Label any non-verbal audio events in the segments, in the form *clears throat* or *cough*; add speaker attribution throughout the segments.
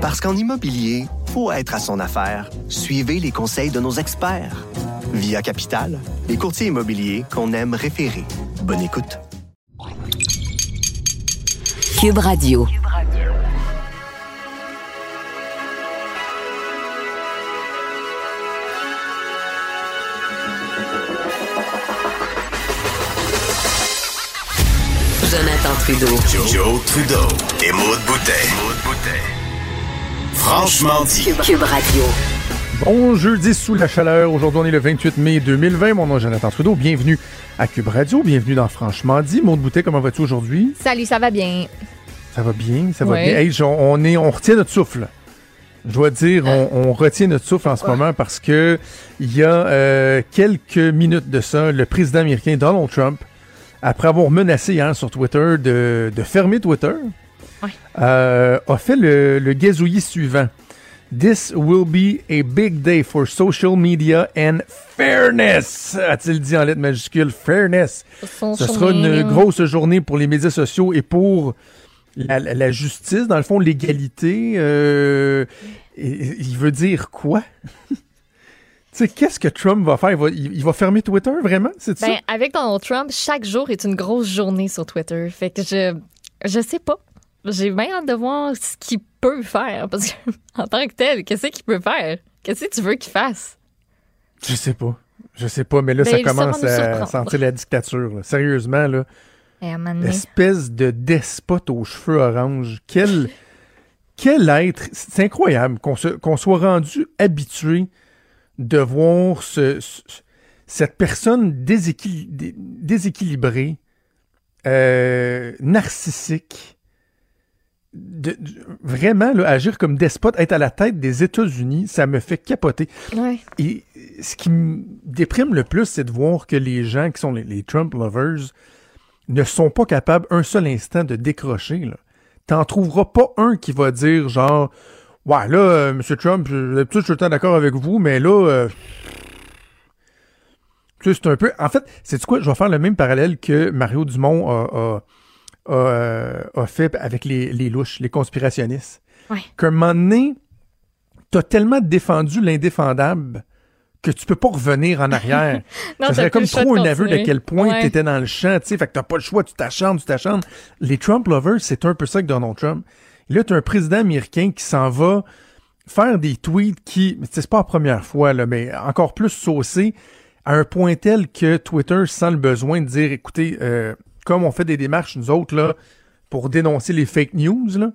Speaker 1: Parce qu'en immobilier, faut être à son affaire. Suivez les conseils de nos experts. Via Capital, les courtiers immobiliers qu'on aime référer. Bonne écoute.
Speaker 2: Cube Radio. Jonathan Trudeau.
Speaker 3: Joe, Trudeau. Et Maude Boutet. Franchement dit.
Speaker 2: Cube Radio.
Speaker 4: Bon jeudi sous la chaleur. Aujourd'hui, on est le 28 mai 2020. Mon nom est Jonathan Trudeau. Bienvenue à Cube Radio. Bienvenue dans Franchement dit. Maude Boutet, comment vas-tu aujourd'hui?
Speaker 5: Salut, ça va bien.
Speaker 4: Ça va bien, ça va bien. Hey, je- on, est, on retient notre souffle. Je dois dire, on, on retient notre souffle en ce moment parce que il y a euh, quelques minutes de ça, le président américain Donald Trump, après avoir menacé hier sur Twitter de, de fermer Twitter, Euh, a fait le, le gazouillis suivant. This will be a big day for social media and fairness, a-t-il dit en lettres majuscules. Fairness. Ce sera une grosse journée pour les médias sociaux et pour la, justice, dans le fond, l'égalité. euh, il veut dire quoi? *laughs* tu sais, qu'est-ce que Trump va faire? Il va, il- il va fermer Twitter, vraiment? C'est ça?
Speaker 5: Ben, avec Donald Trump, chaque jour est une grosse journée sur Twitter. Fait que je, je sais pas. J'ai bien hâte de voir ce qu'il peut faire. Parce que, *laughs* en tant que tel, qu'est-ce qu'il peut faire? Qu'est-ce que tu veux qu'il fasse?
Speaker 4: Je sais pas. Je sais pas, mais là,
Speaker 5: Ben,
Speaker 4: ça commence à sentir la dictature. là. Sérieusement, là.
Speaker 5: Donné-
Speaker 4: Espèce de despote aux cheveux orange. Quel, *laughs* quel être. C'est incroyable qu'on se- qu'on soit rendu habitué de voir ce, ce- cette personne déséquili- dé- déséquilibrée, euh, narcissique, de, de- vraiment là, agir comme despote, être à la tête des États-Unis, ça me fait capoter.
Speaker 5: Ouais.
Speaker 4: Et ce qui me déprime le plus, c'est de voir que les gens qui sont les, les Trump lovers ne sont pas capables un seul instant de décrocher. là. T'en trouveras pas un qui va dire genre Ouais, là, euh, M. Trump, euh, d'habitude, je suis tout le temps d'accord avec vous, mais là, euh, tu sais, c'est un peu. En fait, c'est quoi? Je vais faire le même parallèle que Mario Dumont a, a- a, euh, a fait avec les, les louches, les conspirationnistes.
Speaker 5: Ouais.
Speaker 4: Qu'à un moment donné, t'as tellement défendu l'indéfendable que tu peux pas revenir en arrière. *laughs*
Speaker 5: Non,
Speaker 4: ça serait comme trop un aveu de quel point
Speaker 5: Ouais.
Speaker 4: t'étais dans le champ, tu sais. Fait que t'as pas le choix, tu t'acharnes, tu t'acharnes. Les Trump lovers, c'est un peu ça que Donald Trump. Et là, t'as un président américain qui s'en va faire des tweets qui, tu c'est pas la première fois, là, mais encore plus saucés, à un point tel que Twitter sent le besoin de dire, écoutez, euh, comme on fait des démarches, nous autres, là, pour dénoncer les fake news, là,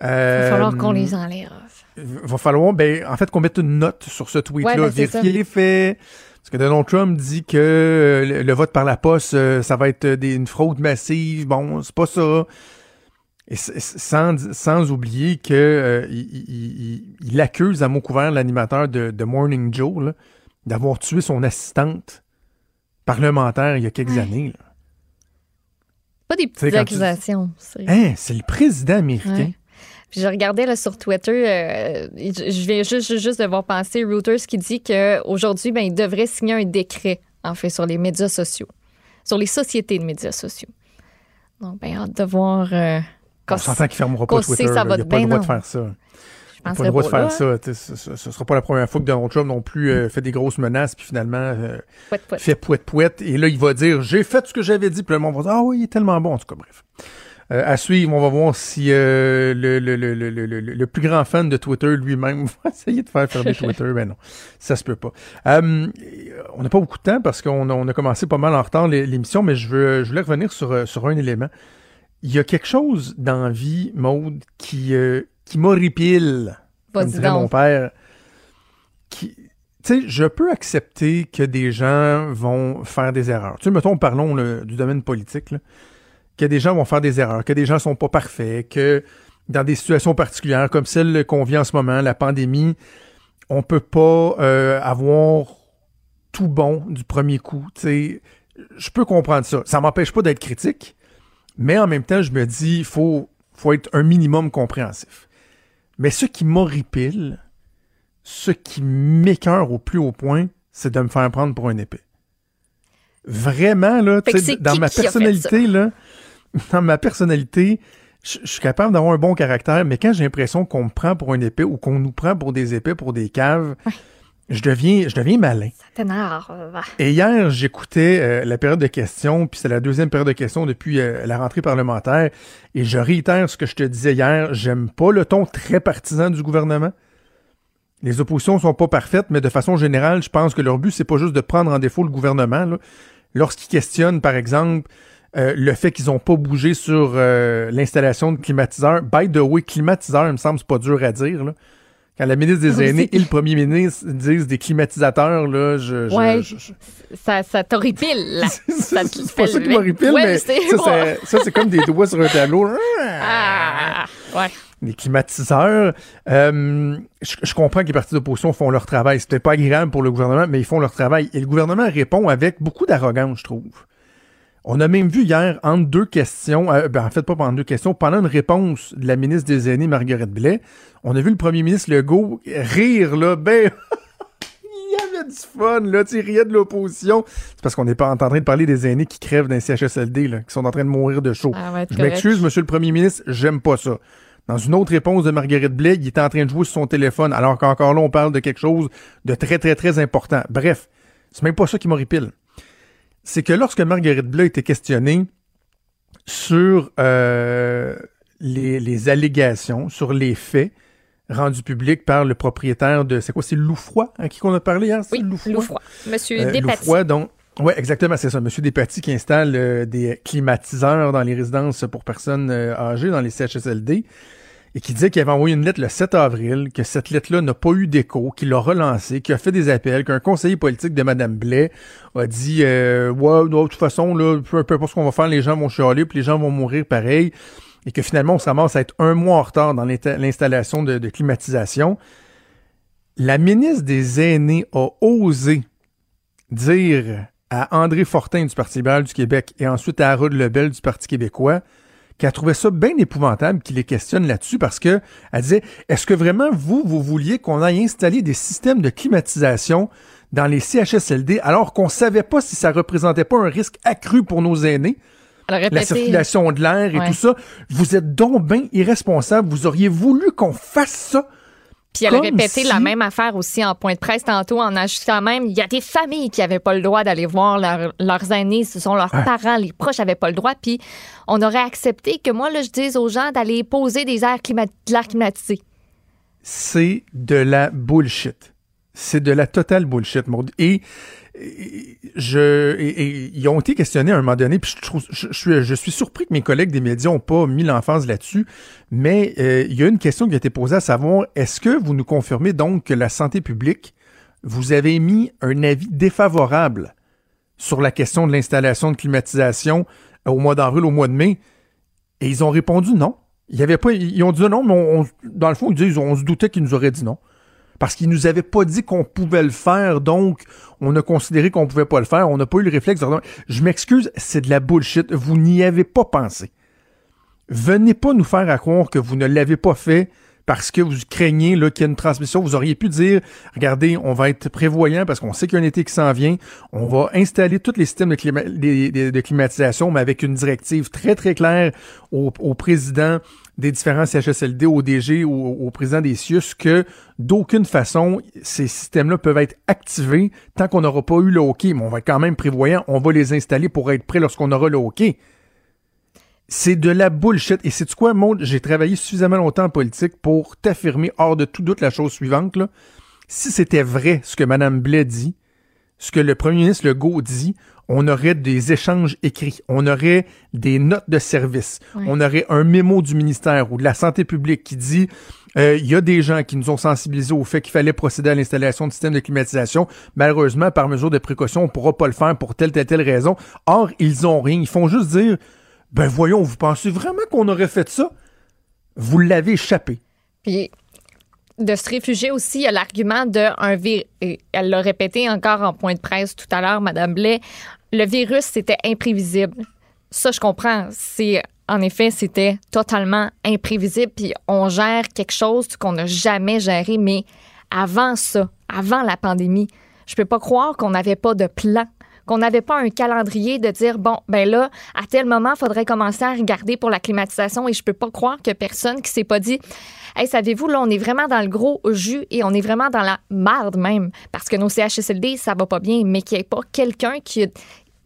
Speaker 5: Il va falloir
Speaker 4: euh,
Speaker 5: qu'on les enlève.
Speaker 4: va falloir, ben, en fait, qu'on mette une note sur ce tweet-là,
Speaker 5: Ouais, ben,
Speaker 4: vérifier les faits. Parce que Donald Trump dit que euh, le, le vote par la poste, euh, ça va être des- une fraude massive. Bon, c'est pas ça. Et sans, sans oublier que euh, il, il- il- il accuse à mot couvert l'animateur de, de Morning Joe d'avoir tué son assistante parlementaire il y a quelques
Speaker 5: Ouais.
Speaker 4: années. là.
Speaker 5: Pas des petites
Speaker 4: tu-
Speaker 5: accusations. c'est-
Speaker 4: Hein, c'est le président américain.
Speaker 5: Ouais. Puis je regardais là, sur Twitter, euh, je viens juste, de voir passer Reuters qui dit qu'aujourd'hui, ben, il devrait signer un décret, en fait, sur les médias sociaux, sur les sociétés de médias sociaux. Donc, ben, hâte de voir. euh,
Speaker 4: On s'entend qu'il fermera pas Twitter.
Speaker 5: ça va
Speaker 4: Il n'a
Speaker 5: de
Speaker 4: pas le
Speaker 5: ben
Speaker 4: droit de faire ça. N'a pas le droit de faire
Speaker 5: là.
Speaker 4: ça. Ce, ce sera pas la première fois que Donald Trump non plus euh, fait des grosses menaces, puis finalement euh,
Speaker 5: Pouet, pouet.
Speaker 4: fait pouet pouet. Et là, il va dire J'ai fait ce que j'avais dit. Puis le monde va dire Ah oui, il est tellement bon. En tout cas, bref. Euh, à suivre, on va voir si le, plus grand fan de Twitter lui-même *laughs* va essayer de faire fermer Twitter. Ben non, ça se peut pas. On n'a pas beaucoup de temps parce qu'on a, on a commencé pas mal en retard l'é- l'émission, mais je, veux, je voulais revenir sur, sur un élément. Il y a quelque chose dans la vie, Maude, qui, qui m'horripile comme dirait mon père, qui, tu sais, je peux accepter que des gens vont faire des erreurs. Tu sais, mettons, parlons du domaine politique, là, que des gens vont faire des erreurs, que des gens sont pas parfaits, que dans des situations particulières comme celle qu'on vit en ce moment, la pandémie, on peut pas euh, avoir tout bon du premier coup. Tu sais, je peux comprendre ça. Ça m'empêche pas d'être critique, mais en même temps, je me dis, il faut, faut être un minimum compréhensif. Mais ce qui m'horripile, ce qui m'écœure au plus haut point, c'est de me faire prendre pour un épée. Vraiment, là, dans ma personnalité, là, *laughs* dans ma personnalité, je je suis capable d'avoir un bon caractère, mais quand j'ai l'impression qu'on me prend pour un épée ou qu'on nous prend pour des épées, pour des caves, je deviens, je deviens malin.
Speaker 5: Ça t'énerve.
Speaker 4: Et hier, j'écoutais euh, la période de questions, puis c'est la deuxième période de questions depuis euh, la rentrée parlementaire, et je réitère ce que je te disais hier, j'aime pas le ton très partisan du gouvernement. Les oppositions sont pas parfaites, mais de façon générale, je pense que leur but, c'est pas juste de prendre en défaut le gouvernement. Lorsqu'ils questionnent, par exemple, euh, le fait qu'ils ont pas bougé sur l'installation de climatiseurs. By the way, climatiseur, il me semble, c'est pas dur à dire. Là. Quand la ministre des. Aînés et le premier ministre disent des climatisateurs, là, je... je-
Speaker 5: Ouais.
Speaker 4: je- je-
Speaker 5: Ça, ça t'horripile. *laughs* Ça
Speaker 4: c'est pas ça qui m'horripile,
Speaker 5: Ouais,
Speaker 4: mais ça, c'est comme des doigts sur un tableau. *laughs*
Speaker 5: Ah, ouais.
Speaker 4: Les climatiseurs. Euh, je, je comprends que les partis d'opposition font leur travail. C'est peut-être pas agréable pour le gouvernement, mais ils font leur travail. Et le gouvernement répond avec beaucoup d'arrogance, je trouve. On a même vu hier, entre deux questions, euh, ben, en fait pas pendant deux questions, pendant une réponse de la ministre des Aînés, Marguerite Blais, on a vu le premier ministre Legault rire, là, ben... *laughs* Il y avait du fun, là, tu riait de l'opposition. C'est parce qu'on n'est pas en train de parler des aînés qui crèvent les CHSLD, là, qui sont en train de mourir de chaud.
Speaker 5: Ah, ouais,
Speaker 4: Je m'excuse, monsieur le premier ministre, j'aime pas ça. Dans une autre réponse de Marguerite Blais, il était en train de jouer sur son téléphone, alors qu'encore là, on parle de quelque chose de très, très, très important. Bref, c'est même pas ça qui m'horripile. C'est que lorsque Marguerite Blais était questionnée sur euh, les, les allégations, sur les faits rendus publics par le propriétaire de... C'est quoi, c'est Loufroy à qui qu'on a parlé hier?
Speaker 5: Oui, Loufroy. Monsieur
Speaker 4: euh. Loufroy, donc. Oui, exactement, c'est ça. Monsieur Despatie qui installe euh, des climatiseurs dans les résidences pour personnes euh, âgées, dans les CHSLD, et qui disait qu'il avait envoyé une lettre le 7 avril, que cette lettre-là n'a pas eu d'écho, qu'il l'a relancée, qu'il a fait des appels, qu'un conseiller politique de Mme Blais a dit euh, Ouais, de toute façon, peu, importe ce qu'on va faire, les gens vont chialer, puis les gens vont mourir pareil. Et que finalement, on ramasse à être un mois en retard dans l'insta- l'installation de, de climatisation. La ministre des Aînés a osé dire à André Fortin du Parti libéral du Québec et ensuite à Harold Lebel du Parti québécois qu'elle trouvait ça bien épouvantable qu'il les questionne là-dessus parce que elle disait est-ce que vraiment vous vous vouliez qu'on aille installer des systèmes de climatisation dans les CHSLD alors qu'on savait pas si ça représentait pas un risque accru pour nos aînés? La circulation de l'air et
Speaker 5: Ouais.
Speaker 4: tout ça. Vous êtes donc bien irresponsable vous auriez voulu qu'on fasse ça
Speaker 5: Puis elle a répété
Speaker 4: si-
Speaker 5: la même affaire aussi en point de presse tantôt en ajoutant même il y a des familles qui n'avaient pas le droit d'aller voir leur- leurs aînés, ce sont leurs parents, les proches n'avaient pas le droit. Puis on aurait accepté que moi, là, je dise aux gens d'aller poser des airs climat- de l'air climatisé.
Speaker 4: c'est de la bullshit. C'est de la totale bullshit. Et, et je, et, ils ont été questionnés à un moment donné, puis je, trouve, je, suis, surpris que mes collègues des médias n'ont pas mis l'emphase là-dessus, mais euh, il y a une question qui a été posée à savoir, est-ce que vous nous confirmez donc que la santé publique, vous avez mis un avis défavorable sur la question de l'installation de climatisation euh, au mois d'avril, au mois de mai? Et ils ont répondu non. Il avait pas, ils ont dit non, mais dans le fond, ils disent, on se doutait qu'ils nous auraient dit non. Parce qu'ils nous avaient pas dit qu'on pouvait le faire, donc on a considéré qu'on pouvait pas le faire. On n'a pas eu le réflexe je m'excuse, c'est de la bullshit. Vous n'y avez pas pensé. Venez pas nous faire à croire que vous ne l'avez pas fait parce que vous craignez qu'il y ait une transmission. Vous auriez pu dire, regardez, on va être prévoyant parce qu'on sait qu'il y a un été qui s'en vient. On va installer tous les systèmes de, climatisation, mais avec une directive très, très claire au président des différents CHSLD, au DG, au, au président des CIUS, que d'aucune façon, ces systèmes-là peuvent être activés tant qu'on n'aura pas eu le OK. Mais on va être quand même prévoyant. On va les installer pour être prêts lorsqu'on aura le OK. C'est de la bullshit. Et c'est quoi, Maud? J'ai travaillé suffisamment longtemps en politique pour t'affirmer hors de tout doute la chose suivante. Là. Si c'était vrai ce que Mme Blais dit, ce que le premier ministre Legault dit, on aurait des échanges écrits, on aurait des notes de service, on aurait un mémo du ministère ou de la santé publique qui dit euh, il y a des gens qui nous ont sensibilisés au fait qu'il fallait procéder à l'installation de systèmes de climatisation. Malheureusement, par mesure de précaution, on ne pourra pas le faire pour telle, telle, telle raison. Or, ils ont rien. Ils font juste dire ben voyons, vous pensez vraiment qu'on aurait fait ça? Vous l'avez échappé.
Speaker 5: Puis de se réfugier aussi à l'argument de un virus. Elle l'a répété encore en point de presse tout à l'heure, Madame Blais. Le virus, c'était imprévisible. Ça, je comprends. C'est en effet, c'était totalement imprévisible. Puis on gère quelque chose qu'on n'a jamais géré. Mais avant ça, avant la pandémie, je peux pas croire qu'on n'avait pas de plan qu'on n'avait pas un calendrier de dire, bon, ben là, à tel moment, il faudrait commencer à regarder pour la climatisation et je peux pas croire que personne qui s'est pas dit, Hey, savez-vous, là, on est vraiment dans le gros jus et on est vraiment dans la marde même parce que nos CHSLD, ça va pas bien, mais qu'il n'y ait pas quelqu'un qui a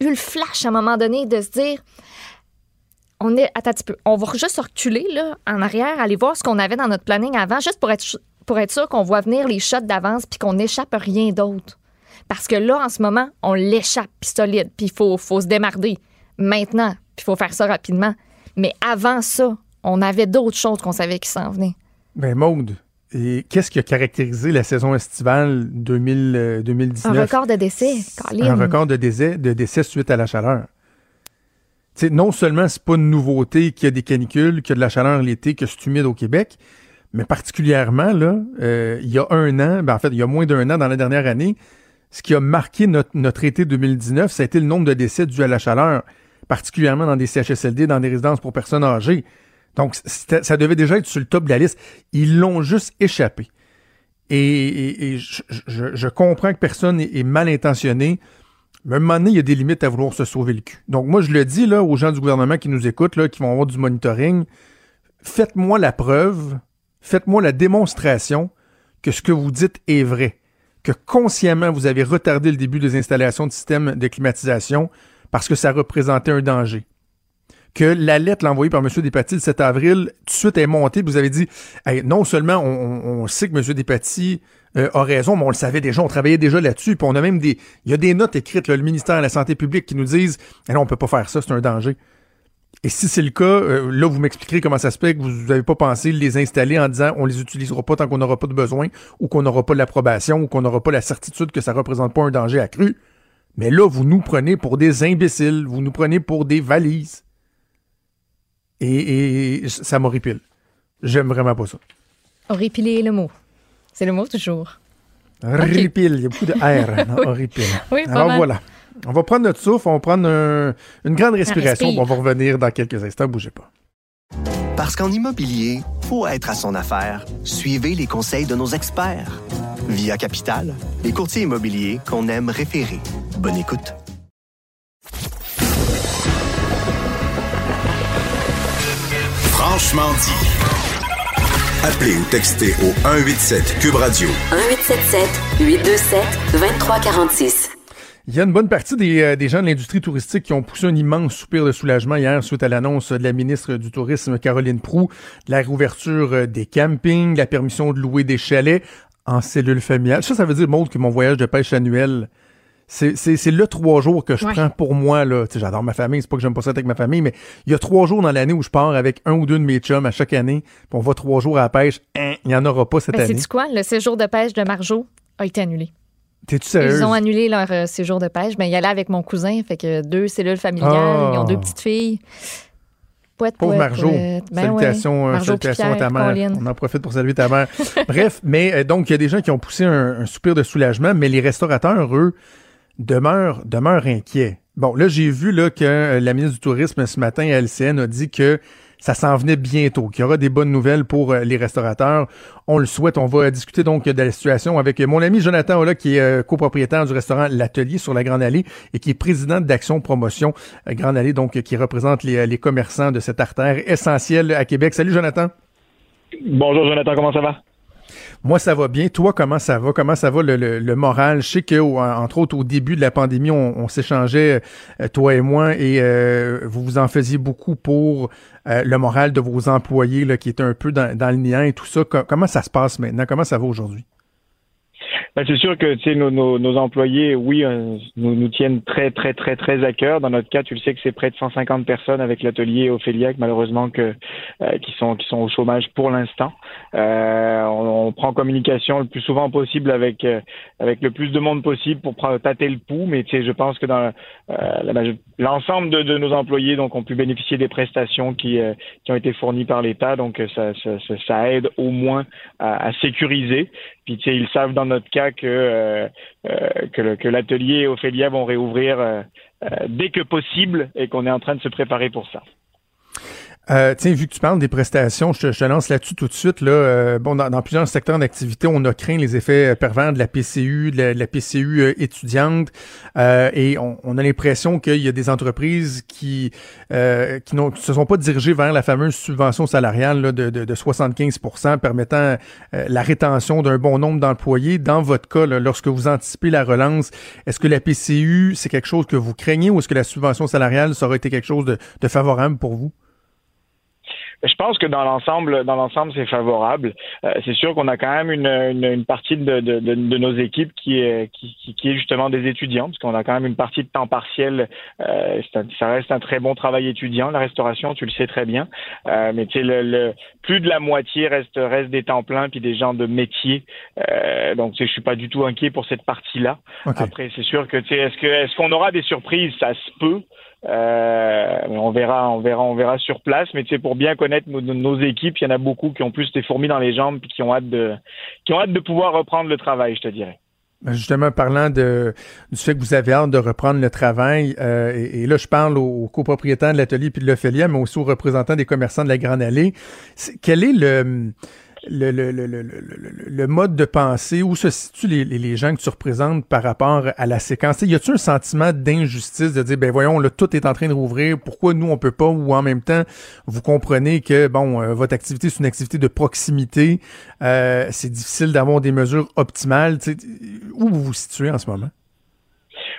Speaker 5: eu le flash à un moment donné de se dire on est. Attends un petit peu. On va juste reculer là, en arrière, aller voir ce qu'on avait dans notre planning avant, juste pour être, pour être sûr qu'on voit venir les shots d'avance puis qu'on n'échappe rien d'autre. Parce que là, en ce moment, on l'échappe puis solide, puis il faut, faut se démarder maintenant, puis il faut faire ça rapidement. Mais avant ça, on avait d'autres choses qu'on savait qui s'en venaient.
Speaker 4: Ben, Maude, et qu'est-ce qui a caractérisé la saison estivale 2000, 2019?
Speaker 5: Un record de décès, Colin.
Speaker 4: Un record de décès, de décès suite à la chaleur. T'sais, non seulement c'est pas une nouveauté qu'il y a des canicules, qu'il y a de la chaleur l'été, que c'est humide au Québec, mais particulièrement, là, euh, il y a un an, ben en fait, il y a moins d'un an dans la dernière année, ce qui a marqué notre, notre été 2019, ça a été le nombre de décès dus à la chaleur, particulièrement dans des CHSLD, dans des résidences pour personnes âgées. Donc, ça devait déjà être sur le top de la liste. Ils l'ont juste échappé. Et, je, comprends que personne est, mal intentionné, mais à un moment donné, il y a des limites à vouloir se sauver le cul. Donc, moi, je le dis là, aux gens du gouvernement qui nous écoutent, là, qui vont avoir du monitoring, faites-moi la preuve, faites-moi la démonstration que ce que vous dites est vrai, que consciemment, vous avez retardé le début des installations de systèmes de climatisation parce que ça représentait un danger que la lettre envoyée par M. Despatie le 7 avril, tout de suite est montée, vous avez dit, non seulement on, sait que M. Despatie euh, a raison, mais on le savait déjà, on travaillait déjà là-dessus, puis on a même des, il y a des notes écrites, le ministère de la Santé publique qui nous disent, eh non, on peut pas faire ça, c'est un danger. Et si c'est le cas, euh, là, vous m'expliquerez comment ça se fait que vous n'avez pas pensé les installer en disant on les utilisera pas tant qu'on n'aura pas de besoin, ou qu'on n'aura pas l'approbation, ou qu'on n'aura pas la certitude que ça représente pas un danger accru. Mais là, vous nous prenez pour des imbéciles, vous nous prenez pour des valises. Et, ça m'horripile. J'aime vraiment pas ça.
Speaker 5: Horripiler le mot. C'est le mot toujours.
Speaker 4: Horripile, il y a beaucoup de R *laughs* horripile.
Speaker 5: Oui,
Speaker 4: Alors voilà. On va prendre notre souffle, on va prendre une grande respiration, on va revenir dans quelques instants, bougez pas.
Speaker 1: Parce qu'en immobilier, faut être à son affaire. Suivez les conseils de nos experts. Via Capital, les courtiers immobiliers qu'on aime référer. Bonne écoute.
Speaker 3: Franchement dit. Appelez ou textez au 187 Cube Radio.
Speaker 2: 1877 827 2346.
Speaker 4: Il y a une bonne partie des, euh, des, gens de l'industrie touristique qui ont poussé un immense soupir de soulagement hier suite à l'annonce de la ministre du Tourisme, Caroline Prou, de la réouverture euh, des campings, la permission de louer des chalets en cellule familiale. Ça, ça veut dire, montre que mon voyage de pêche annuel c'est le trois jours que je prends pour moi. J'adore ma famille, c'est pas que j'aime pas ça avec ma famille, mais il y a trois jours dans l'année où je pars avec un ou deux de mes chums à chaque année, puis on va trois jours à la pêche. Hein, il n'y en aura pas cette ben, année.
Speaker 5: C'est quoi? Le séjour de pêche de Marjo a été annulé.
Speaker 4: T'es-tu sérieuse?
Speaker 5: Ils ont annulé leur euh, séjour de pêche. Ben, il y allait avec mon cousin, fait que deux cellules familiales, ils ont deux ah. petites filles.
Speaker 4: Pauvre Marjo. Ben salutations, euh, salutations à ta mère. On en profite pour saluer ta mère. *laughs* Bref, mais euh, donc, il y a des gens qui ont poussé un, un soupir de soulagement, mais les restaurateurs, eux, demeure, demeure inquiet. Bon, là, j'ai vu là, que euh, la ministre du Tourisme ce matin à LCN a dit que ça s'en venait bientôt, qu'il y aura des bonnes nouvelles pour euh, les restaurateurs. On le souhaite. On va discuter donc de la situation avec mon ami Jonathan Ola, qui est euh, copropriétaire du restaurant L'Atelier sur la Grande Allée et qui est président d'Action Promotion Grande Allée, donc qui représente les commerçants de cette artère essentielle à Québec. Salut Jonathan.
Speaker 6: Bonjour Jonathan, comment ça va?
Speaker 4: Moi, ça va bien. Toi, comment ça va? Comment ça va le, moral? Je sais que, entre autres, au début de la pandémie, on, s'échangeait, euh, toi et moi, et euh, vous vous en faisiez beaucoup pour euh, le moral de vos employés là, qui étaient un peu dans, dans le néant et tout ça. comment ça se passe maintenant? Comment ça va aujourd'hui?
Speaker 6: Ben, c'est sûr que nos, nos, nos, employés, oui, euh, nous, nous tiennent très, très, très, très à cœur. Dans notre cas, tu le sais que c'est près de 150 personnes avec l'atelier Ophéliac, malheureusement, que, euh, qui, sont, qui sont au chômage pour l'instant. Euh, on, on, prend communication le plus souvent possible avec, euh, avec le plus de monde possible pour tâter le pouls, mais tu sais, je pense que dans l'ensemble de, de, nos employés donc, ont pu bénéficier des prestations qui, qui ont été fournies par l'État, donc ça, ça, ça, aide au moins à, à sécuriser. Puis ils savent dans notre cas que euh, euh, que, que l'atelier Ophélia vont réouvrir euh, dès que possible et qu'on est en train de se préparer pour ça.
Speaker 4: Euh, tiens, vu que tu parles des prestations, je te, lance là-dessus tout de suite. Là, euh, bon, dans, plusieurs secteurs d'activité, on a craint les effets pervers de la PCU, de la, PCU euh, étudiante, et on, a l'impression qu'il y a des entreprises qui qui ne se sont pas dirigées vers la fameuse subvention salariale là, de, de, 75% permettant la rétention d'un bon nombre d'employés. Dans votre cas, lorsque vous anticipez la relance, est-ce que la PCU, c'est quelque chose que vous craignez ou est-ce que la subvention salariale, ça aurait été quelque chose de favorable pour vous?
Speaker 6: Je pense que dans l'ensemble, dans l'ensemble, c'est favorable. Euh, c'est sûr qu'on a quand même une, une, partie de, de, de, nos équipes qui est, qui, qui, est justement des étudiants, parce qu'on a quand même une partie de temps partiel. Euh, ça reste un très bon travail étudiant, la restauration, tu le sais très bien. Euh, mais tu le, le, plus de la moitié reste reste des temps pleins puis des gens de métier. Euh, donc, je suis pas du tout inquiet pour cette partie-là. Après, c'est sûr que tu est-ce que est-ce qu'on aura des surprises? Ça se peut. Euh, on verra, on verra, on verra sur place. Mais tu pour bien connaître nos, équipes, il y en a beaucoup qui ont plus des fourmis dans les jambes et qui ont hâte de, qui ont hâte de pouvoir reprendre le travail, je te dirais.
Speaker 4: Ben, justement, parlant de, du fait que vous avez hâte de reprendre le travail, euh, et, là, je parle aux, copropriétaires de l'atelier puis de l'Ophélia, mais aussi aux représentants des commerçants de la Grande Allée. quel est le le, le, le, le, mode de pensée, où se situent les, les, gens que tu représentes par rapport à la séquence? Y a-t-il un sentiment d'injustice de dire, ben voyons, là, tout est en train de rouvrir, pourquoi nous, on peut pas? Ou en même temps, vous comprenez que, bon, euh, votre activité, c'est une activité de proximité, euh, c'est difficile d'avoir des mesures optimales. Où vous vous situez en ce moment?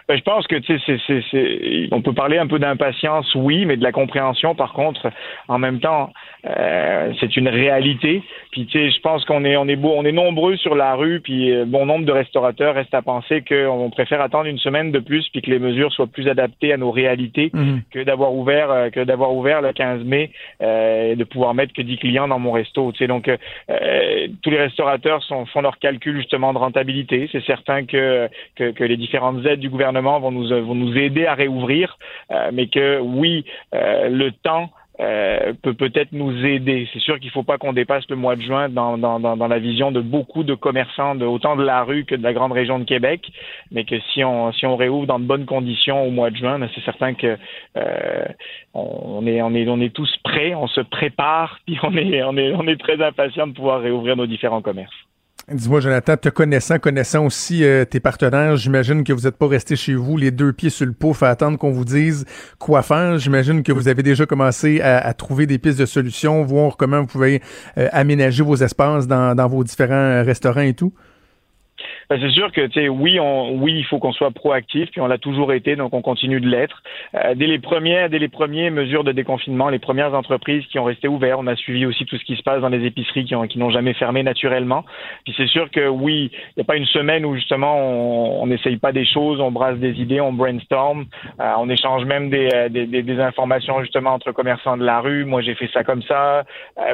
Speaker 6: Ben, je pense que tu sais, c'est, on peut parler un peu d'impatience, oui, mais de la compréhension, par contre, en même temps, euh, c'est une réalité. Puis tu sais, je pense qu'on est on est beau, on est nombreux sur la rue, puis euh, bon nombre de restaurateurs restent à penser qu'on préfère attendre une semaine de plus, puis que les mesures soient plus adaptées à nos réalités mhm. que d'avoir ouvert euh, que d'avoir ouvert le 15 mai et de pouvoir mettre que 10 clients dans mon resto. Tu sais, donc tous les restaurateurs sont, font leurs calculs justement de rentabilité. C'est certain que, que, que les différentes aides du gouvernement vont nous vont nous aider à réouvrir, mais que oui, le temps euh, peut peut-être nous aider. C'est sûr qu'il ne faut pas qu'on dépasse le mois de juin dans, dans, dans, la vision de beaucoup de commerçants, autant de la rue que de la grande région de Québec, mais que si on si on réouvre dans de bonnes conditions au mois de juin, ben, c'est certain que euh, on est on est on est tous prêts, on se prépare, *laughs* puis on est on est on est très impatient de pouvoir réouvrir nos différents commerces.
Speaker 4: Dis-moi, Jonathan, te connaissant, connaissant aussi euh, tes partenaires, j'imagine que vous n'êtes pas resté chez vous les deux pieds sur le pouf à attendre qu'on vous dise quoi faire. J'imagine que vous avez déjà commencé à, trouver des pistes de solutions, voir comment vous pouvez euh, aménager vos espaces dans, dans vos différents restaurants et tout.
Speaker 6: Ben, c'est sûr que, oui, on, oui, il faut qu'on soit proactif, puis on l'a toujours été, donc on continue de l'être. Euh, dès les premières, dès les premières mesures de déconfinement, les premières entreprises qui ont resté ouvertes, on a suivi aussi tout ce qui se passe dans les épiceries qui, ont, qui n'ont jamais fermé naturellement. Puis c'est sûr que oui, il n'y a pas une semaine où justement on n'essaye pas des choses, on brasse des idées, on brainstorm, euh, on échange même des, euh, des, des, des, informations justement entre commerçants de la rue. Moi, j'ai fait ça comme ça.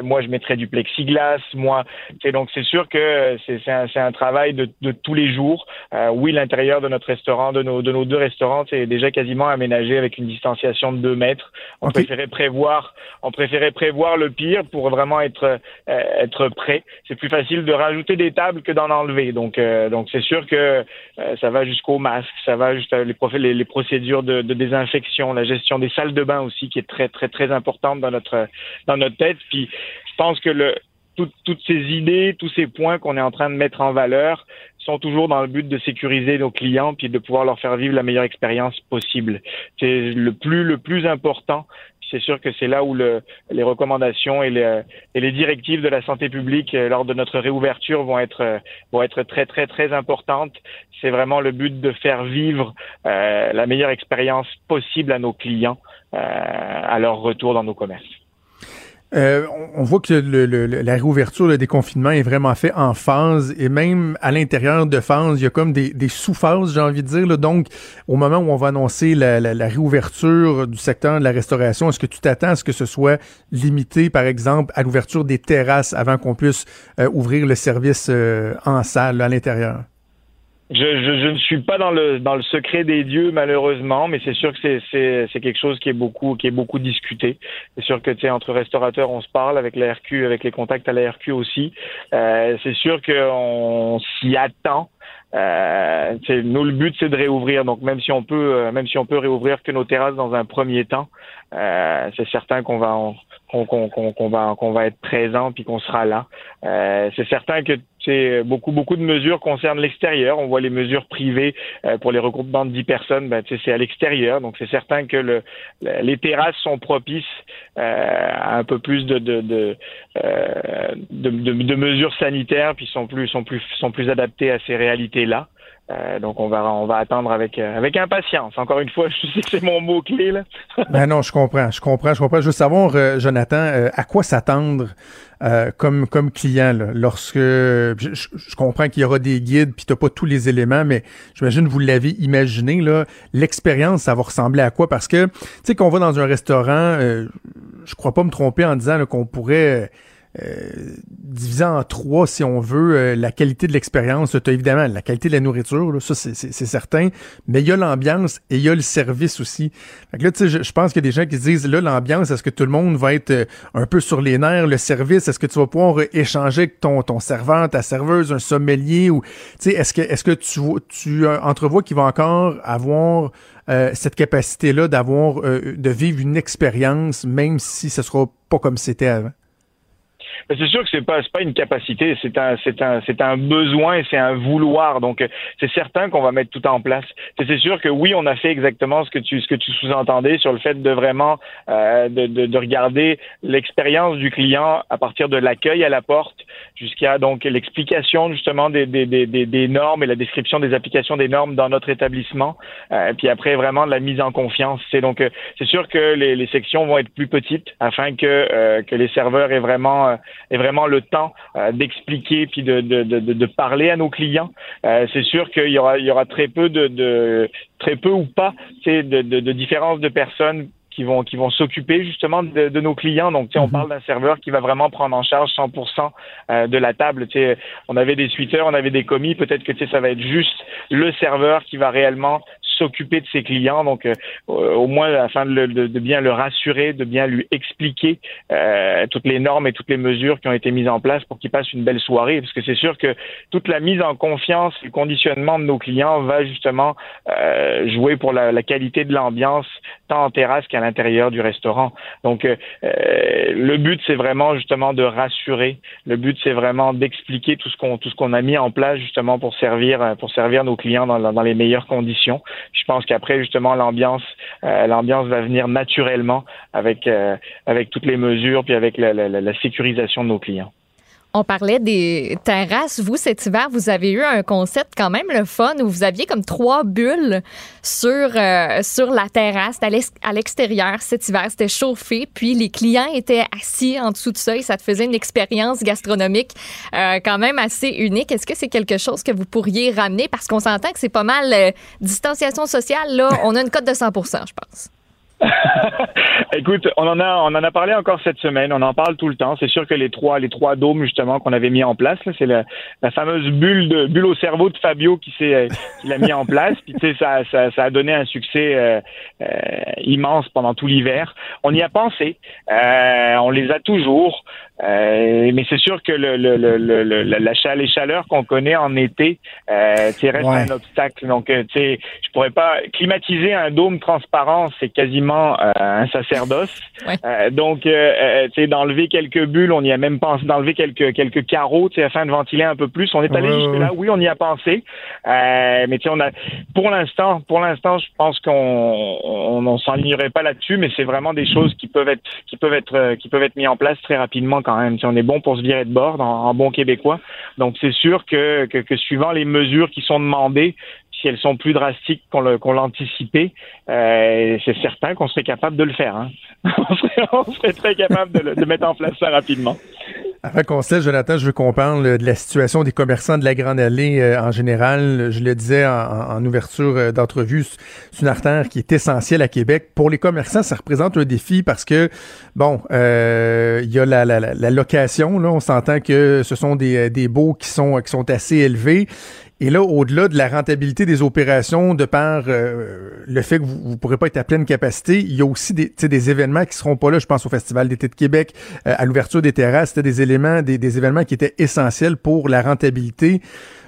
Speaker 6: moi, je mettrais du plexiglas. Moi, donc c'est sûr que c'est, un, un, travail de, de tous les jours. Euh, oui, l'intérieur de notre restaurant, de nos, de nos deux restaurants, c'est déjà quasiment aménagé avec une distanciation de deux mètres. On préférait prévoir, on préférait prévoir le pire pour vraiment être euh, être prêt. C'est plus facile de rajouter des tables que d'en enlever. Donc euh, donc c'est sûr que ça va jusqu'au masque, ça va jusqu'à les, les, les procédures de, de, désinfection, la gestion des salles de bain aussi qui est très très très importante dans notre dans notre tête. Puis je pense que le toutes ces idées, tous ces points qu'on est en train de mettre en valeur sont toujours dans le but de sécuriser nos clients puis de pouvoir leur faire vivre la meilleure expérience possible. C'est le plus le plus important. C'est sûr que c'est là où le, les recommandations et les, et les directives de la santé publique euh, lors de notre réouverture vont être euh, vont être très très très importantes. C'est vraiment le but de faire vivre euh, la meilleure expérience possible à nos clients euh, à leur retour dans nos commerces.
Speaker 4: Euh, on voit que le, la réouverture, le déconfinement est vraiment fait en phase et même à l'intérieur de phase, il y a comme des, sous-phases, j'ai envie de dire. Donc, au moment où on va annoncer la, réouverture du secteur de la restauration, est-ce que tu t'attends à ce que ce soit limité, par exemple, à l'ouverture des terrasses avant qu'on puisse euh, ouvrir le service euh, en salle à l'intérieur?
Speaker 6: Je, je, je, ne suis pas dans le dans le secret des dieux malheureusement, mais c'est sûr que c'est c'est c'est quelque chose qui est beaucoup qui est beaucoup discuté. C'est sûr que tu sais entre restaurateurs on se parle avec la avec les contacts à la RQ aussi. Euh, c'est sûr qu'on s'y attend. Euh, nous le but c'est de réouvrir donc même si on peut euh, même si on peut réouvrir que nos terrasses dans un premier temps euh, c'est certain qu'on va qu'on va qu'on va être présent puis qu'on sera là. Euh, c'est certain que c'est beaucoup beaucoup de mesures concernent l'extérieur. On voit les mesures privées euh, pour les regroupements de 10 personnes, ben, c'est à l'extérieur. Donc c'est certain que le, les terrasses sont propices euh, à un peu plus de, de, de mesures sanitaires puis sont plus sont plus sont plus adaptées à ces réalités là. Euh, donc on va on va attendre avec euh, avec impatience. Encore une fois, *laughs* je sais que c'est mon mot clé là. *laughs*
Speaker 4: ben non, je comprends, je comprends, je comprends. Je veux savoir, euh, Jonathan, à quoi s'attendre comme comme client lorsque je, comprends qu'il y aura des guides puis t'as pas tous les éléments, mais j'imagine vous l'avez imaginé là, l'expérience ça va ressembler à quoi? Parce que tu sais qu'on va dans un restaurant, je crois pas me tromper en disant qu'on pourrait euh, divisé en trois, si on veut, euh, la qualité de l'expérience. Évidemment la qualité de la nourriture, là, ça c'est certain, mais il y a l'ambiance et il y a le service aussi. Fait là, tu sais, je, pense qu'il y a des gens qui se disent, là, l'ambiance, est-ce que tout le monde va être euh, un peu sur les nerfs? Le service, est-ce que tu vas pouvoir échanger avec ton, ton serveur, ta serveuse, un sommelier? ou tu sais, Est-ce que, est-ce que tu, tu entrevois qu'il va encore avoir cette capacité-là d'avoir, de vivre une expérience, même si ce sera pas comme c'était avant?
Speaker 6: C'est sûr que c'est pas pas une capacité, c'est un c'est un c'est un besoin, c'est un vouloir. Donc c'est certain qu'on va mettre tout en place. C'est sûr que oui, on a fait exactement ce que tu ce que tu sous-entendais sur le fait de vraiment euh, de, de, de, regarder l'expérience du client à partir de l'accueil à la porte jusqu'à donc l'explication justement des, des, des, des, normes et la description des applications des normes dans notre établissement. Euh, puis après vraiment de la mise en confiance. C'est donc euh, c'est sûr que les, les sections vont être plus petites afin que euh, que les serveurs aient vraiment et vraiment le temps euh, d'expliquer puis de, de, de, de, parler à nos clients. Euh, c'est sûr qu'il y aura, il y aura très peu de, de très peu ou pas de, de, de différences de personnes qui vont qui vont s'occuper justement de, de, nos clients. Donc, on mhm. parle d'un serveur qui va vraiment prendre en charge 100% euh, de la table. on avait des suiteurs, on avait des commis. Peut-être que ça va être juste le serveur qui va réellement s'occuper de ses clients, donc euh, au moins afin de, de, de, bien le rassurer, de bien lui expliquer euh, toutes les normes et toutes les mesures qui ont été mises en place pour qu'il passe une belle soirée, parce que c'est sûr que toute la mise en confiance, le conditionnement de nos clients va justement euh, jouer pour la, la, qualité de l'ambiance, tant en terrasse qu'à l'intérieur du restaurant. Donc euh, le but c'est vraiment justement de rassurer, le but c'est vraiment d'expliquer tout ce qu'on tout ce qu'on a mis en place justement pour servir pour servir nos clients dans, dans les meilleures conditions je pense qu'après justement l'ambiance euh, l'ambiance va venir naturellement avec euh, avec toutes les mesures puis avec la, la sécurisation de nos clients.
Speaker 5: On parlait des terrasses. Vous, cet hiver, vous avez eu un concept quand même le fun où vous aviez comme trois bulles sur, euh, sur la terrasse à l'extérieur cet hiver. C'était chauffé, puis les clients étaient assis en dessous de ça et ça te faisait une expérience gastronomique euh, quand même assez unique. Est-ce que c'est quelque chose que vous pourriez ramener? Parce qu'on s'entend que c'est pas mal euh, distanciation sociale. Là, on a une cote de 100% je pense. *laughs*
Speaker 6: Écoute, on en a on en a parlé encore cette semaine, on en parle tout le temps. C'est sûr que les trois les trois dômes justement qu'on avait mis en place, c'est la, la, fameuse bulle de bulle au cerveau de Fabio qui s'est qui l'a mis en place. Puis tu sais ça, ça, ça a donné un succès euh, euh, immense pendant tout l'hiver. On y a pensé, euh, on les a toujours. Euh, mais c'est sûr que le, le, le, la chaleur, les chaleurs qu'on connaît en été, euh, reste un obstacle. Donc, euh, tu sais, je pourrais pas climatiser un dôme transparent, c'est quasiment euh, un sacerdoce. Euh, donc, euh, tu sais, d'enlever quelques bulles, on y a même pensé d'enlever quelques quelques carreaux, tu sais, afin de ventiler un peu plus. On est allé jusque là, oui, on y a pensé. mais tu sais, on a, pour l'instant, pour l'instant, je pense qu'on on, on, s'enlignerait pas là-dessus, mais c'est vraiment des choses qui peuvent être qui peuvent être qui peuvent être mis en place très rapidement on est bon pour se virer de bord en, bon québécois. Donc c'est sûr que, que, suivant les mesures qui sont demandées, si elles sont plus drastiques qu'on l'anticipait, euh, c'est certain qu'on serait capable de le faire. Hein. *laughs* on, serait, très capable de, mettre en place ça rapidement.
Speaker 4: Avant qu'on se Jonathan, je veux qu'on parle de la situation des commerçants de la Grande Allée euh, en général. Je le disais en, ouverture euh, d'entrevue, c'est une artère qui est essentielle à Québec. Pour les commerçants, ça représente un défi parce que, bon, il y a la, location. Là, on s'entend que ce sont des, des baux qui sont, qui sont assez élevés. Et là, au-delà de la rentabilité des opérations, de par euh, le fait que vous ne pourrez pas être à pleine capacité, il y a aussi des, événements qui seront pas là. Je pense au Festival d'été de Québec, euh, à l'ouverture des terrasses, c'était des éléments, des, événements qui étaient essentiels pour la rentabilité.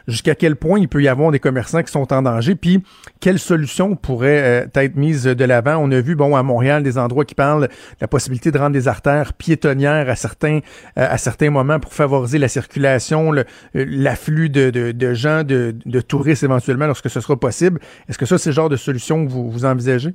Speaker 4: Jusqu'à quel point il peut y avoir des commerçants qui sont en danger, puis quelles solutions pourraient euh, être mises de l'avant. On a vu, bon, à Montréal, des endroits qui parlent de la possibilité de rendre des artères piétonnières à certains, euh, à certains moments pour favoriser la circulation, l'afflux de, gens, de, touristes éventuellement lorsque ce sera possible. Est-ce que ça, c'est le genre de solution que vous envisagez?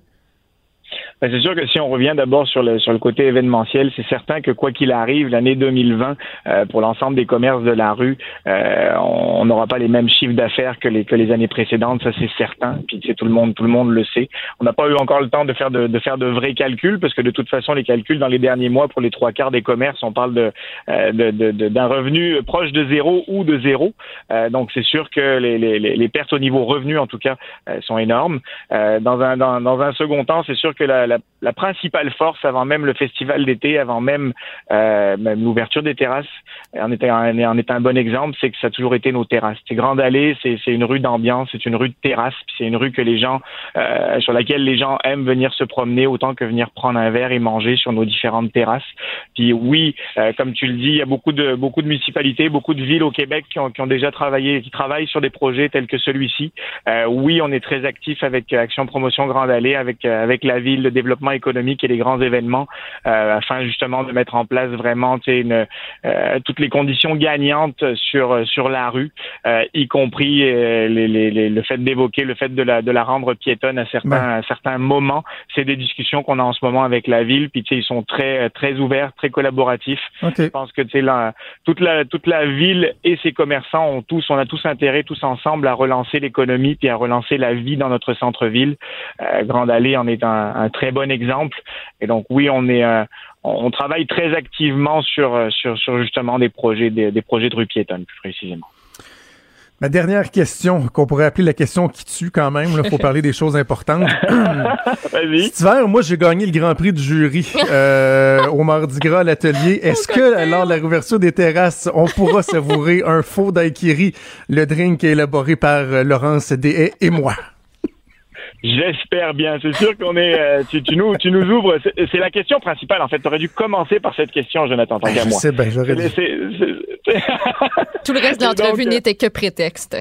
Speaker 6: Ben, c'est sûr que si on revient d'abord sur le sur le côté événementiel, c'est certain que quoi qu'il arrive, l'année 2020 euh, pour l'ensemble des commerces de la rue, euh, on n'aura pas les mêmes chiffres d'affaires que les que les années précédentes, ça c'est certain. Puis c'est tout le monde tout le monde le sait. On n'a pas eu encore le temps de faire de, de, faire de vrais calculs parce que de toute façon les calculs dans les derniers mois pour les trois quarts des commerces, on parle de euh, d'un de, revenu proche de zéro ou de zéro. Euh, donc c'est sûr que les, les, les, pertes au niveau revenu en tout cas sont énormes. dans un dans, dans un second temps, c'est sûr que la la, principale force avant même le festival d'été, avant même, euh, même l'ouverture des terrasses, en est, un, est un bon exemple, c'est que ça a toujours été nos terrasses. C'est Grande Allée, c'est une rue d'ambiance, c'est une rue de terrasse, c'est une rue que les gens, euh, sur laquelle les gens aiment venir se promener autant que venir prendre un verre et manger sur nos différentes terrasses. Puis oui, euh, comme tu le dis, il y a beaucoup de de municipalités, beaucoup de villes au Québec qui ont, déjà travaillé, qui travaillent sur des projets tels que celui-ci. Oui, on est très actif avec Action Promotion Grande Allée, avec avec la ville, le développement économique et les grands événements, afin justement de mettre en place vraiment une, toutes les conditions gagnantes sur sur la rue, euh, y compris euh, les, les, le fait d'évoquer le fait de la de la rendre piétonne à certains à certains moments. C'est des discussions qu'on a en ce moment avec la ville. Puis ils sont très très ouverts, très collaboratifs. Je pense que la, toute la toute la ville et ses commerçants ont tous on a tous intérêt tous ensemble à relancer l'économie puis à relancer la vie dans notre centre-ville. Euh, Grande Allée en est un, un, très bon exemple. Et donc oui, on est on travaille très activement sur, euh, sur, sur justement des projets, des, des projets de rue piétonne, plus précisément.
Speaker 4: Ma dernière question, qu'on pourrait appeler la question qui tue quand même, il faut *laughs* parler des choses importantes. *clears throat* Cet hiver, moi, j'ai gagné le Grand Prix du jury euh, au Mardi Gras à l'atelier. *laughs* Est-ce que, lors de la réouverture des terrasses, on pourra savourer un faux daiquiri, le drink élaboré par euh, Laurence Deshaies et moi?
Speaker 6: J'espère bien. C'est sûr qu'on est. Euh, tu, tu, nous, tu nous ouvres. C'est la question principale. En fait, tu aurais dû commencer par cette question, Jonathan, tant qu'à moi.
Speaker 4: C'est bien, j'aurais
Speaker 5: dû. Tout le reste de l'entrevue euh, n'était que prétexte.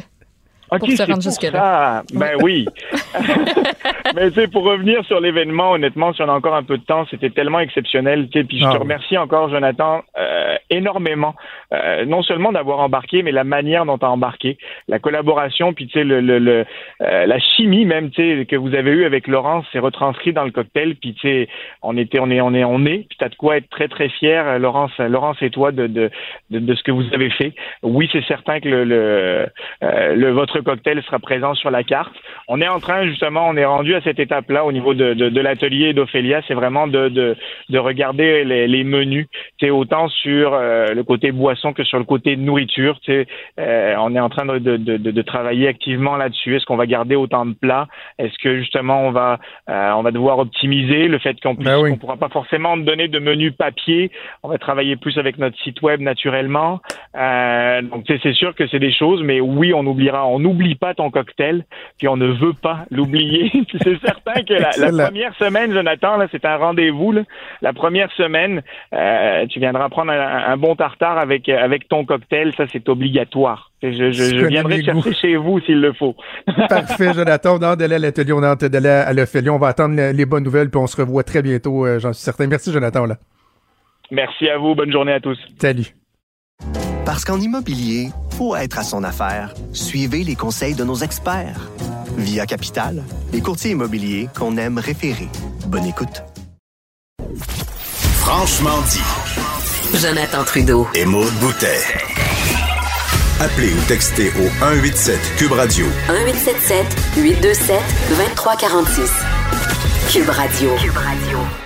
Speaker 6: Okay, pour se rendre jusque-là. Ben oui. *laughs* Mais tu sais, pour revenir sur l'événement, honnêtement, si on a encore un peu de temps, c'était tellement exceptionnel. Tu sais, puis je te ah remercie encore, Jonathan, euh, énormément. Euh, non seulement d'avoir embarqué, mais la manière dont as embarqué, la collaboration, puis tu sais, le, le, le euh, la chimie même, tu sais, que vous avez eue avec Laurence, c'est retranscrit dans le cocktail. Puis tu sais, on était, on est, on est, on est. Puis t'as de quoi être très très fier, euh, Laurence, Laurence et toi, de de, de, de ce que vous avez fait. Oui, c'est certain que le, le, euh, le votre cocktail sera présent sur la carte. On est en train, justement, on est rendu à cette étape-là au niveau de, de, de l'atelier d'Ophélia, c'est vraiment de, de, de regarder les, les menus, c'est autant sur euh, le côté boisson que sur le côté nourriture. Euh, on est en train de, de, de, de travailler activement là-dessus. Est-ce qu'on va garder autant de plats? Est-ce que justement on va euh, on va devoir optimiser le fait qu'on ne ben pourra pas forcément donner de menu papier? On va travailler plus avec notre site web naturellement. Donc c'est sûr que c'est des choses, mais oui, on oubliera, on n'oublie pas ton cocktail, puis on ne veut pas *laughs* l'oublier. *laughs* c'est certain que la, première semaine, Jonathan, là, c'est un rendez-vous. La première semaine, tu viendras prendre un, bon tartare avec avec ton cocktail, ça c'est obligatoire. Je, je, je viendrai chercher chez vous s'il le faut. *laughs*
Speaker 4: Parfait, Jonathan. On a hâte d'aller à l'atelier, on a hâte d'aller à l'Ophélie. On va attendre les bonnes nouvelles, puis on se revoit très bientôt, euh, j'en suis certain. Merci, Jonathan. Là.
Speaker 6: Merci à vous. Bonne journée à tous.
Speaker 4: Salut.
Speaker 1: Parce qu'en immobilier, pour être à son affaire, suivez les conseils de nos experts. Via Capital, les courtiers immobiliers qu'on aime référer. Bonne écoute.
Speaker 3: Franchement dit.
Speaker 2: Jonathan Trudeau.
Speaker 3: Et Maude Boutet. Appelez ou textez au 187 Cube Radio.
Speaker 2: 1877 827 2346. Cube Radio. Cube Radio.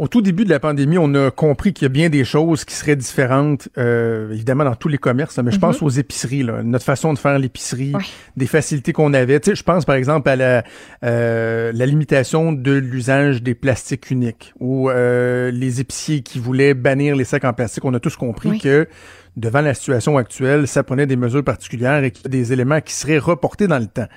Speaker 4: Au tout début de la pandémie, on a compris qu'il y a bien des choses qui seraient différentes, euh, évidemment dans tous les commerces, mais je pense mhm. aux épiceries, là, notre façon de faire l'épicerie, des facilités qu'on avait. Tu sais, je pense par exemple à la, euh, la limitation de l'usage des plastiques uniques ou euh, les épiciers qui voulaient bannir les sacs en plastique. On a tous compris que devant la situation actuelle, ça prenait des mesures particulières et qu'il y a des éléments qui seraient reportés dans le temps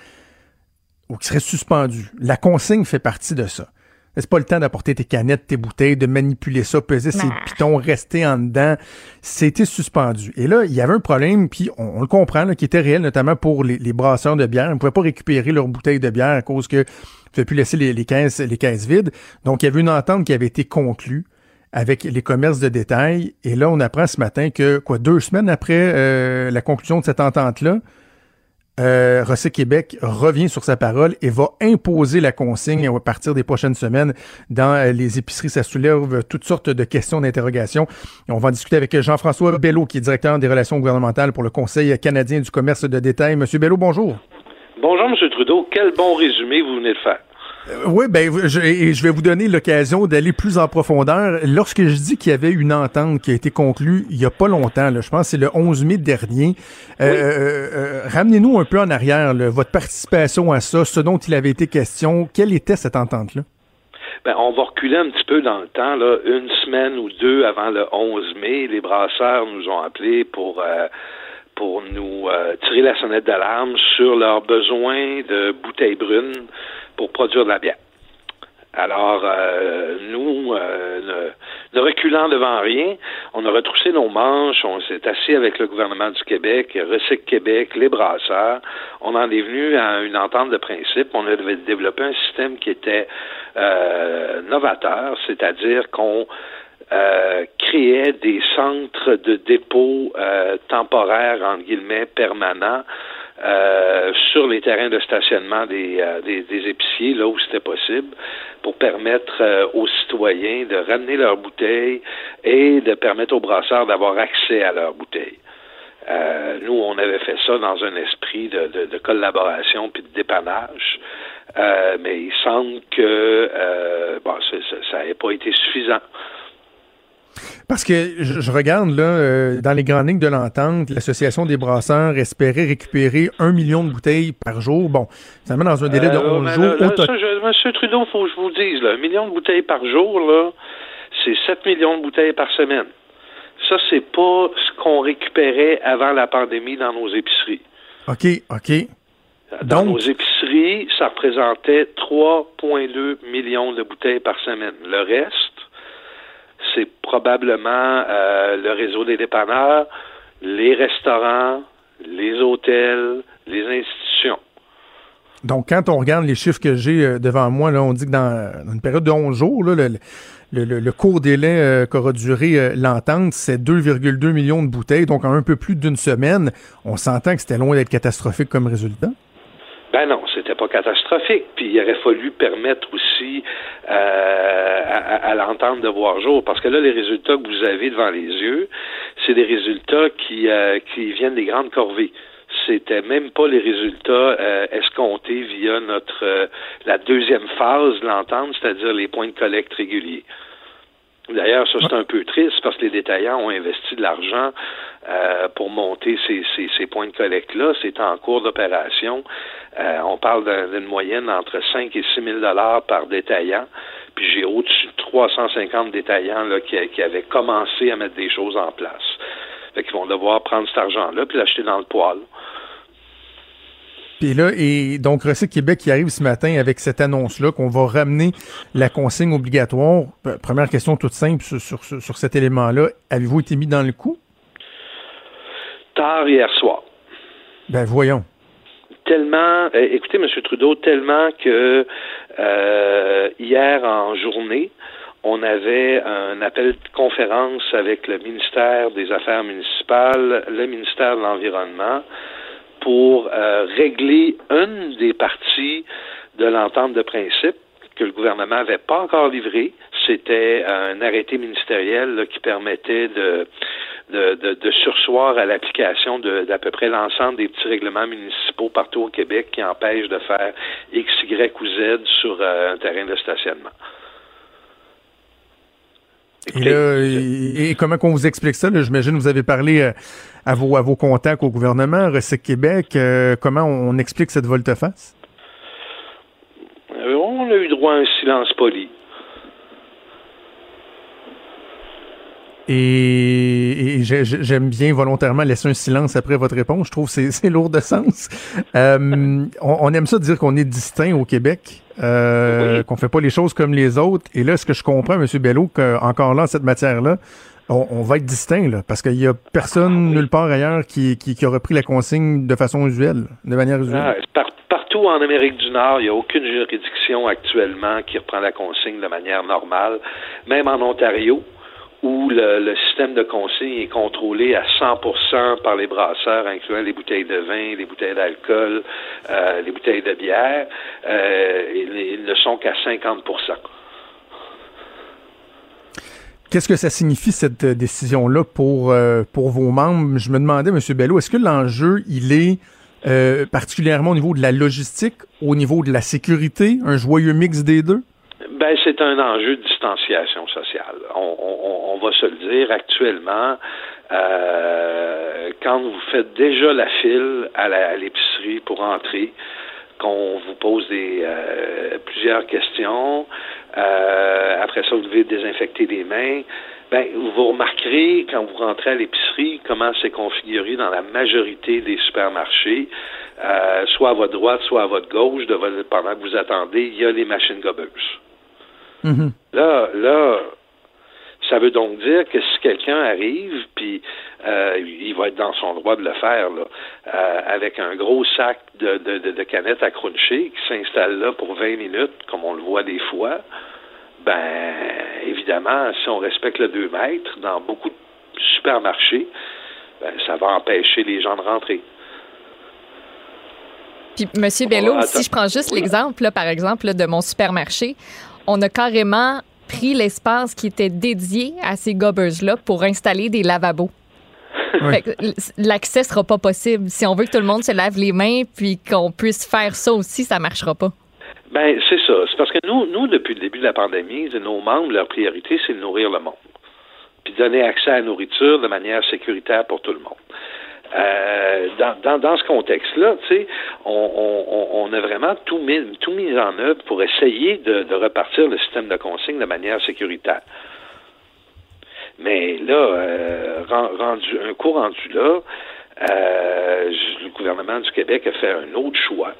Speaker 4: ou qui seraient suspendus. La consigne fait partie de ça. C'est pas le temps d'apporter tes canettes, tes bouteilles, de manipuler ça, peser ces pitons, rester en dedans. C'était suspendu. Et là, il y avait un problème, puis on, le comprend, qui était réel, notamment pour les, brasseurs de bière. Ils ne pouvaient pas récupérer leurs bouteilles de bière à cause que ne pouvaient plus laisser les, caisses, les caisses vides. Donc, il y avait une entente qui avait été conclue avec les commerces de détail. Et là, on apprend ce matin que, quoi, deux semaines après euh, la conclusion de cette entente-là, euh, Québec revient sur sa parole et va imposer la consigne à partir des prochaines semaines dans euh, les épiceries. Ça soulève toutes sortes de questions d'interrogation. On va discuter avec Jean-François Bello, qui est directeur des relations gouvernementales pour le Conseil canadien du commerce de détail. Monsieur Bello, bonjour.
Speaker 7: Bonjour, Monsieur Trudeau. Quel bon résumé vous venez de faire.
Speaker 4: Euh, oui, ben, je, je vais vous donner l'occasion d'aller plus en profondeur. Lorsque je dis qu'il y avait une entente qui a été conclue il y a pas longtemps, je pense que c'est le 11 mai dernier, euh, euh, ramenez-nous un peu en arrière, votre participation à ça, ce dont il avait été question. Quelle était cette entente-là?
Speaker 7: Ben, on va reculer un petit peu dans le temps, là, une semaine ou deux avant le 11 mai. Les brasseurs nous ont appelés pour pour nous tirer la sonnette d'alarme sur leurs besoins de bouteilles brunes pour produire de la bière. Alors, euh, nous, euh, ne, reculant devant rien, on a retroussé nos manches, on s'est assis avec le gouvernement du Québec, Recyc Québec, les brasseurs. On en est venu à une entente de principe. On a développé un système qui était euh, novateur, c'est-à-dire qu'on créait des centres de dépôt temporaires, entre guillemets, permanents, euh, sur les terrains de stationnement des, euh, des, épiciers, là où c'était possible, pour permettre euh, aux citoyens de ramener leurs bouteilles et de permettre aux brasseurs d'avoir accès à leurs bouteilles. nous, on avait fait ça dans un esprit de, de, de collaboration puis de dépannage, mais il semble que bon, ça n'avait pas été suffisant.
Speaker 4: Parce que je, regarde là, euh, dans les grandes lignes de l'entente, l'Association des brasseurs espérait récupérer un million de bouteilles par jour. Bon, ça met dans un délai de 11 euh, jours.
Speaker 7: Monsieur Trudeau, faut que je vous dise, là, un million de bouteilles par jour, là, c'est 7 millions de bouteilles par semaine. Ça, c'est pas ce qu'on récupérait avant la pandémie dans nos épiceries.
Speaker 4: OK, OK.
Speaker 7: Dans nos épiceries, ça représentait 3,2 millions de bouteilles par semaine. Le reste, c'est probablement euh, le réseau des dépanneurs, les restaurants, les hôtels, les institutions.
Speaker 4: Donc, quand on regarde les chiffres que j'ai euh, devant moi, là, on dit que dans, une période de 11 jours, le, court délai euh, qu'aura duré l'entente, c'est 2,2 millions de bouteilles, donc en un peu plus d'une semaine. On s'entend que c'était loin d'être catastrophique comme résultat.
Speaker 7: Ben non, c'était pas catastrophique. Puis il aurait fallu permettre aussi euh, à, l'entente de voir jour, parce que là, les résultats que vous avez devant les yeux, c'est des résultats qui, euh, qui viennent des grandes corvées. C'était même pas les résultats euh, escomptés via notre la deuxième phase de l'entente, c'est-à-dire les points de collecte réguliers. D'ailleurs, ça c'est un peu triste parce que les détaillants ont investi de l'argent euh, pour monter ces, points de collecte-là. C'est en cours d'opération. Euh, on parle d'une moyenne entre 5 et 6 000 dollars par détaillant. Puis j'ai au-dessus de 350 détaillants qui avaient commencé à mettre des choses en place. Fait qu'ils vont devoir prendre cet argent-là puis l'acheter dans le poêle.
Speaker 4: Et là, et donc Recyc Québec qui arrive ce matin avec cette annonce-là qu'on va ramener la consigne obligatoire. Première question toute simple sur, sur, cet élément-là. Avez-vous été mis dans le coup?
Speaker 7: Tard hier soir.
Speaker 4: Ben voyons.
Speaker 7: Tellement, euh, écoutez, M. Trudeau, tellement que euh, hier en journée, on avait un appel de conférence avec le ministère des Affaires municipales, le ministère de l'Environnement, pour euh, régler une des parties de l'entente de principe que le gouvernement n'avait pas encore livré. C'était un arrêté ministériel qui permettait de, de, de, sursoir à l'application d'à peu près l'ensemble des petits règlements municipaux partout au Québec qui empêchent de faire X, Y ou Z sur euh, un terrain de stationnement.
Speaker 4: Et, comment qu'on vous explique ça? J'imagine que vous avez parlé euh, à, vos, à vos contacts au gouvernement, Recyc Québec. Euh, comment on, explique cette volte-face?
Speaker 7: Euh, on a eu droit à un silence poli.
Speaker 4: Et, j'aime bien volontairement laisser un silence après votre réponse. Je trouve que c'est lourd de sens. Euh, *laughs* on, aime ça dire qu'on est distinct au Québec, euh, qu'on fait pas les choses comme les autres. Et là, ce que je comprends, M. Bello, qu'encore là, cette matière-là, on, va être distinct, là, parce qu'il y a personne nulle part ailleurs qui, qui, qui, a repris la consigne de façon usuelle, de manière usuelle.
Speaker 7: Ah, partout en Amérique du Nord, il n'y a aucune juridiction actuellement qui reprend la consigne de manière normale. Même en Ontario, où le, système de consigne est contrôlé à 100% par les brasseurs, incluant les bouteilles de vin, les bouteilles d'alcool, euh, les bouteilles de bière, euh, ils, ne sont qu'à 50%.
Speaker 4: Qu'est-ce que ça signifie cette décision-là pour, euh, pour vos membres? Je me demandais, M. Bello, est-ce que l'enjeu, il est particulièrement au niveau de la logistique, au niveau de la sécurité, un joyeux mix des deux?
Speaker 7: Ben, c'est un enjeu de distanciation sociale. On, va se le dire actuellement. Euh, quand vous faites déjà la file à l'épicerie pour entrer, qu'on vous pose des euh, plusieurs questions, euh, après ça vous devez désinfecter les mains. Ben, vous remarquerez quand vous rentrez à l'épicerie comment c'est configuré dans la majorité des supermarchés, soit à votre droite, soit à votre gauche, de pendant que vous attendez, il y a les machines gobeuses. Mm-hmm. Là, là, ça veut donc dire que si quelqu'un arrive, puis euh, il va être dans son droit de le faire, là, euh, avec un gros sac de, de, de, canettes à cruncher qui s'installe là pour 20 minutes, comme on le voit des fois, ben évidemment, si on respecte le 2 mètres, dans beaucoup de supermarchés, ben, ça va empêcher les gens de rentrer.
Speaker 5: Puis, M. Bello, si je prends juste l'exemple, par exemple, de mon supermarché, on a carrément pris l'espace qui était dédié à ces gobbers-là pour installer des lavabos. L'accès sera pas possible. Si on veut que tout le monde se lave les mains puis qu'on puisse faire ça aussi, ça marchera pas.
Speaker 7: Ben, c'est ça. C'est parce que nous, nous, depuis le début de la pandémie, nos membres, leur priorité, c'est de nourrir le monde. Puis donner accès à la nourriture de manière sécuritaire pour tout le monde. Euh, dans, dans, ce contexte-là, sais, on, on, a vraiment tout mis, tout mis en œuvre pour essayer de, repartir le système de consigne de manière sécuritaire. Mais là, euh, rendu, un coup rendu là, euh, le gouvernement du Québec a fait un autre choix,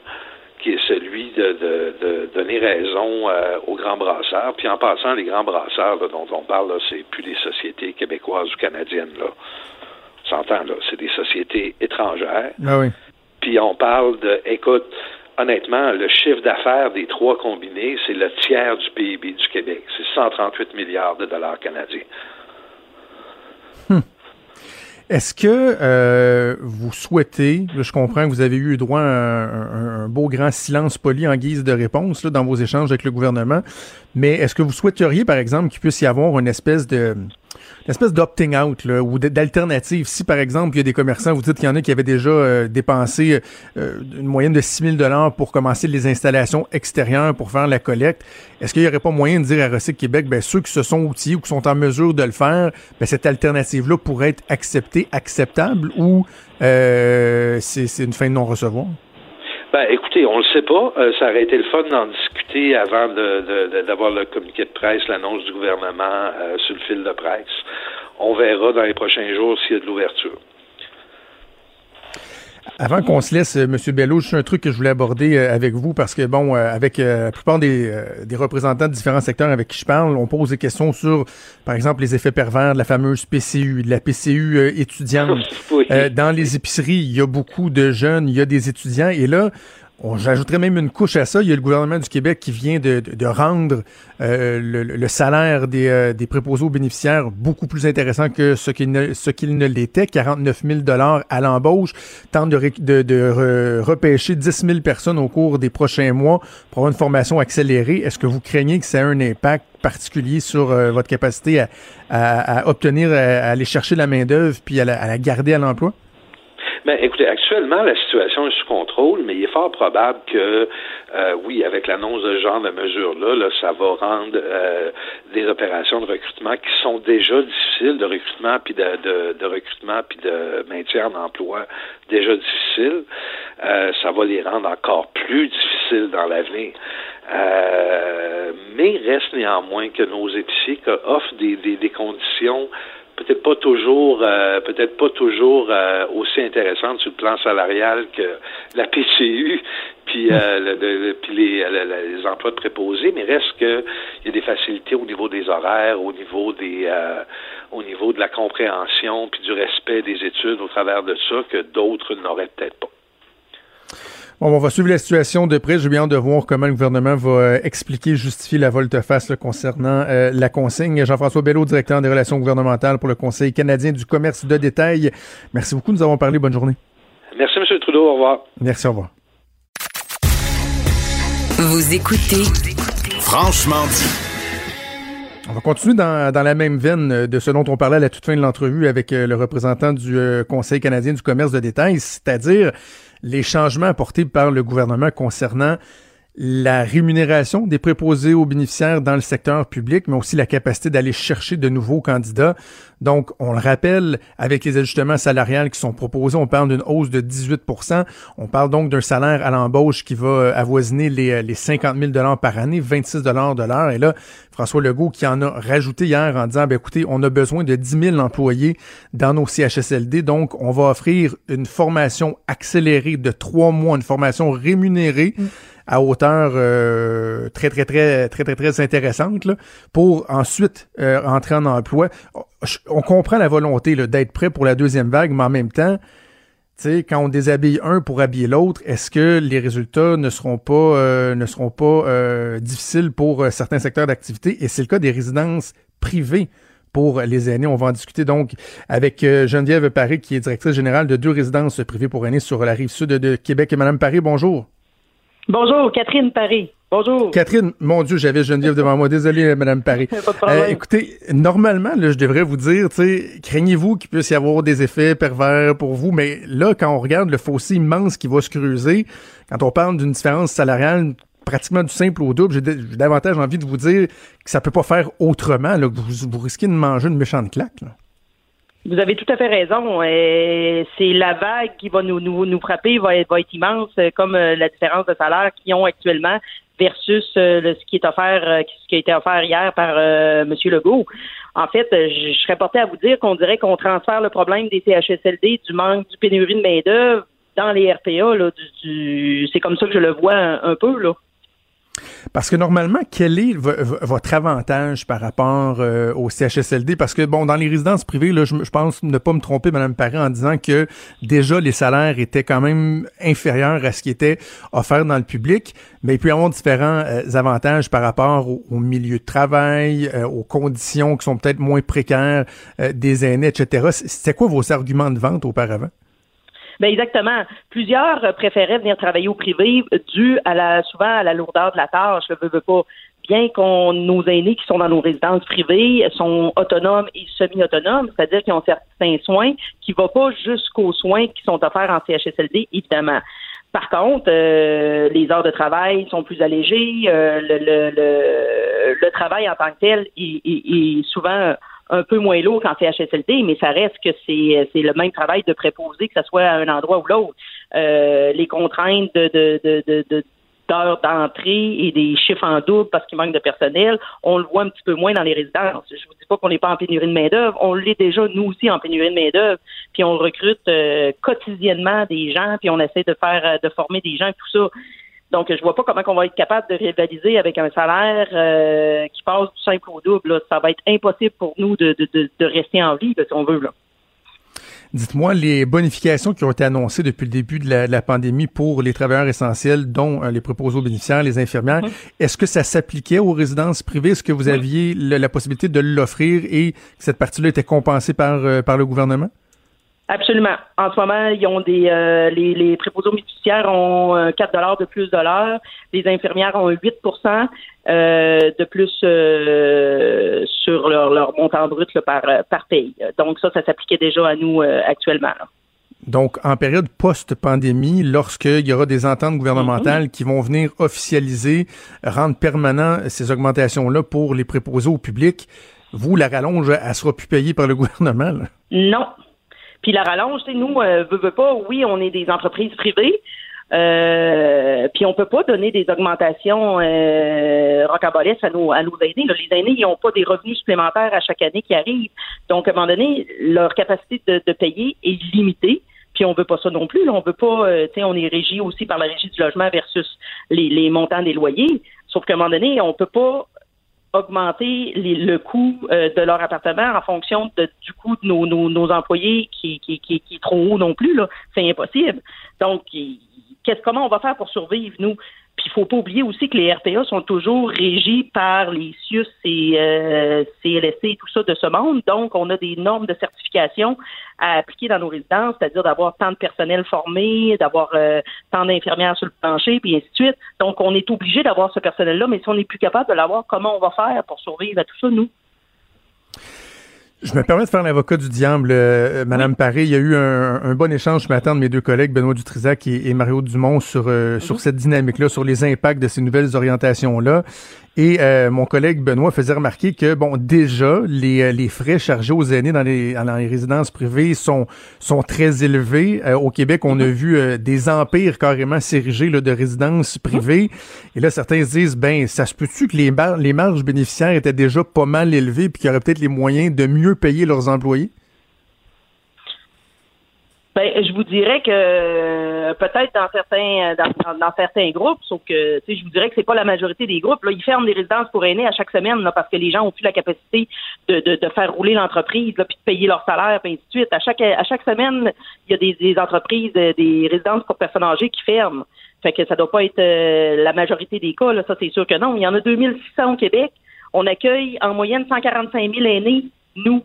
Speaker 7: qui est celui de, donner raison aux grands brasseurs. Puis en passant, les grands brasseurs dont on parle, c'est plus des sociétés québécoises ou canadiennes. Là s'entend, là, c'est des sociétés étrangères.
Speaker 4: Ah oui.
Speaker 7: Puis on parle de, écoute, honnêtement, le chiffre d'affaires des trois combinés, c'est le tiers du PIB du Québec. C'est 138 milliards de dollars canadiens.
Speaker 4: Hmm. Est-ce que euh, vous souhaitez, je comprends que vous avez eu droit à un, beau grand silence poli en guise de réponse là, dans vos échanges avec le gouvernement, mais est-ce que vous souhaiteriez, par exemple, qu'il puisse y avoir une espèce de espèce d'opting out là, ou d'alternative. Si par exemple il y a des commerçants, vous dites qu'il y en a qui avaient déjà euh, dépensé euh, une moyenne de 6 000 dollars pour commencer les installations extérieures pour faire la collecte, est-ce qu'il n'y aurait pas moyen de dire à Recyc Québec, ben ceux qui se sont outillés ou qui sont en mesure de le faire, ben, cette alternative-là pourrait être acceptée, acceptable ou euh, c'est une fin de non-recevoir?
Speaker 7: Ben, écoutez, on le sait pas. Euh, ça aurait été le fun d'en discuter avant d'avoir le communiqué de presse, l'annonce du gouvernement euh, sur le fil de presse. On verra dans les prochains jours s'il y a de l'ouverture.
Speaker 4: Avant qu'on se laisse, euh, M. Bello, juste un truc que je voulais aborder euh, avec vous, parce que, bon, euh, avec la plupart des, représentants de différents secteurs avec qui je parle, on pose des questions sur, par exemple, les effets pervers de la fameuse PCU, de la PCU étudiante. *laughs* dans les épiceries, il y a beaucoup de jeunes, il y a des étudiants, et là, J'ajouterais même une couche à ça. Il y a le gouvernement du Québec qui vient de, rendre euh, le, salaire des, euh, des préposés aux bénéficiaires beaucoup plus intéressant que ce qu'il ne, ce qu'il ne l'était. 49 000 à l'embauche. Tente de, de, repêcher 10 000 personnes au cours des prochains mois pour avoir une formation accélérée. Est-ce que vous craignez que ça ait un impact particulier sur euh, votre capacité à, obtenir, à, aller chercher la main-d'œuvre puis à la garder à l'emploi?
Speaker 7: Ben, écoutez, actuellement, la situation est sous contrôle, mais il est fort probable que, euh, oui, avec l'annonce de ce genre de mesures-là, là, ça va rendre euh, des opérations de recrutement qui sont déjà difficiles de recrutement puis de, de, de recrutement puis de maintien en emploi déjà difficiles. Euh, ça va les rendre encore plus difficiles dans l'avenir. Euh, mais reste néanmoins que nos épiciers offrent des, des, des conditions peut-être pas toujours, euh, peut-être pas toujours euh, aussi intéressante sur le plan salarial que la *laughs* PCU, puis, euh, puis les, les, emplois de préposés, mais reste que il y a des facilités au niveau des horaires, au niveau des, au niveau de la compréhension, puis du respect des études au travers de ça que d'autres n'auraient peut-être pas
Speaker 4: on va suivre la situation de près. J'ai bien hâte de voir comment le gouvernement va euh, expliquer, justifier la volte-face concernant euh, la consigne. Jean-François Bello, directeur des relations gouvernementales pour le Conseil canadien du commerce de détail. Merci beaucoup. Nous avons parlé. Bonne journée.
Speaker 7: Merci, M. Trudeau. Au revoir.
Speaker 4: Merci. Au revoir.
Speaker 2: Vous écoutez
Speaker 3: Franchement dit.
Speaker 4: On va continuer dans, dans, la même veine de ce dont on parlait à la toute fin de l'entrevue avec euh, le représentant du Conseil canadien du commerce de détail, c'est-à-dire les changements apportés par le gouvernement concernant la rémunération des préposés aux bénéficiaires dans le secteur public, mais aussi la capacité d'aller chercher de nouveaux candidats. Donc, on le rappelle, avec les ajustements salariales qui sont proposés, on parle d'une hausse de 18% On parle donc d'un salaire à l'embauche qui va avoisiner les, les 50 000 par année, 26 de l'heure. Et là, François Legault qui en a rajouté hier en disant, ben, écoutez, on a besoin de 10 000 employés dans nos CHSLD, donc on va offrir une formation accélérée de trois mois, une formation rémunérée. Mm à hauteur euh, très, très, très, très, très, très intéressante pour ensuite euh, entrer en emploi. On comprend la volonté d'être prêt pour la deuxième vague, mais en même temps, quand on déshabille un pour habiller l'autre, est-ce que les résultats ne seront pas euh, ne seront pas difficiles pour certains secteurs d'activité? Et c'est le cas des résidences privées pour les aînés. On va en discuter donc avec Geneviève Paris, qui est directrice générale de deux résidences privées pour aînés sur la rive sud de Québec. Et Madame Paris, bonjour.
Speaker 8: Bonjour, Catherine Paris. Bonjour.
Speaker 4: Catherine, mon Dieu, j'avais Geneviève devant moi. Désolé, Madame Paris. *laughs*
Speaker 8: Euh,
Speaker 4: écoutez, normalement, là, je devrais vous dire, craignez-vous qu'il puisse y avoir des effets pervers pour vous, mais là, quand on regarde le fossé immense qui va se creuser, quand on parle d'une différence salariale pratiquement du simple au double, j'ai davantage envie de vous dire que ça peut pas faire autrement, là, que vous, vous risquez de manger une méchante claque. Là.
Speaker 8: Vous avez tout à fait raison. c'est la vague qui va nous, nous, nous frapper, va être, va être immense, euh, comme euh, la différence de salaire qu'ils ont actuellement versus euh, ce qui est offert, ce qui a été offert hier par M. Legault. En fait, je, serais porté à vous dire qu'on dirait qu'on transfère le problème des CHSLD, du manque, du pénurie de main-d'œuvre dans les RPA. Là, du, c'est comme ça que je le vois un peu. Là.
Speaker 4: Parce que normalement, quel est votre avantage par rapport euh, au CHSLD? Parce que, bon, dans les résidences privées, là, je, pense ne pas me tromper, Mme Paré, en disant que déjà les salaires étaient quand même inférieurs à ce qui était offert dans le public, mais il peut avoir différents euh, avantages par rapport au, milieu de travail, euh, aux conditions qui sont peut-être moins précaires des aînés, etc. C'était quoi vos arguments de vente auparavant?
Speaker 8: Ben exactement. Plusieurs euh, préféraient venir travailler au privé dû à la souvent à la lourdeur de la tâche. Je veux, veux pas. Bien qu'on nos aînés qui sont dans nos résidences privées sont autonomes et semi-autonomes, c'est-à-dire qu'ils ont certains soins qui ne vont pas jusqu'aux soins qui sont offerts en CHSLD, évidemment. Par contre, euh, les heures de travail sont plus allégées, euh, le, le, le, le, travail en tant que tel est, est, est souvent un peu moins lourd qu'en CHSLD, mais ça reste que c'est, c'est le même travail de préposer, que ce soit à un endroit ou l'autre. Euh, les contraintes de, de, de, de, d'heures d'entrée et des chiffres en double parce qu'il manque de personnel, on le voit un petit peu moins dans les résidences. Je vous dis pas qu'on n'est pas en pénurie de main-d'œuvre, on l'est déjà nous aussi en pénurie de main-d'œuvre, puis on recrute euh, quotidiennement des gens, puis on essaie de faire euh, de former des gens tout ça. Donc, je vois pas comment on va être capable de rivaliser avec un salaire euh, qui passe du simple au double. Ça va être impossible pour nous de, rester en vie, si on veut.
Speaker 4: Dites-moi, les bonifications qui ont été annoncées depuis le début de la, pandémie pour les travailleurs essentiels, dont euh, les préposés aux bénéficiaires, les infirmières, est-ce que ça s'appliquait aux résidences privées? Est-ce que vous aviez la, possibilité de l'offrir et que cette partie-là était compensée par, euh, par le gouvernement?
Speaker 8: Absolument. En ce moment, ils ont des euh, les, les préposés bénéficiaires ont 4 euh, dollars de plus de l'heure. Les infirmières ont 8% euh, de plus sur leur, leur montant brut par, par pays. Donc ça, ça s'appliquait déjà à nous actuellement.
Speaker 4: Donc, en période post-pandémie, lorsqu'il y aura des ententes gouvernementales qui vont venir officialiser, rendre permanent ces augmentations-là pour les préposés au public, vous, la rallonge, elle sera plus payée par le *laughs* gouvernement?
Speaker 8: Non, puis la rallonge, nous, euh, veut, veut pas, oui, on est des entreprises privées, Euh, puis on peut pas donner des augmentations euh, rocambolesques à nos, à nos aînés. Les aînés, ils n'ont pas des revenus supplémentaires à chaque année qui arrivent. Donc, à un moment donné, leur capacité de, de payer est limitée. Puis on veut pas ça non plus. Là. On veut pas, euh, tu sais, on est régi aussi par la régie du logement versus les, les montants des loyers. Sauf qu'à un moment donné, on peut pas augmenter les, le coût euh, de leur appartement en fonction de, du coût de nos, nos, employés qui, qui, qui, qui, est trop haut non plus. C'est impossible. Donc, qu'est-ce comment on va faire pour survivre, nous? Puis il faut pas oublier aussi que les RPA sont toujours régis par les CIUS et euh, CLSC et tout ça de ce monde. Donc, on a des normes de certification à appliquer dans nos résidences, c'est-à-dire d'avoir tant de personnel formé, d'avoir euh, tant d'infirmières sur le plancher, puis ainsi de suite. Donc, on est obligé d'avoir ce personnel-là, mais si on n'est plus capable de l'avoir, comment on va faire pour survivre à tout ça, nous?
Speaker 4: Je me permets de faire l'avocat du diable, euh, Madame Paré. Il y a eu un, bon échange ce matin de mes deux collègues, Benoît Dutrisac et, Mario Dumont, sur, euh, sur cette dynamique-là, sur les impacts de ces nouvelles orientations-là. Et euh, mon collègue Benoît faisait remarquer que, bon, déjà, les, euh, les frais chargés aux aînés dans les, dans les résidences privées sont, sont très élevés. Euh, au Québec, on a vu des empires carrément s'ériger de résidences privées. Et là, certains se disent, ben, ça se peut-tu que les, les marges bénéficiaires étaient déjà pas mal élevées puis qu'il y aurait peut-être les moyens de mieux payer leurs employés?
Speaker 8: Ben, je vous dirais que euh, peut-être dans certains dans, dans, certains groupes, sauf que tu sais, je vous dirais que c'est pas la majorité des groupes. Là, ils ferment des résidences pour aînés à chaque semaine là, parce que les gens ont plus la capacité de, de, de faire rouler l'entreprise, puis de payer leur salaire, puis ainsi de suite. À chaque à chaque semaine, il y a des, des entreprises, euh, des résidences pour personnes âgées qui ferment. Fait que ça doit pas être euh, la majorité des cas. Là, ça c'est sûr que non. Il y en a 2600 au Québec. On accueille en moyenne 145 000 aînés, nous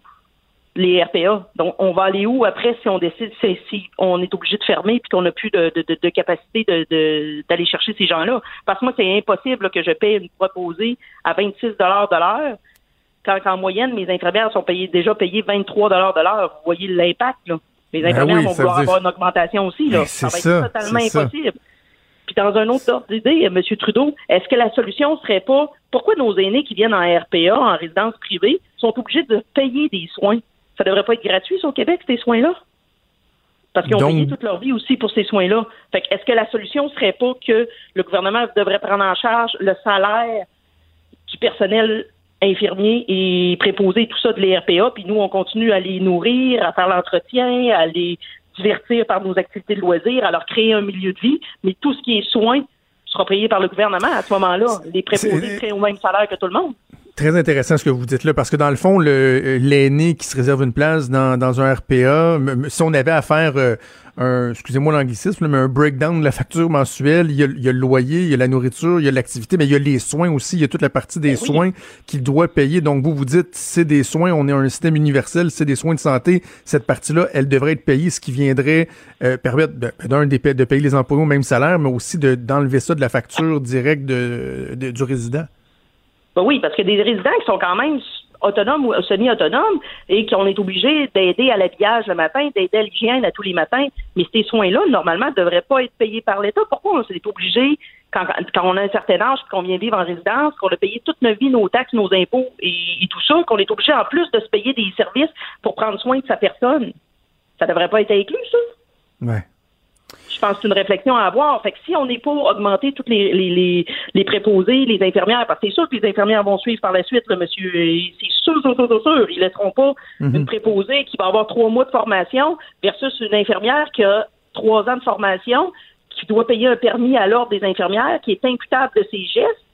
Speaker 8: les RPA. Donc, on va aller où après si on décide, si on est obligé de fermer puis qu'on n'a plus de, de, de, capacité d'aller chercher ces gens-là? Parce que moi, c'est impossible que je paye une proposée à 26 de l'heure quand en moyenne, mes infirmières sont payées, déjà payées 23 de l'heure. Vous voyez l'impact, là. Les ben infirmières vont vouloir avoir une augmentation aussi, là.
Speaker 4: Ça va être
Speaker 8: totalement impossible. Puis dans un autre ordre d'idée, M. Trudeau, est-ce que la solution serait pas pourquoi nos aînés qui viennent en RPA, en résidence privée, sont obligés de payer des soins? Ça devrait pas être gratuit, au Québec, ces soins-là? Parce qu'ils ont payé toute leur vie aussi pour ces soins-là. Fait est-ce que la solution serait pas que le gouvernement devrait prendre en charge le salaire du personnel infirmier et préposé, tout ça de l'ERPA, puis nous, on continue à les nourrir, à faire l'entretien, à les divertir par nos activités de loisirs, à leur créer un milieu de vie, mais tout ce qui est soins sera payé par le gouvernement à ce moment-là. Les préposés créent au même salaire que tout le monde.
Speaker 4: Très intéressant ce que vous dites là, parce que dans le fond, euh, l'aîné qui se réserve une place dans, dans un RPA, si on avait à faire euh, un, excusez-moi l'anglicisme, mais un breakdown de la facture mensuelle, il y, a, il y, a, le loyer, il y a la nourriture, il y a l'activité, mais il y a les soins aussi, il y a toute la partie des ben soins qu'il doit payer. Donc vous vous dites, c'est des soins, on est un système universel, c'est des soins de santé, cette partie-là, elle devrait être payée, ce qui viendrait euh, permettre d'un de, de payer les employés au même salaire, mais aussi d'enlever ça de la facture directe de, du résident.
Speaker 8: Ben oui, parce que des résidents qui sont quand même autonomes ou semi-autonomes et qu'on est obligé d'aider à l'habillage le matin, d'aider à l'hygiène à tous les matins. Mais ces soins-là, normalement, ne devraient pas être payés par l'État. Pourquoi on s'est obligé, quand, on a un certain âge, qu'on vient vivre en résidence, qu'on a payé toute notre vie, nos taxes, nos impôts et, tout ça, qu'on est obligé en plus de se payer des services pour prendre soin de sa personne? Ça devrait pas être inclus, ça?
Speaker 4: Ouais
Speaker 8: je pense que c'est une réflexion à avoir. Fait que si on n'est pas augmenter toutes les, les, les, préposés, les infirmières, parce que c'est sûr que les infirmières vont suivre par la suite, le monsieur, c'est sûr, sûr, sûr, sûr, ils laisseront pas mhm. une préposée qui va avoir trois mois de formation versus une infirmière qui a trois ans de formation, qui doit payer un permis à l'ordre des infirmières, qui est imputable de ses gestes,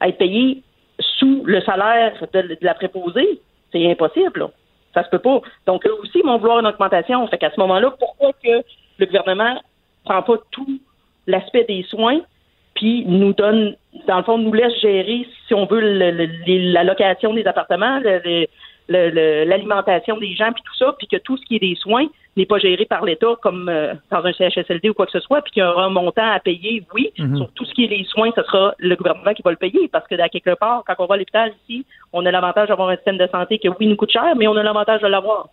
Speaker 8: à être payée sous le salaire de, la préposée. C'est impossible, là. Ça se peut pas. Donc, eux aussi, ils vont vouloir une augmentation. Fait qu'à ce moment-là, pourquoi que le gouvernement prend pas tout l'aspect des soins, puis nous donne, dans le fond, nous laisse gérer, si on veut, la location des appartements, l'alimentation des gens, puis tout ça, puis que tout ce qui est des soins n'est pas géré par l'État comme euh, dans un CHSLD ou quoi que ce soit, puis qu'il y aura un montant à payer, oui, mhm. sur tout ce qui est les soins, ce sera le gouvernement qui va le payer, parce que à quelque part, quand on va à l'hôpital ici, on a l'avantage d'avoir un système de santé qui, oui, nous coûte cher, mais on a l'avantage de l'avoir.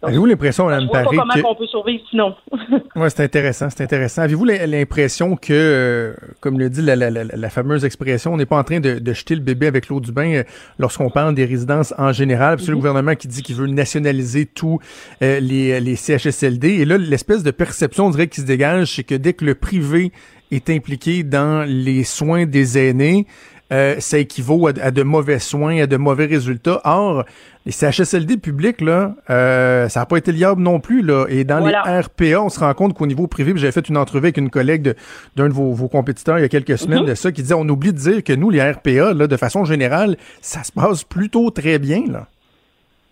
Speaker 4: Avez-vous l'impression, Mme Paris,
Speaker 8: pas comment
Speaker 4: que...
Speaker 8: on peut survivre sinon. *laughs*
Speaker 4: Oui, c'est intéressant, c'est intéressant. Avez-vous l'impression que, euh, comme le dit la, la, la, la fameuse expression, on n'est pas en train de, de, jeter le bébé avec l'eau du bain euh, lorsqu'on parle des résidences en général? Puis c'est le
Speaker 8: Mhm.
Speaker 4: gouvernement qui dit qu'il veut nationaliser tous euh, les, les CHSLD. Et là, l'espèce de perception, on dirait, qui se dégage, c'est que dès que le privé est impliqué dans les soins des aînés, euh, ça équivaut à, à, de mauvais soins, à de mauvais résultats. Or, les CHSLD publics, là, euh, ça n'a pas été liable non plus. Là. Et dans
Speaker 8: Voilà.
Speaker 4: les RPA, on se rend compte qu'au niveau privé, j'avais fait une entrevue avec une collègue de- d'un de, vos, vos compétiteurs il y a quelques semaines
Speaker 8: Mhm.
Speaker 4: de ça, qui disait on oublie de dire que nous, les RPA, là, de façon générale, ça se passe plutôt très bien. Là.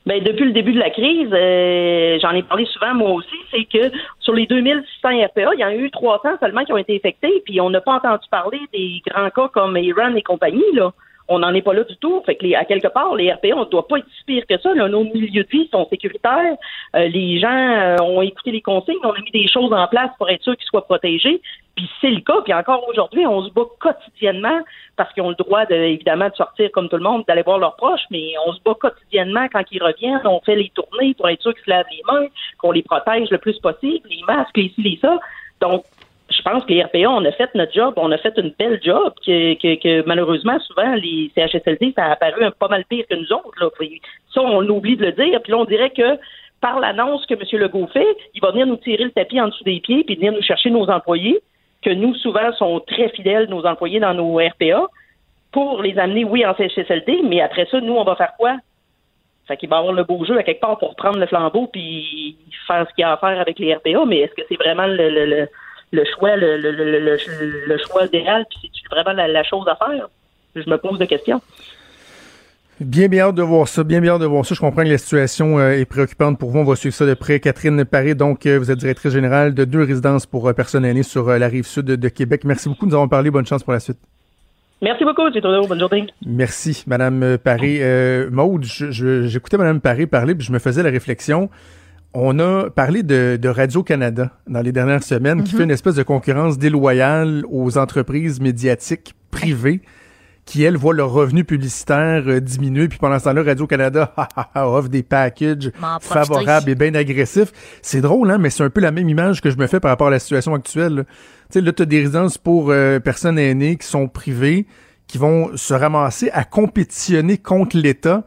Speaker 8: Ben, depuis le début de la crise, euh, j'en ai parlé souvent moi aussi, c'est que sur les 2600 RPA, il y en a eu 300 seulement qui ont été infectés, puis on n'a pas entendu parler des grands cas comme Iran et compagnie, là. On n'en est pas là du tout. Fait que les, à quelque part, les RPA, on ne doit pas être pire que ça. Là. Nos milieux de vie sont sécuritaires. Euh, les gens euh, ont écouté les consignes. On a mis des choses en place pour être sûr qu'ils soient protégés. Puis c'est le cas. Puis encore aujourd'hui, on se bat quotidiennement parce qu'ils ont le droit, de, évidemment, de sortir comme tout le monde, d'aller voir leurs proches. Mais on se bat quotidiennement quand ils reviennent. On fait les tournées pour être sûr qu'ils se lavent les mains, qu'on les protège le plus possible, les masques, les ci, les ça. Donc, pense que les RPA, on a fait notre job, on a fait une belle job, que, malheureusement, souvent, les CHSLD, ça a apparu un pas mal pire que nous autres. Là. Ça, on oublie de le dire. Puis là, on dirait que par l'annonce que M. Legault fait, il va venir nous tirer le tapis en dessous des pieds puis venir nous chercher nos employés, que nous, souvent, sont très fidèles, nos employés dans nos RPA, pour les amener, oui, en CHSLD, mais après ça, nous, on va faire quoi? Fait qu'il va avoir le beau jeu à quelque part pour prendre le flambeau puis faire ce qu'il y a à faire avec les RPA, mais est-ce que c'est vraiment le le choix, le, le, le, le, le choix idéal, puis c'est vraiment la, la, chose à faire? Je me pose des questions.
Speaker 4: Bien, bien hâte de voir ça. Bien, bien hâte de voir ça. Je comprends que la situation euh, est préoccupante pour vous. On va suivre ça de près. Catherine Paré, donc, euh, vous êtes directrice générale de deux résidences pour euh, personnes aînées sur la rive sud de, de, Québec. Merci beaucoup. Nous avons parlé. Bonne chance pour la suite.
Speaker 8: Merci beaucoup, c'est Bonne journée.
Speaker 4: Merci, Madame Paré. Maude, j'écoutais Madame Paré parler, puis je me faisais la réflexion. On a parlé de, de Radio-Canada dans les dernières semaines, mm -hmm. qui fait une espèce de concurrence déloyale aux entreprises médiatiques privées qui, elles, voient leur revenu publicitaire euh, diminuer. Puis pendant ce temps-là, Radio-Canada *laughs* offre des packages favorables et bien agressifs. C'est drôle, hein, mais c'est un peu la même image que je me fais par rapport à la situation actuelle. Tu sais, là, tu as des résidences pour euh, personnes aînées qui sont privées, qui vont se ramasser à compétitionner contre l'État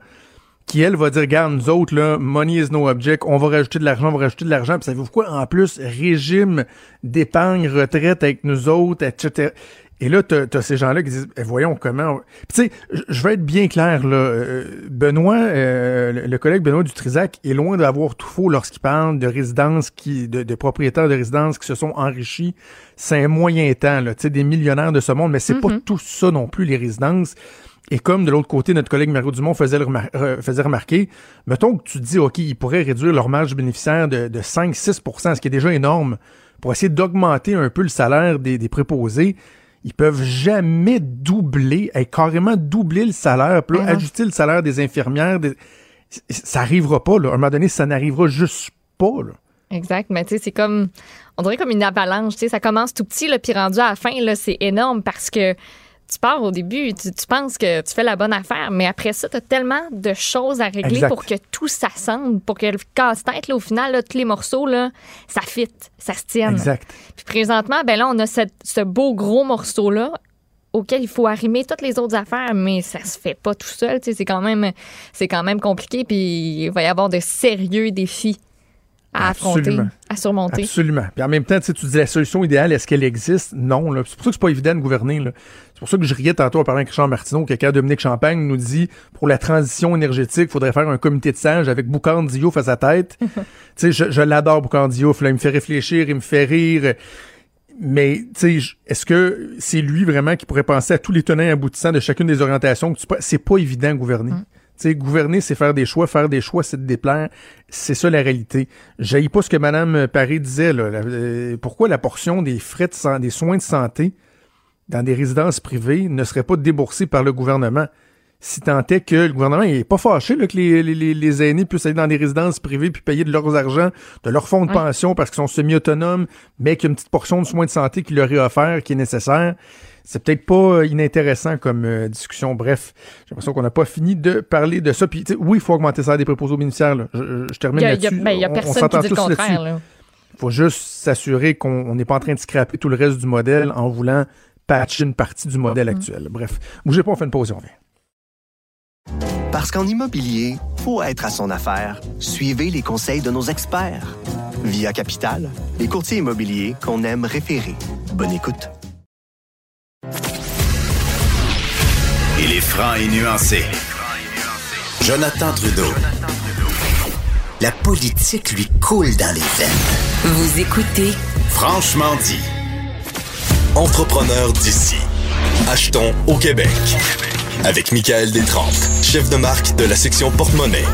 Speaker 4: qui, elle, va dire, regarde, nous autres, là, money is no object, on va rajouter de l'argent, on va rajouter de l'argent, puis savez-vous quoi? En plus, régime d'épargne, retraite avec nous autres, etc. Et là, t'as as ces gens-là qui disent, eh, voyons comment... Tu sais, je vais être bien clair, là, euh, Benoît, euh, le, le collègue Benoît Dutrisac est loin d'avoir tout faux lorsqu'il parle de résidences, qui, de, de, propriétaires de résidences qui se sont enrichis. C'est un moyen temps, là, tu sais, des millionnaires de ce monde, mais c'est mm -hmm. pas tout ça non plus, les résidences. Et comme de l'autre côté, notre collègue Mario Dumont faisait, remar faisait remarquer, mettons que tu te dis, OK, ils pourraient réduire leur marge bénéficiaire de, de 5-6% ce qui est déjà énorme, pour essayer d'augmenter un peu le salaire des, des, préposés. Ils peuvent jamais doubler, hey, carrément doubler le salaire, puis là, ajuster le salaire des infirmières. Des... Ça arrivera pas, là. À un moment donné, ça n'arrivera juste pas, là.
Speaker 5: Exact, mais tu sais, c'est comme, on dirait comme une avalanche, tu sais, ça commence tout petit, là, puis rendu à la fin, là, c'est énorme parce que tu pars au début, tu, tu, penses que tu fais la bonne affaire, mais après ça, tu as tellement de choses à régler
Speaker 4: Exact.
Speaker 5: pour que tout s'assemble, pour que le casse-tête, là, au final, là, tous les morceaux, là, ça fit, ça se tienne.
Speaker 4: Exact.
Speaker 5: Puis présentement, ben là, on a cette- ce beau gros morceau-là auquel il faut arrimer toutes les autres affaires, mais ça se fait pas tout seul. C'est quand même, c'est quand même compliqué, puis il va y avoir de sérieux défis à affronter,
Speaker 4: Absolument.
Speaker 5: à surmonter.
Speaker 4: Absolument. Puis en même temps, tu dis la solution idéale, est-ce qu'elle existe? Non. C'est pour ça que c'est pas évident de gouverner. C'est pour ça que je riais tantôt en parlant avec Richard Martineau, que quand Dominique Champagne nous dit pour la transition énergétique, il faudrait faire un comité de sages avec Boucan Diouf à sa tête. *laughs* tu sais, je, je l'adore, Boucan Diouf. Là, il me fait réfléchir, il me fait rire. Mais, est-ce que c'est lui vraiment qui pourrait penser à tous les tenants et aboutissants de chacune des orientations. C'est pas évident gouverner. Tu sais, gouverner, c'est faire des choix. Faire des choix, c'est de déplaire. C'est ça la réalité. J'aille pas ce que Mme Paré disait. Là. La- euh, pourquoi la portion des frais de san- des soins de santé dans des résidences privées ne serait pas déboursée par le gouvernement? Si tant est que le gouvernement est pas fâché là, que les, les- les, les aînés puissent aller dans des résidences privées puis payer de leurs argent, de leur fonds de pension parce qu'ils sont semi-autonomes, mais qu'il y a une petite portion de soins de santé qui leur est offert, qui est nécessaire. C'est peut-être pas inintéressant comme euh, discussion. Bref, j'ai l'impression qu'on n'a pas fini de parler de ça. Puis, oui, il faut augmenter ça des préposés aux bénéficiaires. Je, je, termine là-dessus.
Speaker 5: Il n'y a, personne qui dit le contraire.
Speaker 4: Il faut juste s'assurer qu'on n'est pas en train de scraper tout le reste du modèle en voulant patcher une partie du modèle mm. actuel. Bref, bougez pas, on fait une pause et on vient.
Speaker 1: Parce qu'en immobilier, faut être à son affaire. Suivez les conseils de nos experts. Via Capital, les courtiers immobiliers qu'on aime référer. Bonne écoute.
Speaker 3: Il est franc et nuancé. Jonathan Trudeau. La politique lui coule dans les veines.
Speaker 2: Vous écoutez
Speaker 3: Franchement dit. Entrepreneur d'ici. Achetons au Québec. Avec Michael Détrempe, chef de marque de la section porte-monnaie.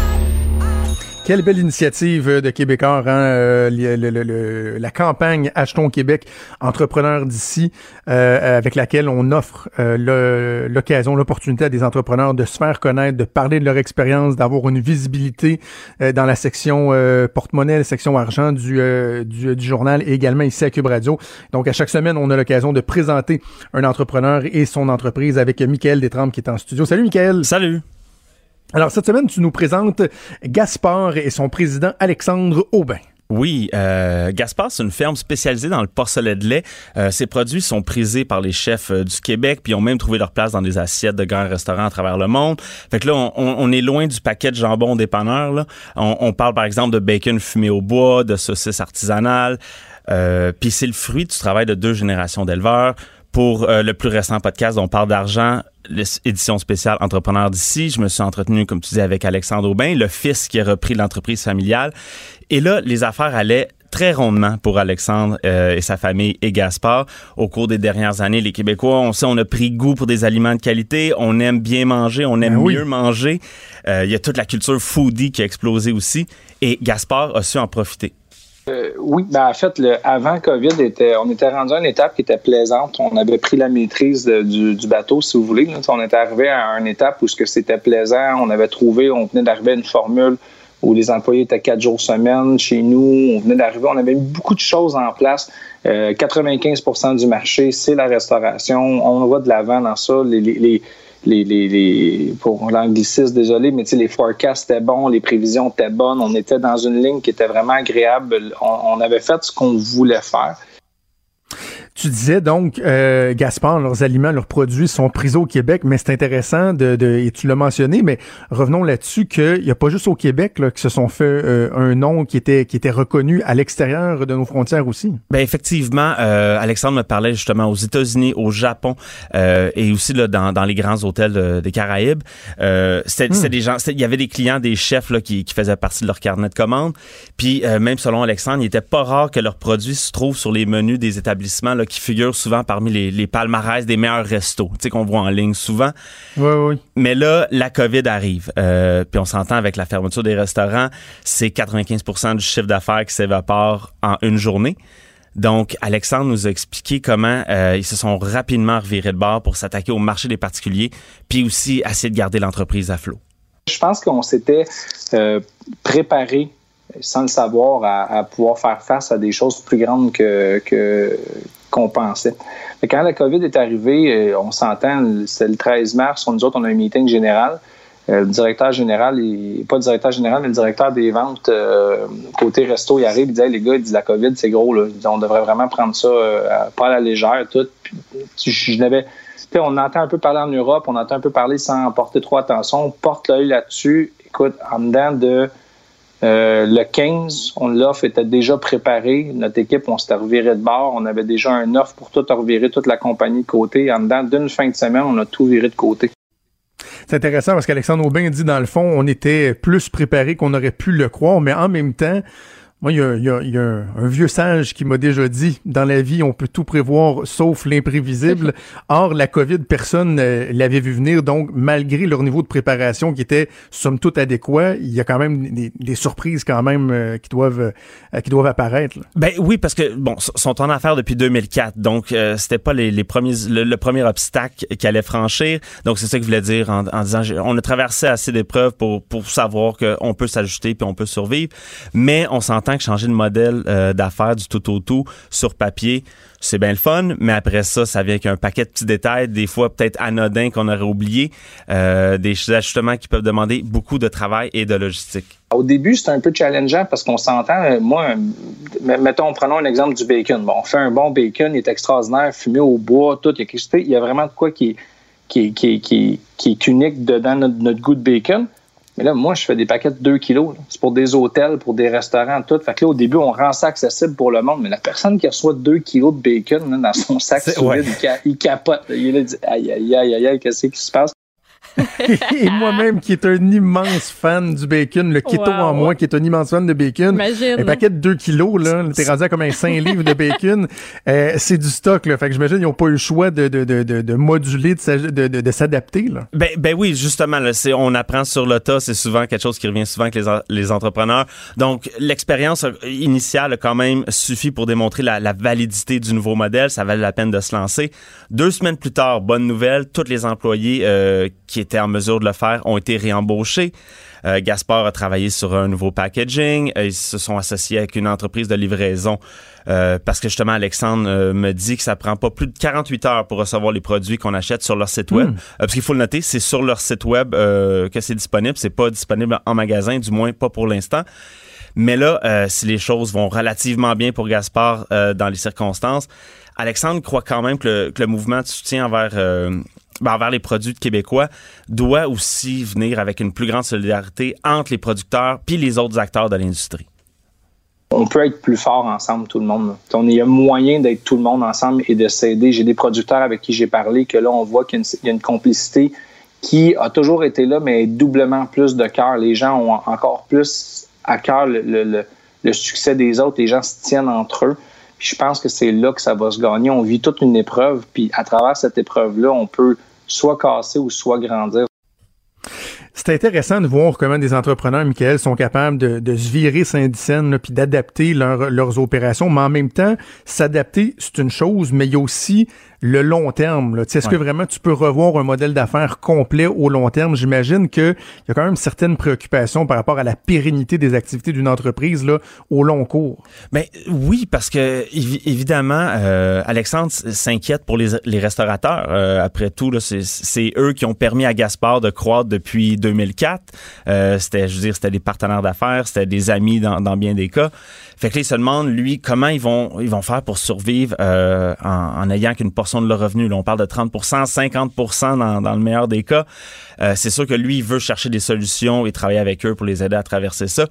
Speaker 4: Quelle belle initiative de Québécois, hein? Euh, la campagne Achetons Québec, entrepreneurs d'ici, euh, avec laquelle on offre euh, l'occasion, l'opportunité à des entrepreneurs de se faire connaître, de parler de leur expérience, d'avoir une visibilité dans la section porte-monnaie, la section argent du, du, du, journal et également ici à Cube Radio. Donc à chaque semaine, on a l'occasion de présenter un entrepreneur et son entreprise avec Michael Détrempe qui est en studio. Salut Michael.
Speaker 9: Salut.
Speaker 4: Alors, cette semaine, tu nous présentes Gaspard et son président Alexandre Aubin.
Speaker 9: Oui, euh, Gaspard, c'est une ferme spécialisée dans le porcelet de lait. Euh, ses produits sont prisés par les chefs euh, du Québec, puis ont même trouvé leur place dans des assiettes de grands restaurants à travers le monde. Fait que là, on, est loin du paquet de jambon dépanneur. On, parle par exemple de bacon fumé au bois, de saucisses artisanales. Euh, puis c'est le fruit du travail de deux générations d'éleveurs pour le plus récent podcast on parle d'argent, l'édition spéciale Entrepreneur d'ici. Je me suis entretenu, comme tu dis, avec Alexandre Aubin, le fils qui a repris l'entreprise familiale. Et là, les affaires allaient très rondement pour Alexandre euh, et sa famille et Gaspard. Au cours des dernières années, les Québécois, on sait, on a pris goût pour des aliments de qualité, on aime bien manger, on aime ben mieux manger. Euh, il y a toute la culture foodie qui a explosé aussi et Gaspard a su en profiter.
Speaker 10: Euh, oui, ben en fait, le, avant COVID, était, on était rendu à une étape qui était plaisante. On avait pris la maîtrise du, du, bateau, si vous voulez. on était arrivé à une étape où ce que c'était plaisant. On avait trouvé, on venait d'arriver à une formule où les employés étaient quatre jours semaine chez nous. On venait d'arriver, on avait mis beaucoup de choses en place. Euh, 95% du marché, c'est la restauration. On va de l'avant dans ça. les, les les, les, les pour l'anglicisme, désolé, mais les forecasts étaient bons, les prévisions étaient bonnes, on était dans une ligne qui était vraiment agréable. on avait fait ce qu'on voulait faire.
Speaker 4: Tu disais donc, euh, Gaspard, leurs aliments, leurs produits sont prisés au Québec, mais c'est intéressant de, de, et tu l'as mentionné, mais revenons là-dessus qu'il n'y a pas juste au Québec là, que se sont fait euh, un nom qui était qui était reconnu à l'extérieur de nos frontières aussi.
Speaker 9: Ben effectivement, euh, Alexandre me parlait justement aux États-Unis, au Japon euh, et aussi là, dans, dans les grands hôtels des Caraïbes. c'était hmm. des gens, il y avait des clients, des chefs là, qui, qui faisaient partie de leur carnet de commandes. Puis même selon Alexandre, il n'était pas rare que leurs produits se trouvent sur les menus des établissements là, qui figurent souvent parmi les, les palmarès des meilleurs restos, tu sais, qu'on voit en ligne souvent.
Speaker 4: Oui, oui.
Speaker 9: Mais là, la COVID arrive. Euh, puis on s'entend avec la fermeture des restaurants, c'est 95% du chiffre d'affaires qui s'évapore en une journée. Donc, Alexandre nous a expliqué comment euh, ils se sont rapidement revirés de bord pour s'attaquer au marché des particuliers, puis aussi essayer de garder l'entreprise à flot.
Speaker 10: Je pense qu'on s'était euh, préparé sans le savoir à, pouvoir faire face à des choses plus grandes que, qu'on pensait. Mais quand la COVID est arrivée, euh, on s'entend, c'était le 13 mars, nous autres, on a un meeting général. Euh, le directeur général, pas le directeur général, mais le directeur des ventes euh, côté resto, il arrive, il dit les gars, il dit la COVID, c'est gros, là. on devrait vraiment prendre ça pas à la légère, tout. je n'avais on entend un peu parler en Europe, on entend un peu parler sans porter trop attention. On porte l'œil là-dessus. Écoute, en dedans de euh, le 15, on l'offre était déjà préparé. Notre équipe, on s'était reviré de bord. On avait déjà un offre pour tout revirer, toute la compagnie de côté. En dedans d'une fin de semaine, on a tout viré de côté.
Speaker 4: C'est intéressant parce qu'Alexandre Aubin dit, dans le fond, on était plus préparé qu'on aurait pu le croire, mais en même temps, moi, il y a, un, vieux sage qui m'a déjà dit, dans la vie, on peut tout prévoir sauf l'imprévisible. *laughs* Or, la COVID, personne ne l'avait vu venir. Donc, malgré leur niveau de préparation qui était somme toute adéquat, il y a quand même des, surprises quand même euh, qui doivent euh, qui doivent apparaître.
Speaker 9: Ben oui, parce que bon, sont en affaires depuis 2004, donc euh, c'était pas les, premiers le, premier obstacle qu'ils allaient franchir. Donc c'est ça que je voulais dire en, en disant on a traversé assez d'épreuves pour pour savoir qu'on peut s'ajuster puis on peut survivre, mais on s'entend que changer de modèle euh, d'affaires du tout au tout sur papier, c'est bien le fun, mais après ça, ça vient avec un paquet de petits détails, des fois peut-être anodins qu'on aurait oublié, euh, des ajustements qui peuvent demander beaucoup de travail et de logistique.
Speaker 10: Au début, c'est un peu challengeant parce qu'on s'entend. euh, Moi, mettons, prenons un exemple du bacon. Bon, on fait un bon bacon, il est extraordinaire, fumé au bois, tout. Il y a, il y a vraiment de quoi qui est, qui qui qui est unique dedans notre, notre goût de bacon. Mais là, moi, je fais des paquets de 2 kilos. C'est pour des hôtels, pour des restaurants, tout. Fait que là, au début, on rend ça accessible pour le monde. Mais la personne qui reçoit 2 kilos de bacon là, dans son sac
Speaker 4: ouais.
Speaker 10: il, ca- il capote. là. Il est là, il dit aïe, aïe, aïe, aïe, aïe, qu'est-ce qui se passe? *laughs*
Speaker 4: Et moi-même, qui est un immense fan du bacon, le keto
Speaker 5: Wow.
Speaker 4: en moi, qui est un immense fan de bacon,
Speaker 5: Imagine.
Speaker 4: un paquet de 2 kilos, là, t'es rendu à comme un 5 livres de bacon, *laughs* euh, c'est du stock, là. Fait que j'imagine qu'ils n'ont pas eu le choix de, de, de, de, de moduler, de, s'aj- de, de, de s'adapter, là.
Speaker 9: Ben, ben oui, justement, là, c'est, on apprend sur le tas, c'est souvent quelque chose qui revient souvent avec les, les entrepreneurs. Donc, l'expérience euh, initiale a quand même suffi pour démontrer la, la validité du nouveau modèle. Ça valait la peine de se lancer. Deux semaines plus tard, bonne nouvelle, tous les employés euh, qui étaient en mesure de le faire ont été réembauchés. Euh, Gaspard a travaillé sur un nouveau packaging. Euh, Ils se sont associés avec une entreprise de livraison euh, parce que justement, Alexandre euh, me dit que ça prend pas plus de 48 heures pour recevoir les produits qu'on achète sur leur site web. Euh, parce qu'il faut le noter, c'est sur leur site web que c'est disponible. C'est pas disponible en magasin, du moins pas pour l'instant. Mais là, si les choses vont relativement bien pour Gaspard dans les circonstances, Alexandre croit quand même que le, que le mouvement de soutien envers, envers les produits québécois doit aussi venir avec une plus grande solidarité entre les producteurs puis les autres acteurs de l'industrie.
Speaker 10: on peut être plus fort ensemble, tout le monde. On- y a moyen d'être tout le monde ensemble et de s'aider. J'ai des producteurs avec qui j'ai parlé que là, on voit qu'il y a une, complicité qui a toujours été là, mais doublement plus de cœur. Les gens ont encore plus à cœur le succès des autres. Les gens se tiennent entre eux. Je pense que c'est là que ça va se gagner. On vit toute une épreuve, puis à travers cette épreuve-là, on peut soit casser ou soit grandir.
Speaker 4: C'est intéressant de voir comment des entrepreneurs, Michael, sont capables de, se virer Saint-Dicenne, là, puis d'adapter leur- leurs opérations, mais en même temps, s'adapter, c'est une chose, mais il y a aussi le long terme. Est-ce que vraiment tu peux revoir un modèle d'affaires complet au long terme? J'imagine qu'il y a quand même certaines préoccupations par rapport à la pérennité des activités d'une entreprise là, au long cours.
Speaker 9: Ben oui, parce que évi- évidemment, euh, Alexandre s'inquiète pour les, les restaurateurs. Euh, après tout, c'est, eux qui ont permis à Gaspard de croître depuis 2004. Euh, c'était, je veux dire, c'était des partenaires d'affaires, c'était des amis dans, dans bien des cas. Fait que là, il se demande, lui, comment ils vont, ils vont faire pour survivre en, en ayant qu'une portion de leur revenu. Là, on parle de 30% 50 dans, dans le meilleur des cas. Euh, c'est sûr que lui, il veut chercher des solutions et travailler avec eux pour les aider à traverser ça.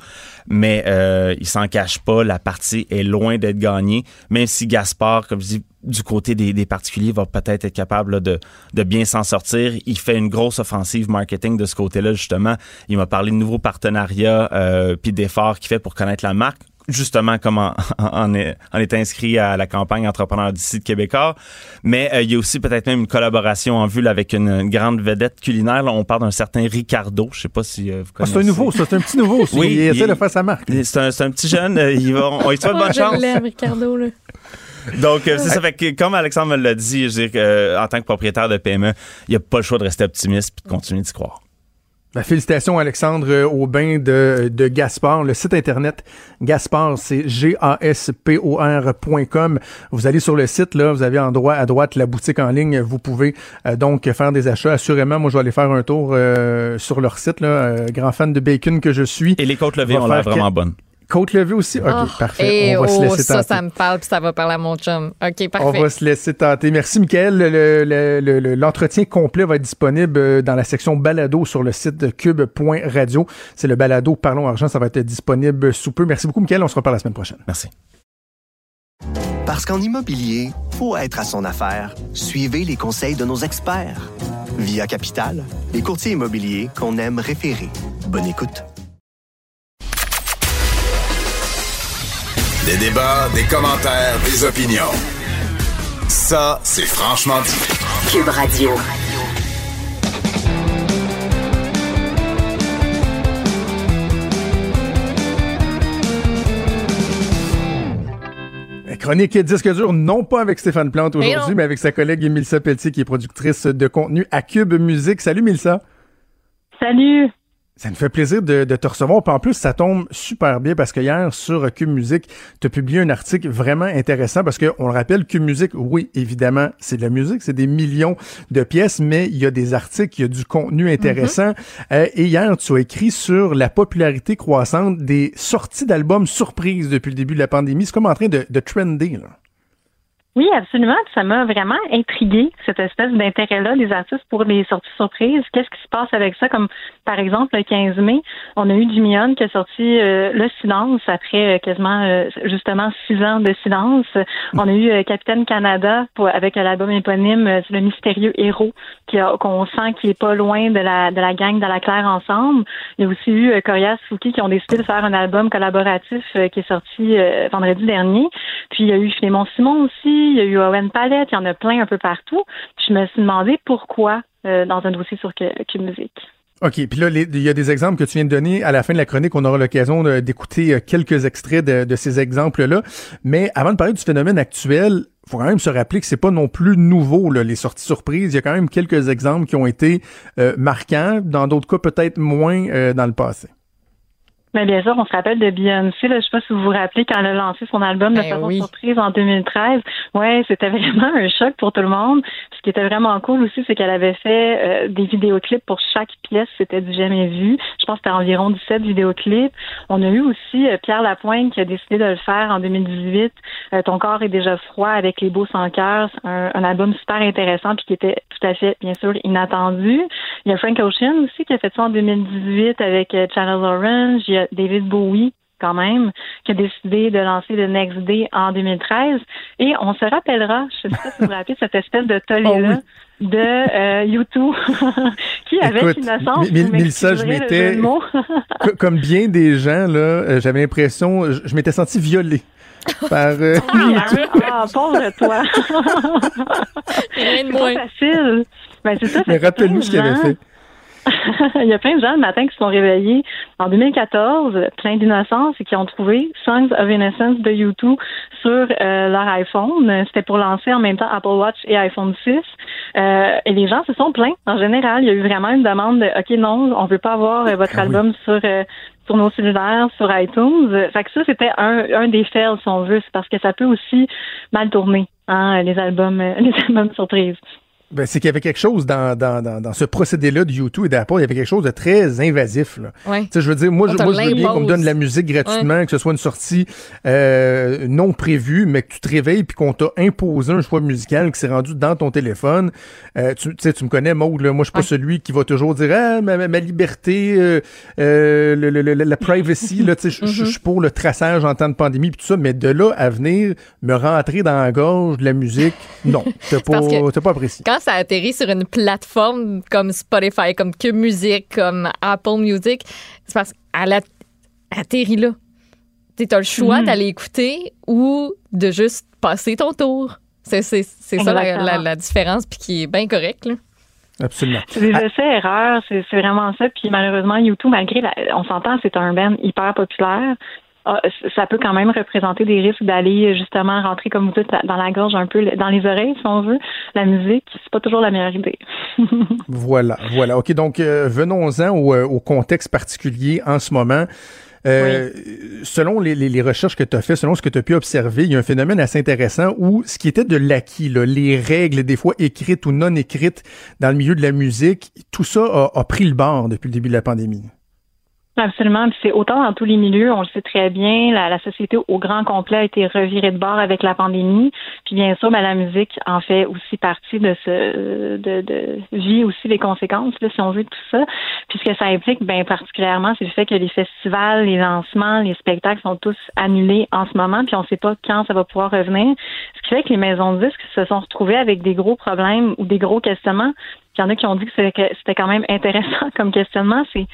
Speaker 9: Mais euh, il s'en cache pas, la partie est loin d'être gagnée. Même si Gaspard, comme je dis, du côté des, particuliers, va peut-être être capable de bien s'en sortir. Il fait une grosse offensive marketing de ce côté-là, justement. Il m'a parlé de nouveaux partenariats euh, puis d'efforts qu'il fait pour connaître la marque justement comme en, en, est, en est inscrit à la campagne Entrepreneur d'ici de Québécois. Mais euh, il y a aussi peut-être même une collaboration en vue là, avec une, une grande vedette culinaire. Là, on parle d'un certain Ricardo. Je sais pas si euh, vous
Speaker 4: Ah,
Speaker 9: connaissez.
Speaker 4: c'est un nouveau, ça, c'est un petit nouveau. ça.
Speaker 9: Oui,
Speaker 4: il essaie
Speaker 9: il-
Speaker 4: de faire sa marque.
Speaker 9: C'est un, petit jeune. euh, il va, on, on lui souhaite *laughs*
Speaker 5: Oh,
Speaker 9: bonne chance.
Speaker 5: Ricardo, là.
Speaker 9: Donc, euh, c'est ça. Fait que, comme Alexandre me l'a dit, je veux dire euh, en tant que propriétaire de PME, il n'y a pas le choix de rester optimiste et de continuer d'y croire.
Speaker 4: Ben, félicitations Alexandre euh, Aubin de, de Gaspard. Le site internet Gaspard, c'est G-A-S-P-O-R.com. Vous allez sur le site, là, vous avez en droit à droite la boutique en ligne. Vous pouvez euh, donc faire des achats. Assurément, moi je vais aller faire un tour euh, sur leur site. Là, Euh, grand fan de bacon que je suis.
Speaker 9: Et les côtes levées ont l'air vraiment bonnes.
Speaker 4: Côte levée aussi? OK,
Speaker 5: Oh,
Speaker 4: parfait.
Speaker 5: et
Speaker 4: On va se
Speaker 5: oh,
Speaker 4: laisser
Speaker 5: ça,
Speaker 4: tenter.
Speaker 5: ça me parle, puis ça va parler à mon chum. OK, parfait.
Speaker 4: On va se laisser tenter. Merci, Michael. Le- le- le- le- L'entretien complet va être disponible euh, dans la section balado sur le site de cube.radio. C'est le balado Parlons Argent. Ça va être disponible sous peu. Merci beaucoup, Michael. On se reparle la semaine prochaine.
Speaker 9: Merci.
Speaker 1: Parce qu'en immobilier, faut être à son affaire. Suivez les conseils de nos experts. Via Capital, les courtiers immobiliers qu'on aime référer. Bonne écoute.
Speaker 3: Des débats, des commentaires, des opinions. Ça, c'est franchement dit.
Speaker 2: Cube Radio.
Speaker 4: Chronique disque dur, non pas avec Stéphane Plante aujourd'hui, mais avec sa collègue Mélissa Pelletier, qui est productrice de contenu à Cube Musique. Salut, Mélissa.
Speaker 11: Salut.
Speaker 4: Ça nous fait plaisir de, te recevoir. Puis en plus, ça tombe super bien parce que hier, sur Cube Musique, tu as publié un article vraiment intéressant parce qu'on le rappelle, Cube Musique, oui, évidemment, c'est de la musique, c'est des millions de pièces, mais il y a des articles, il y a du contenu intéressant. Mm-hmm. Euh, et hier, tu as écrit sur la popularité croissante des sorties d'albums surprises depuis le début de la pandémie. C'est comme en train de, de trender, là.
Speaker 11: Oui, absolument. Ça m'a vraiment intrigué, cette espèce d'intérêt-là des artistes pour les sorties surprises. Qu'est-ce qui se passe avec ça? Comme par exemple, le 15 mai, on a eu Hunt qui a sorti euh, Le Silence après euh, quasiment euh, justement six ans de silence. On a eu Capitaine Canada pour, avec l'album éponyme Le mystérieux héros qu'on sent qu'il est pas loin de la de la gang de la Claire ensemble. Il y a aussi eu Corias Fouki qui ont décidé de faire un album collaboratif qui est sorti vendredi dernier. Puis il y a eu Clément Simon aussi il y a eu Owen Palette, il y en a plein un peu partout. je me suis demandé pourquoi euh, dans un dossier sur Cube Musique.
Speaker 4: OK. Puis là, il y a des exemples que tu viens de donner. À la fin de la chronique, on aura l'occasion d'écouter euh, quelques extraits de, ces exemples-là. Mais avant de parler du phénomène actuel, faut quand même se rappeler que c'est pas non plus nouveau, les sorties surprises. Il y a quand même quelques exemples qui ont été euh, marquants. Dans d'autres cas, peut-être moins dans le passé.
Speaker 11: Mais bien sûr, on se rappelle de Beyoncé. Là, je sais pas si vous vous rappelez quand elle a lancé son album de ben façon surprise en 2013. Ouais, c'était *laughs* vraiment un choc pour tout le monde. Ce qui était vraiment cool aussi, c'est qu'elle avait fait euh, des vidéoclips pour chaque pièce. C'était du jamais vu. Je pense que c'était environ 17 vidéoclips. On a eu aussi euh, Pierre Lapointe qui a décidé de le faire en 2018. Euh, Ton corps est déjà froid avec les beaux sans cœur. Un, un, album super intéressant puis qui était tout à fait, bien sûr, inattendu. Il y a Frank Ocean aussi qui a fait ça en 2018 avec Channel Orange. Il y a David Bowie quand même, qui a décidé de lancer le Next Day en 2013. Et on se rappellera, je ne sais pas si vous vous rappelez, cette espèce de *laughs* tollé-là oh de euh, YouTube *laughs* qui, avec innocence,
Speaker 4: Mélissa, je m'étais, comme bien des gens, là, euh, j'avais l'impression, je, m'étais senti violé. *laughs* Par, euh,
Speaker 11: ah, ah, pauvre toi. c'est pas facile. Ben, c'est ça.
Speaker 4: Mais rappelle-nous ce qu'il avait fait. *laughs*
Speaker 11: il y a plein de gens le matin qui se sont réveillés en 2014, plein d'innocence, et qui ont trouvé Songs of Innocence de YouTube sur euh, leur iPhone. C'était pour lancer en même temps Apple Watch et iPhone 6. Euh, et les gens se sont plaints. En général, il y a eu vraiment une demande de OK, non, on veut pas avoir euh, votre ah album sur sur nos cellulaires, sur iTunes. Fait que ça, c'était un, un des fails, si on veut, c'est parce que ça peut aussi mal tourner, hein, les albums, *laughs* les albums surprises.
Speaker 4: Ben, c'est qu'il y avait quelque chose dans, dans, dans, dans ce procédé-là de YouTube et d'Apple, il y avait quelque chose de très invasif. Là. Ouais. Je veux dire, moi, je, moi je veux bien qu'on me donne la musique gratuitement, que ce soit une sortie euh, non prévue, mais que tu te réveilles puis qu'on t'a imposé un choix musical qui s'est rendu dans ton téléphone. Euh, tu sais, tu me connais, Maud, là, moi je suis pas celui qui va toujours dire ah, ma, ma, liberté, euh, euh le, le, la privacy, là, tu sais, je suis pour le traçage en temps de pandémie puis tout ça, mais de là à venir me rentrer dans la gorge de la musique, non, *laughs* t'as pas, pas apprécié
Speaker 5: ça atterrit sur une plateforme comme Spotify, comme Cube Music, comme Apple Music, c'est parce qu'elle atterrit là. Tu as le choix mm-hmm. d'aller écouter ou de juste passer ton tour. C'est ça la, différence, puis qui est bien correct.
Speaker 4: Absolument.
Speaker 11: C'est des ah. essais erreurs, c'est vraiment ça. Puis malheureusement, YouTube, malgré, on s'entend, c'est un band hyper populaire. Ah, ça peut quand même représenter des risques d'aller justement rentrer, comme vous dites, dans la gorge un peu, dans les oreilles, si on veut. La musique, c'est pas toujours la meilleure idée. *laughs*
Speaker 4: voilà, voilà. OK, donc euh, venons-en au, euh, au, contexte particulier en ce moment. Euh, selon les, les, recherches que tu as fait, selon ce que tu as pu observer, il y a un phénomène assez intéressant où ce qui était de l'acquis, les règles des fois écrites ou non écrites dans le milieu de la musique, tout ça a, a pris le bord depuis le début de la pandémie.
Speaker 11: Absolument. c'est autant dans tous les milieux, on le sait très bien, la, société au grand complet a été revirée de bord avec la pandémie. Puis bien sûr, ben, la musique en fait aussi partie de ce de, de vit aussi les conséquences, là, si on veut, tout ça. Puis ce que ça implique, ben particulièrement, c'est le fait que les festivals, les lancements, les spectacles sont tous annulés en ce moment, puis on ne sait pas quand ça va pouvoir revenir. Ce qui fait que les maisons de disques se sont retrouvées avec des gros problèmes ou des gros questionnements. Il y en a qui ont dit que c'était quand même intéressant *laughs* comme questionnement. C'est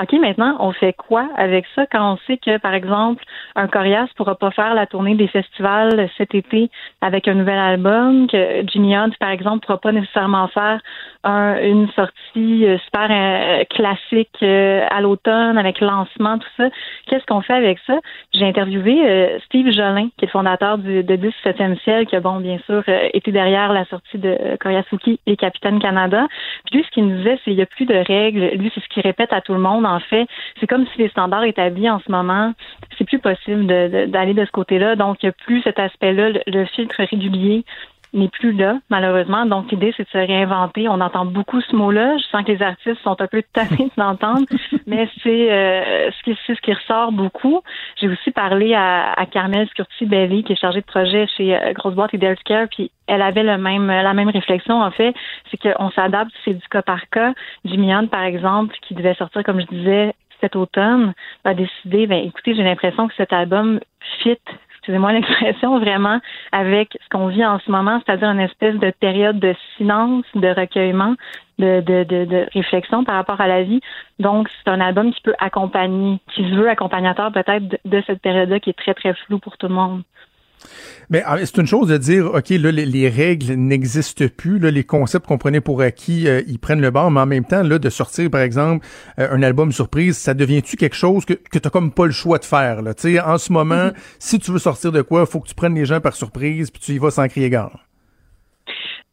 Speaker 11: OK, maintenant, on fait quoi avec ça quand on sait que, par exemple, un Corias pourra pas faire la tournée des festivals cet été avec un nouvel album, que Jimmy Hunt, par exemple, pourra pas nécessairement faire une sortie euh, super euh, classique euh, à l'automne avec lancement, tout ça. Qu'est-ce qu'on fait avec ça? J'ai interviewé Steve Jolin, qui est le fondateur du, de 17e ciel, qui a, bon, bien sûr, été derrière la sortie de Koryasuki et Capitaine Canada. Puis lui, ce qu'il nous disait, c'est qu'il n'y a plus de règles. Lui, c'est ce qu'il répète à tout le monde en fait. C'est comme si les standards établis en ce moment, c'est plus possible d'aller de, ce côté-là. Donc, il n'y a plus cet aspect-là, le filtre régulier n'est plus là, malheureusement. Donc, l'idée, c'est de se réinventer. On entend beaucoup ce mot-là. Je sens que les artistes sont un peu tannés *laughs* d'entendre, mais c'est euh, ce, qui, ce qui ressort beaucoup. J'ai aussi parlé à, à Carmel Scurti-Belly, qui est chargée de projet chez euh, Grosse Boîte et Care, puis elle avait le même, la même réflexion, en fait. C'est qu'on s'adapte, c'est du cas par cas. Jimmy Hunt, par exemple, qui devait sortir, comme je disais, cet automne, a décidé, ben écoutez, j'ai l'impression que cet album fit excusez-moi *laughs* l'expression, vraiment avec ce qu'on vit en ce moment, c'est-à-dire une espèce de période de silence, de recueillement, de, de, de, réflexion par rapport à la vie. Donc, c'est un album qui peut accompagner, qui se veut accompagnateur peut-être de cette période-là qui est très, très floue pour tout le monde.
Speaker 4: Mais ah, c'est une chose de dire, OK, là, les, règles n'existent plus, là, les concepts qu'on prenait pour acquis, euh, ils prennent le bord, mais en même temps, là, de sortir, par exemple, euh, un album surprise, ça devient-tu quelque chose que, que t'as comme pas le choix de faire, là? En ce moment, mm-hmm. si tu veux sortir de quoi, faut que tu prennes les gens par surprise, puis tu y vas sans crier gare.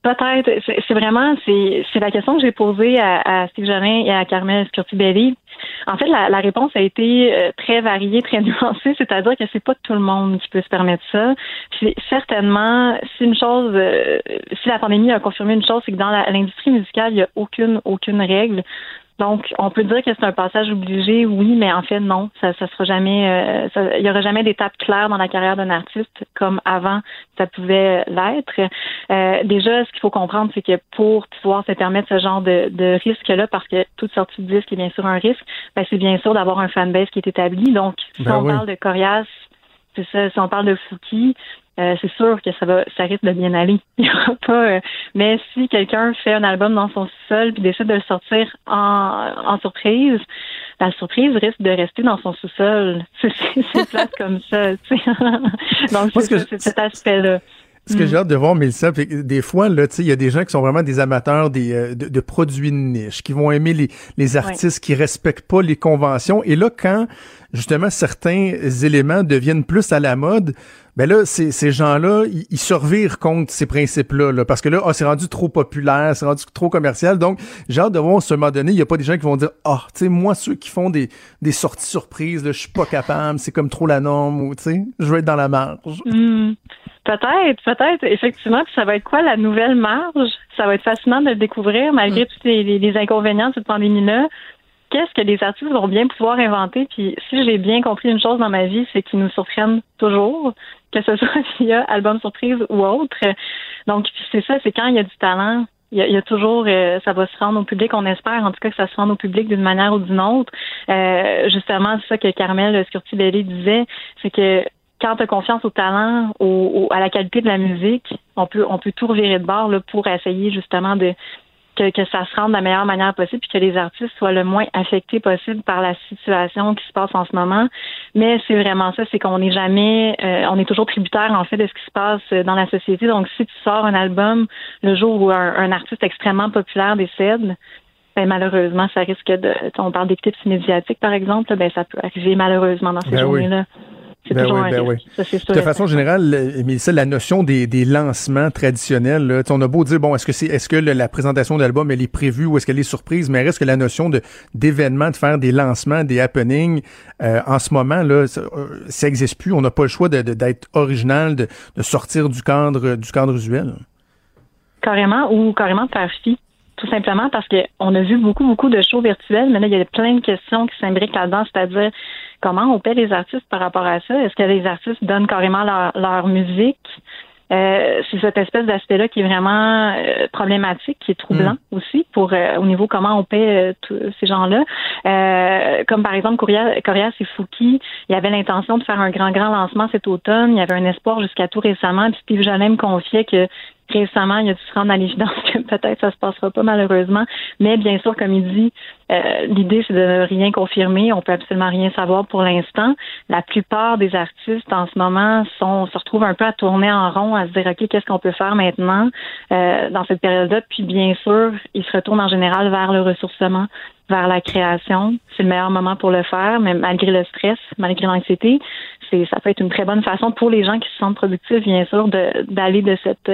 Speaker 11: Peut-être. C'est vraiment, c'est la question que j'ai posée à, à Steve Jorin et à Carmel Scurti-Belli. En fait, la, réponse a été euh, très variée, très *laughs* nuancée, c'est-à-dire que c'est pas tout le monde qui peut se permettre ça. certainement, si une chose, euh, si la pandémie a confirmé une chose, c'est que dans l'industrie musicale, il n'y a aucune, aucune règle. Donc, on peut dire que c'est un passage obligé, oui, mais en fait, non. Ça, ça sera jamais, euh, il y aura jamais d'étape claire dans la carrière d'un artiste comme avant ça pouvait l'être. Euh, déjà, ce qu'il faut comprendre, c'est que pour pouvoir se permettre ce genre de, de risque-là, parce que toute sortie de disque est bien sûr un risque, ben, c'est bien sûr d'avoir un fanbase qui est établi. Donc, si ben on parle de Corias, c'est ça, si on parle de Fouki, euh, c'est sûr que ça va, ça risque de bien aller. *laughs* Il y aura pas. Euh, mais si quelqu'un fait un album dans son sol puis décide de le sortir en, en surprise, la surprise risque de rester dans son sous-sol. *laughs* C'est plate comme ça. *laughs* Donc c'est cet aspect-là.
Speaker 4: Ce que j'ai hâte de voir, Mélissa, des fois, là, il y a des gens qui sont vraiment des amateurs des, euh, de, produits de niche, qui vont aimer les, les artistes qui respectent pas les conventions. Et là, quand justement certains éléments deviennent plus à la mode, ben là, ces, ces gens-là, ils, survirent contre ces principes-là, là, parce que là, ah, c'est rendu trop populaire, c'est rendu trop commercial. Donc, j'ai hâte de voir, à un moment donné, il n'y a pas des gens qui vont dire, ah, tu sais, moi, ceux qui font des, des sorties surprises, je suis pas capable, c'est comme trop la norme, ou tu sais, je veux être dans la marge.
Speaker 11: Hmm. Peut-être, peut-être, effectivement. Puis ça va être quoi la nouvelle marge? Ça va être fascinant de le découvrir malgré hmm. tous les, les, inconvénients de cette pandémie-là qu'est-ce que les artistes vont bien pouvoir inventer? Puis si j'ai bien compris une chose dans ma vie, c'est qu'ils nous surprennent toujours, que ce *laughs* soit via album surprise ou autre. Donc c'est ça, c'est quand il y a du talent. Il y a, toujours, euh, ça va se rendre au public. On espère, en tout cas, que ça se rende au public d'une manière ou d'une autre. Euh, justement, c'est ça que Carmel Scurti-Belli disait, c'est que quand tu as confiance au talent, au, à la qualité de la musique, on peut on peut tout revirer de bord là, pour essayer justement de que, que ça se rende de la meilleure manière possible puis que les artistes soient le moins affectés possible par la situation qui se passe en ce moment. Mais c'est vraiment ça, c'est qu'on n'est jamais, euh, on est toujours tributaire en fait de ce qui se passe dans la société. Donc si tu sors un album le jour où un, artiste extrêmement populaire décède, ben, malheureusement, ça risque de. On parle des clips médiatiques, par exemple, ben, ça peut arriver malheureusement dans ces ben journées-là.
Speaker 4: Ben oui, ben oui. de façon générale, mais ça, la notion des, des lancements traditionnels, là, on a beau dire bon, est-ce que c'est est-ce que la présentation d'album elle est prévue ou est-ce qu'elle est surprise, mais reste que la notion de d'événements, de faire des lancements, des happenings, euh, en ce moment là, ça, euh, existe plus. On n'a pas le choix d'être de, original, de, de, sortir du cadre du cadre usuel.
Speaker 11: Carrément ou carrément de faire fi tout simplement parce qu'on a vu beaucoup, beaucoup de shows virtuels, mais là, il y a plein de questions qui s'imbriquent là-dedans, c'est-à-dire comment on paie les artistes par rapport à ça? Est-ce que les artistes donnent carrément leur, leur musique? Euh, c'est cette espèce d'aspect-là qui est vraiment euh, problématique, qui est troublant mm. aussi pour euh, au niveau comment on paie tous ces gens-là. comme par exemple Corias et Fouki, il y avait l'intention de faire un grand grand lancement cet automne. Il y avait un espoir jusqu'à tout récemment. Puis Steve Jolin me confiait que récemment, il a dû se rendre à l'évidence que peut-être ça se passera pas malheureusement. Mais bien sûr, comme il dit, euh, l'idée c'est de ne rien confirmer. On peut absolument rien savoir pour l'instant. La plupart des artistes en ce moment sont se retrouvent un peu à tourner en rond, à se dire ok, qu'est-ce qu'on peut faire maintenant euh, dans cette période-là? Puis bien sûr, ils se retournent en général vers le ressourcement, vers la création. C'est le meilleur moment pour le faire, mais malgré le stress, malgré l'anxiété, ça peut être une très bonne façon pour les gens qui se sentent productifs, bien sûr, d'aller de, cette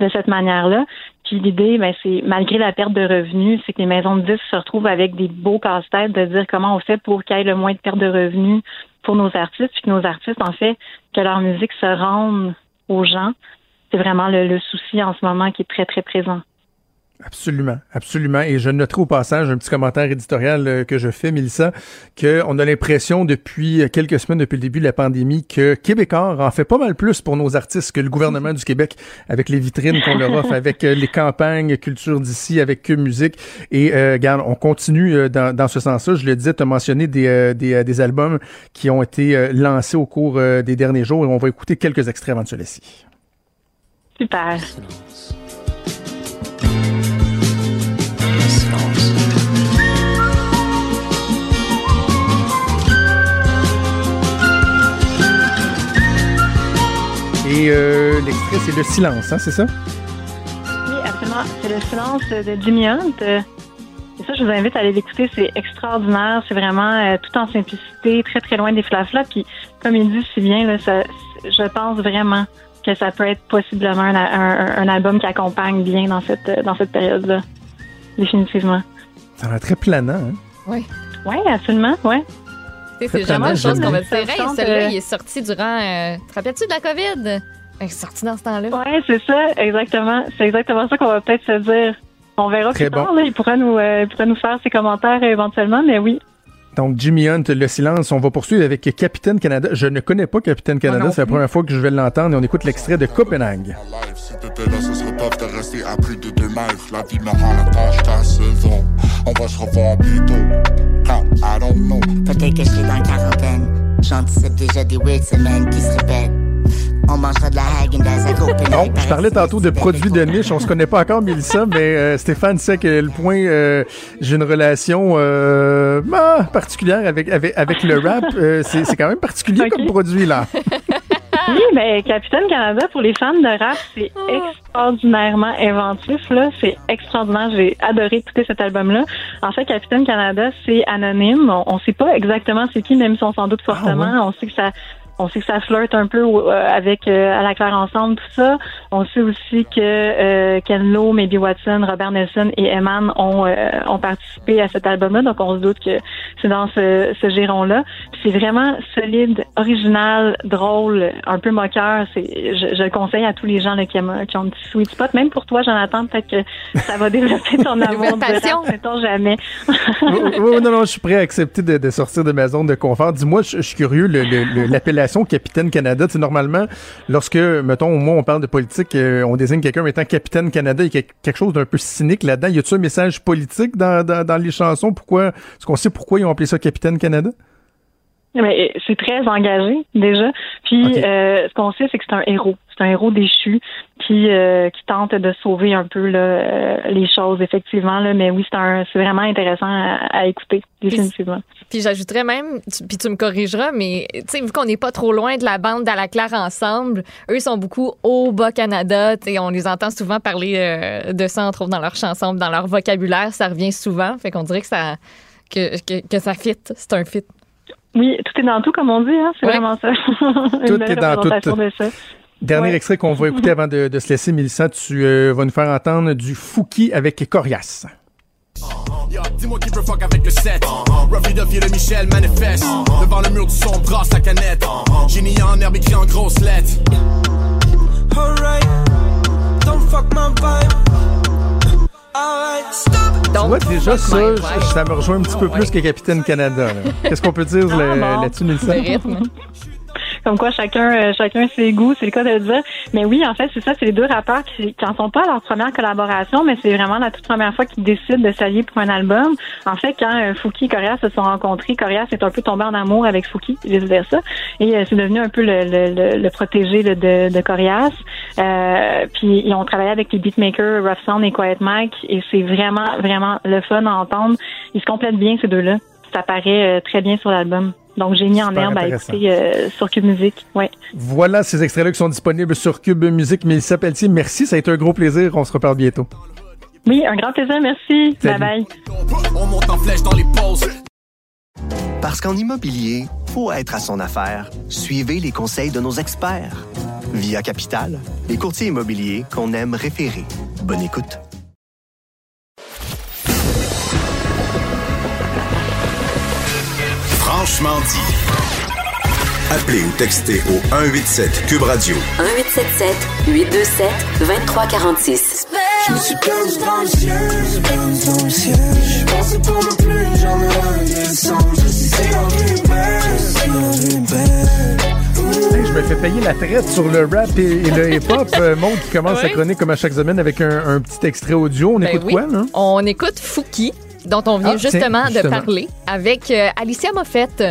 Speaker 11: de cette manière-là. Puis l'idée, ben, c'est malgré la perte de revenus, c'est que les maisons de disques se retrouvent avec des beaux casse-têtes de dire comment on fait pour qu'il y ait le moins de perte de revenus pour nos artistes, puis que nos artistes, en fait, que leur musique se rende aux gens. C'est vraiment le souci en ce moment qui est très, très présent.
Speaker 4: Absolument, absolument. Et je noterai au passage un petit commentaire éditorial euh, que je fais, Mélissa, qu'on a l'impression depuis quelques semaines, depuis le début de la pandémie, que Québécois en fait pas mal plus pour nos artistes que le gouvernement du Québec, avec les vitrines qu'on leur offre, avec euh, les campagnes culture d'ici, avec que musique. Et euh, regarde, on continue euh, dans, dans ce sens-là. Je le disais, tu as mentionné des, des, des, albums qui ont été lancés au cours des derniers jours et on va écouter quelques extraits avant de se laisser.
Speaker 11: Super.
Speaker 4: Et euh, l'extrait, c'est Le Silence, hein, c'est ça?
Speaker 11: Oui, absolument. C'est Le Silence de Jimmy Hunt. Et ça, je vous invite à aller l'écouter. C'est extraordinaire. C'est vraiment euh, tout en simplicité, très, très loin des flaflas. Puis, comme il dit si bien, là, ça, je pense vraiment que ça peut être possiblement un, un, album qui accompagne bien dans cette, dans cette période-là. Définitivement.
Speaker 4: Ça a l'air très planant, hein?
Speaker 11: Oui. Oui, absolument, oui.
Speaker 5: C'est jamais une chose qu'on va dire. celui-là, il est sorti durant. Euh, te rappelles-tu de la COVID? Il est sorti dans ce temps-là.
Speaker 11: Oui, c'est ça, exactement. C'est exactement ça qu'on va peut-être se dire. On verra plus tard. il, pourra nous, euh, pourra nous faire ses commentaires éventuellement, mais oui.
Speaker 4: Donc, Jimmy Hunt, le silence. On va poursuivre avec Capitaine Canada. Je ne connais pas Capitaine Canada. C'est la première fois que je vais l'entendre et on écoute l'extrait de Copenhague. Si t'étais là, ce serait tough de rester à plus de deux mètres. La vie me rend la tâche ta saison. On va se revoir bientôt. I don't know. Peut-être que je serai dans la quarantaine. J'anticipe déjà des weird semaines qui se répètent. On mangera de la Häagen-Dazs Copenhague. je parlais tantôt de produits de niche. On se connaît pas encore, Mélissa, mais euh, Stéphane sait que le point, euh, j'ai une relation euh, particulière avec, avec, avec le rap. Euh, c'est quand même particulier comme produit, là. *laughs*
Speaker 11: Oui, mais Capitaine Canada, pour les fans de rap, c'est oh. extraordinairement inventif. Là. C'est extraordinaire. J'ai adoré écouter cet album-là. En fait, Capitaine Canada, c'est anonyme. On ne sait pas exactement c'est qui, même si on s'en doute ah, fortement. On sait que ça on sait que ça flirte un peu euh, avec euh, à la claire ensemble tout ça. On sait aussi que euh, Ken Lo, Maybe Watson, Robert Nelson et Eman ont ont participé à cet album-là, donc on se doute que c'est dans ce, ce giron-là. C'est vraiment solide, original, drôle, un peu moqueur. C'est je, je, le conseille à tous les gens là, qui, aiment, qui ont un petit sweet spot. Même pour toi, Jonathan, peut-être que ça va *laughs* développer ton amour de rap, jamais.
Speaker 4: oui, non, non, je suis prêt à accepter de, de, sortir de ma zone de confort. Dis-moi, je, je suis curieux, l'appellation Capitaine Canada. Normalement, lorsque, mettons, au moins on parle de politique, euh, on désigne quelqu'un étant Capitaine Canada, il y a quelque chose d'un peu cynique là-dedans. Y a-t-il un message politique dans, dans, les chansons? Pourquoi, est-ce qu'on sait pourquoi ils ont appelé ça Capitaine Canada?
Speaker 11: Mais c'est très engagé déjà. Puis euh, ce qu'on sait, c'est que c'est un héros. C'est un héros déchu qui euh, qui tente de sauver un peu là, euh, les choses effectivement. Là, mais oui, c'est un c'est vraiment intéressant à, écouter définitivement.
Speaker 5: Puis, j'ajouterais même, puis tu me corrigeras, mais tu sais vu qu'on n'est pas trop loin de la bande d'À la Claire ensemble, eux sont beaucoup au bas Canada. Tu on les entend souvent parler de ça entre autres dans leurs chansons, dans leur vocabulaire, ça revient souvent. Fait qu'on dirait que ça que, que, que ça fit. C'est un fit.
Speaker 11: Oui, tout est dans tout, comme on dit, hein? c'est vraiment ça. *laughs*
Speaker 4: tout est dans tout. Dernier extrait qu'on va *laughs* écouter avant de, de se laisser, Mélissa, tu euh, vas nous faire entendre du Fouki avec Corias. Dis-moi qui veut fuck avec le set. Ruffy Duffy de Michel manifeste. Devant le mur du son, brasse la canette. Génie en herbe écrit en grosses lettres. Alright, don't fuck my vibe. Donc, déjà, ça, ça me rejoint un petit peu plus que Capitaine Canada. Qu'est-ce qu'on peut dire ah, là-dessus, Mélissa?
Speaker 11: Comme quoi chacun euh, chacun ses goûts, c'est le cas de le dire. Mais oui, en fait, c'est ça, c'est les deux rappeurs qui n'en sont pas à leur première collaboration, mais c'est vraiment la toute première fois qu'ils décident de s'allier pour un album. En fait, quand euh, Fouki et Corias se sont rencontrés, Corias est un peu tombé en amour avec Fouki, vice versa, et euh, c'est devenu un peu le, le, le, protégé de, de Corias. Euh, puis ils ont travaillé avec les beatmakers Rough Sound et Quiet Mike, et c'est vraiment vraiment le fun à entendre. Ils se complètent bien ces deux-là. Ça paraît très bien sur l'album. Donc, j'ai mis en herbe à écouter euh, sur Cube Musique. Ouais.
Speaker 4: Voilà ces extraits-là qui sont disponibles sur Cube Musique. Mélissa Pelletier, merci. Ça a été un gros plaisir. On se reparle bientôt.
Speaker 11: Oui, un grand plaisir. Merci. Bye bye. On monte en flèche dans les
Speaker 1: Parce qu'en immobilier, faut être à son affaire. Suivez les conseils de nos experts. Via Capital, les courtiers immobiliers qu'on aime référer. Bonne écoute.
Speaker 3: Franchement dit. Appelez ou textez au 187 Cube Radio.
Speaker 2: 1877 827 2346.
Speaker 12: Je me suis perdu dans le ciel, j'ai perdu dans le ciel. Je pensais pas non plus, j'en ai. Je suis si je suis la vie belle.
Speaker 4: Hey, je me fais payer la traite sur le rap et, et le hip-hop. *laughs* Euh, Maud qui commence
Speaker 5: Oui.
Speaker 4: sa chronique comme à chaque semaine avec un, un petit extrait audio. On
Speaker 5: Ben
Speaker 4: écoute
Speaker 5: oui.
Speaker 4: quoi, là?
Speaker 5: On écoute Fouki, dont on vient
Speaker 4: Ah,
Speaker 5: justement, de
Speaker 4: justement.
Speaker 5: parler, avec euh, Alicia Moffett,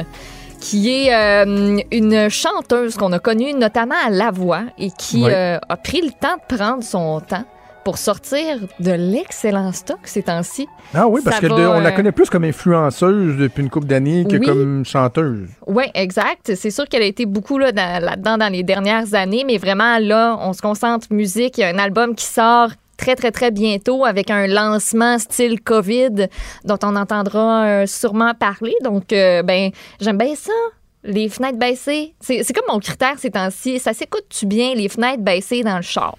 Speaker 5: qui est euh, une chanteuse qu'on a connue notamment à La Voix et qui euh, a pris le temps de prendre son temps pour sortir de l'excellent stock ces temps-ci.
Speaker 4: Ah oui, parce
Speaker 5: Ça
Speaker 4: que
Speaker 5: va,
Speaker 4: de- on la connaît plus comme influenceuse depuis une couple d'années que
Speaker 5: Oui.
Speaker 4: comme chanteuse.
Speaker 5: Oui, exact. C'est sûr qu'elle a été beaucoup là, dans- là-dedans dans les dernières années, mais vraiment là, on se concentre musique. Il y a un album qui sort très, très, très bientôt avec un lancement style COVID dont on entendra euh, sûrement parler. Donc, euh, ben, j'aime bien ça. Les fenêtres baissées, c'est c'est comme mon critère ces temps-ci. Ça s'écoute-tu bien, les fenêtres baissées dans le char?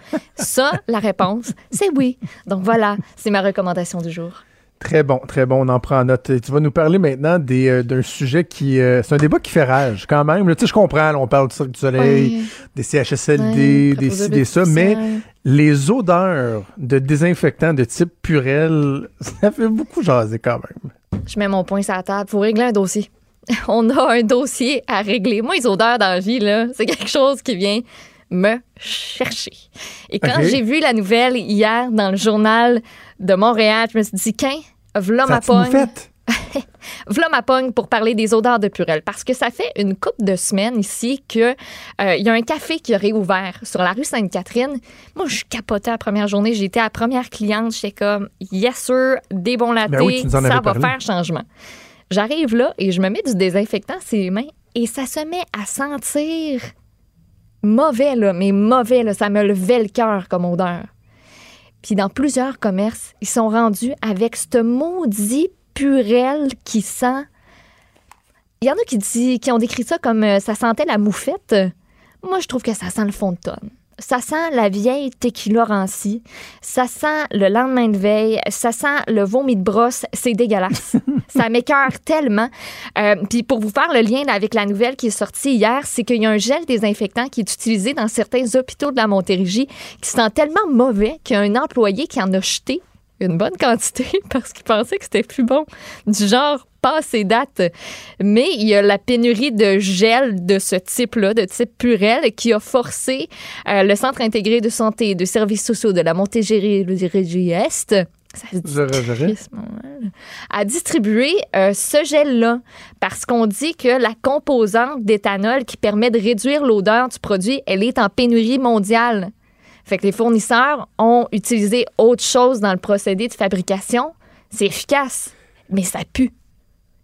Speaker 5: *laughs* ça, la réponse, c'est oui. Donc voilà, c'est ma recommandation du jour.
Speaker 4: Très bon, très bon, on en prend note. Tu vas nous parler maintenant des, euh, d'un sujet qui... euh, c'est un débat qui fait rage quand même. Là, Tu sais, je comprends, là, on parle du Cirque du Soleil, des CHSLD, des ci, des ça, mais les odeurs de désinfectants de type Purel, *laughs* ça fait beaucoup jaser quand même.
Speaker 5: Je mets mon point sur la table. Faut régler un dossier. *laughs* On a un dossier à régler. Moi, les odeurs dans la vie, là, c'est quelque chose qui vient me chercher. Et quand j'ai vu la nouvelle hier dans le journal de Montréal, je me suis dit, qu'un, v'là ma pogne. *laughs* V'là ma pogne pour parler des odeurs de Purel. Parce que ça fait une couple de semaines ici que euh, il y a un café qui a réouvert sur la rue Sainte-Catherine. Moi, je capotais la première journée. J'étais la première cliente. J'étais comme, yes sir, des bons latés,
Speaker 4: Ben oui, en
Speaker 5: ça va
Speaker 4: parlé.
Speaker 5: faire changement. J'arrive là et je me mets du désinfectant sur les mains et ça se met à sentir mauvais, là, mais mauvais. Là, ça me levait le cœur comme odeur. Puis dans plusieurs commerces, ils sont rendus avec ce maudit purel qui sent. Il y en a qui, dit, qui ont décrit ça comme euh, ça sentait la moufette. Moi, je trouve que ça sent le fond de tonne. Ça sent la vieille tequila rancie. Ça sent le lendemain de veille. Ça sent le vomi de brosse. C'est dégueulasse. *laughs* ça m'écœure tellement. Euh, Puis pour vous faire le lien avec la nouvelle qui est sortie hier, c'est qu'il y a un gel désinfectant qui est utilisé dans certains hôpitaux de la Montérégie qui sent tellement mauvais qu'il y a un employé qui en a jeté une bonne quantité *laughs* parce qu'il pensait que c'était plus bon. Du genre passé date. Mais il y a la pénurie de gel de ce type-là, de type Purel, qui a forcé euh, le Centre intégré de santé et de services sociaux de la Montérégie-Est ça se dit mal, à distribuer euh, ce gel-là parce qu'on dit que la composante d'éthanol qui permet de réduire l'odeur du produit, elle est en pénurie mondiale. Fait que les fournisseurs ont utilisé autre chose dans le procédé de fabrication. C'est efficace, mais ça pue.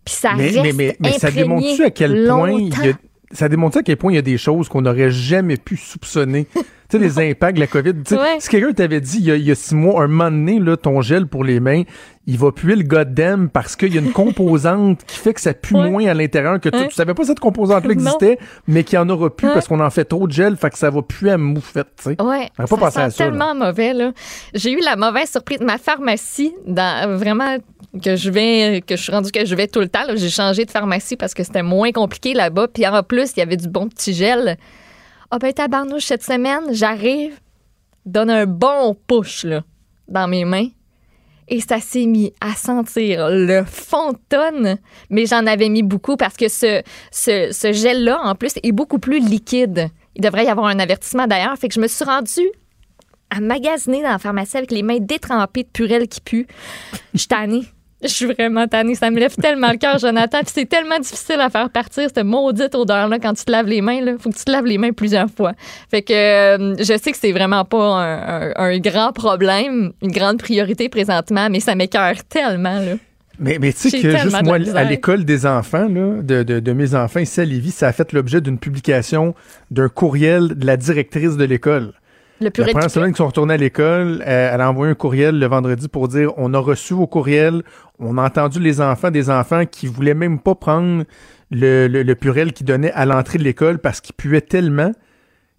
Speaker 5: Puis ça
Speaker 4: mais,
Speaker 5: reste
Speaker 4: mais, mais, mais ça démontre-tu à quel point il y a,
Speaker 5: longtemps?
Speaker 4: ça démontre à quel point il y a des choses qu'on n'aurait jamais pu soupçonner? Tu sais, les impacts de la COVID. Tu sais,
Speaker 5: Ouais.
Speaker 4: Si quelqu'un t'avait dit il y, a, il y a six mois, un moment donné, là, ton gel pour les mains, il va puer le goddamn parce qu'il y a une composante qui fait que ça pue
Speaker 5: Ouais.
Speaker 4: moins à l'intérieur que toi.
Speaker 5: Ouais.
Speaker 4: Tu savais pas cette composante-là existait, mais qu'il y en aura plus parce qu'on en fait trop de gel, fait que ça va puer à moufette, tu sais.
Speaker 5: Ouais,
Speaker 4: pas
Speaker 5: ça sent
Speaker 4: à ça, là.
Speaker 5: tellement mauvais là. J'ai eu la mauvaise surprise de ma pharmacie dans vraiment que je vais que je suis rendu que je vais tout le temps. J'ai changé de pharmacie parce que c'était moins compliqué là-bas. Puis en plus, il y avait du bon petit gel. Ah tabarnouche cette semaine, j'arrive, donne un bon push dans mes mains. Et ça s'est mis à sentir le fond mais j'en avais mis beaucoup parce que ce, gel-là, en plus, est beaucoup plus liquide. Il devrait y avoir un avertissement d'ailleurs. Fait que je me suis rendue à magasiner dans la pharmacie avec les mains détrempées de purelle qui pue. Je suis. Je suis vraiment tannée. Ça me lève tellement le cœur, Jonathan. Puis c'est tellement difficile à faire partir cette maudite odeur-là quand tu te laves les mains. Il faut que tu te laves les mains plusieurs fois. Fait que euh, je sais que c'est vraiment pas un, un- un grand problème, une grande priorité présentement, mais ça m'écœure tellement. Là.
Speaker 4: Mais, mais tu sais que juste moi, à l'école des enfants, là, de, de- de mes enfants ici à Lévis, ça a fait l'objet d'une publication d'un courriel de la directrice de l'école.
Speaker 5: Le purée
Speaker 4: La première semaine qu'ils sont retournés à l'école, euh, elle a envoyé un courriel le vendredi pour dire on a reçu vos courriels, on a entendu les enfants, des enfants qui voulaient même pas prendre le, le, le purel qu'ils donnaient à l'entrée de l'école parce qu'il puait tellement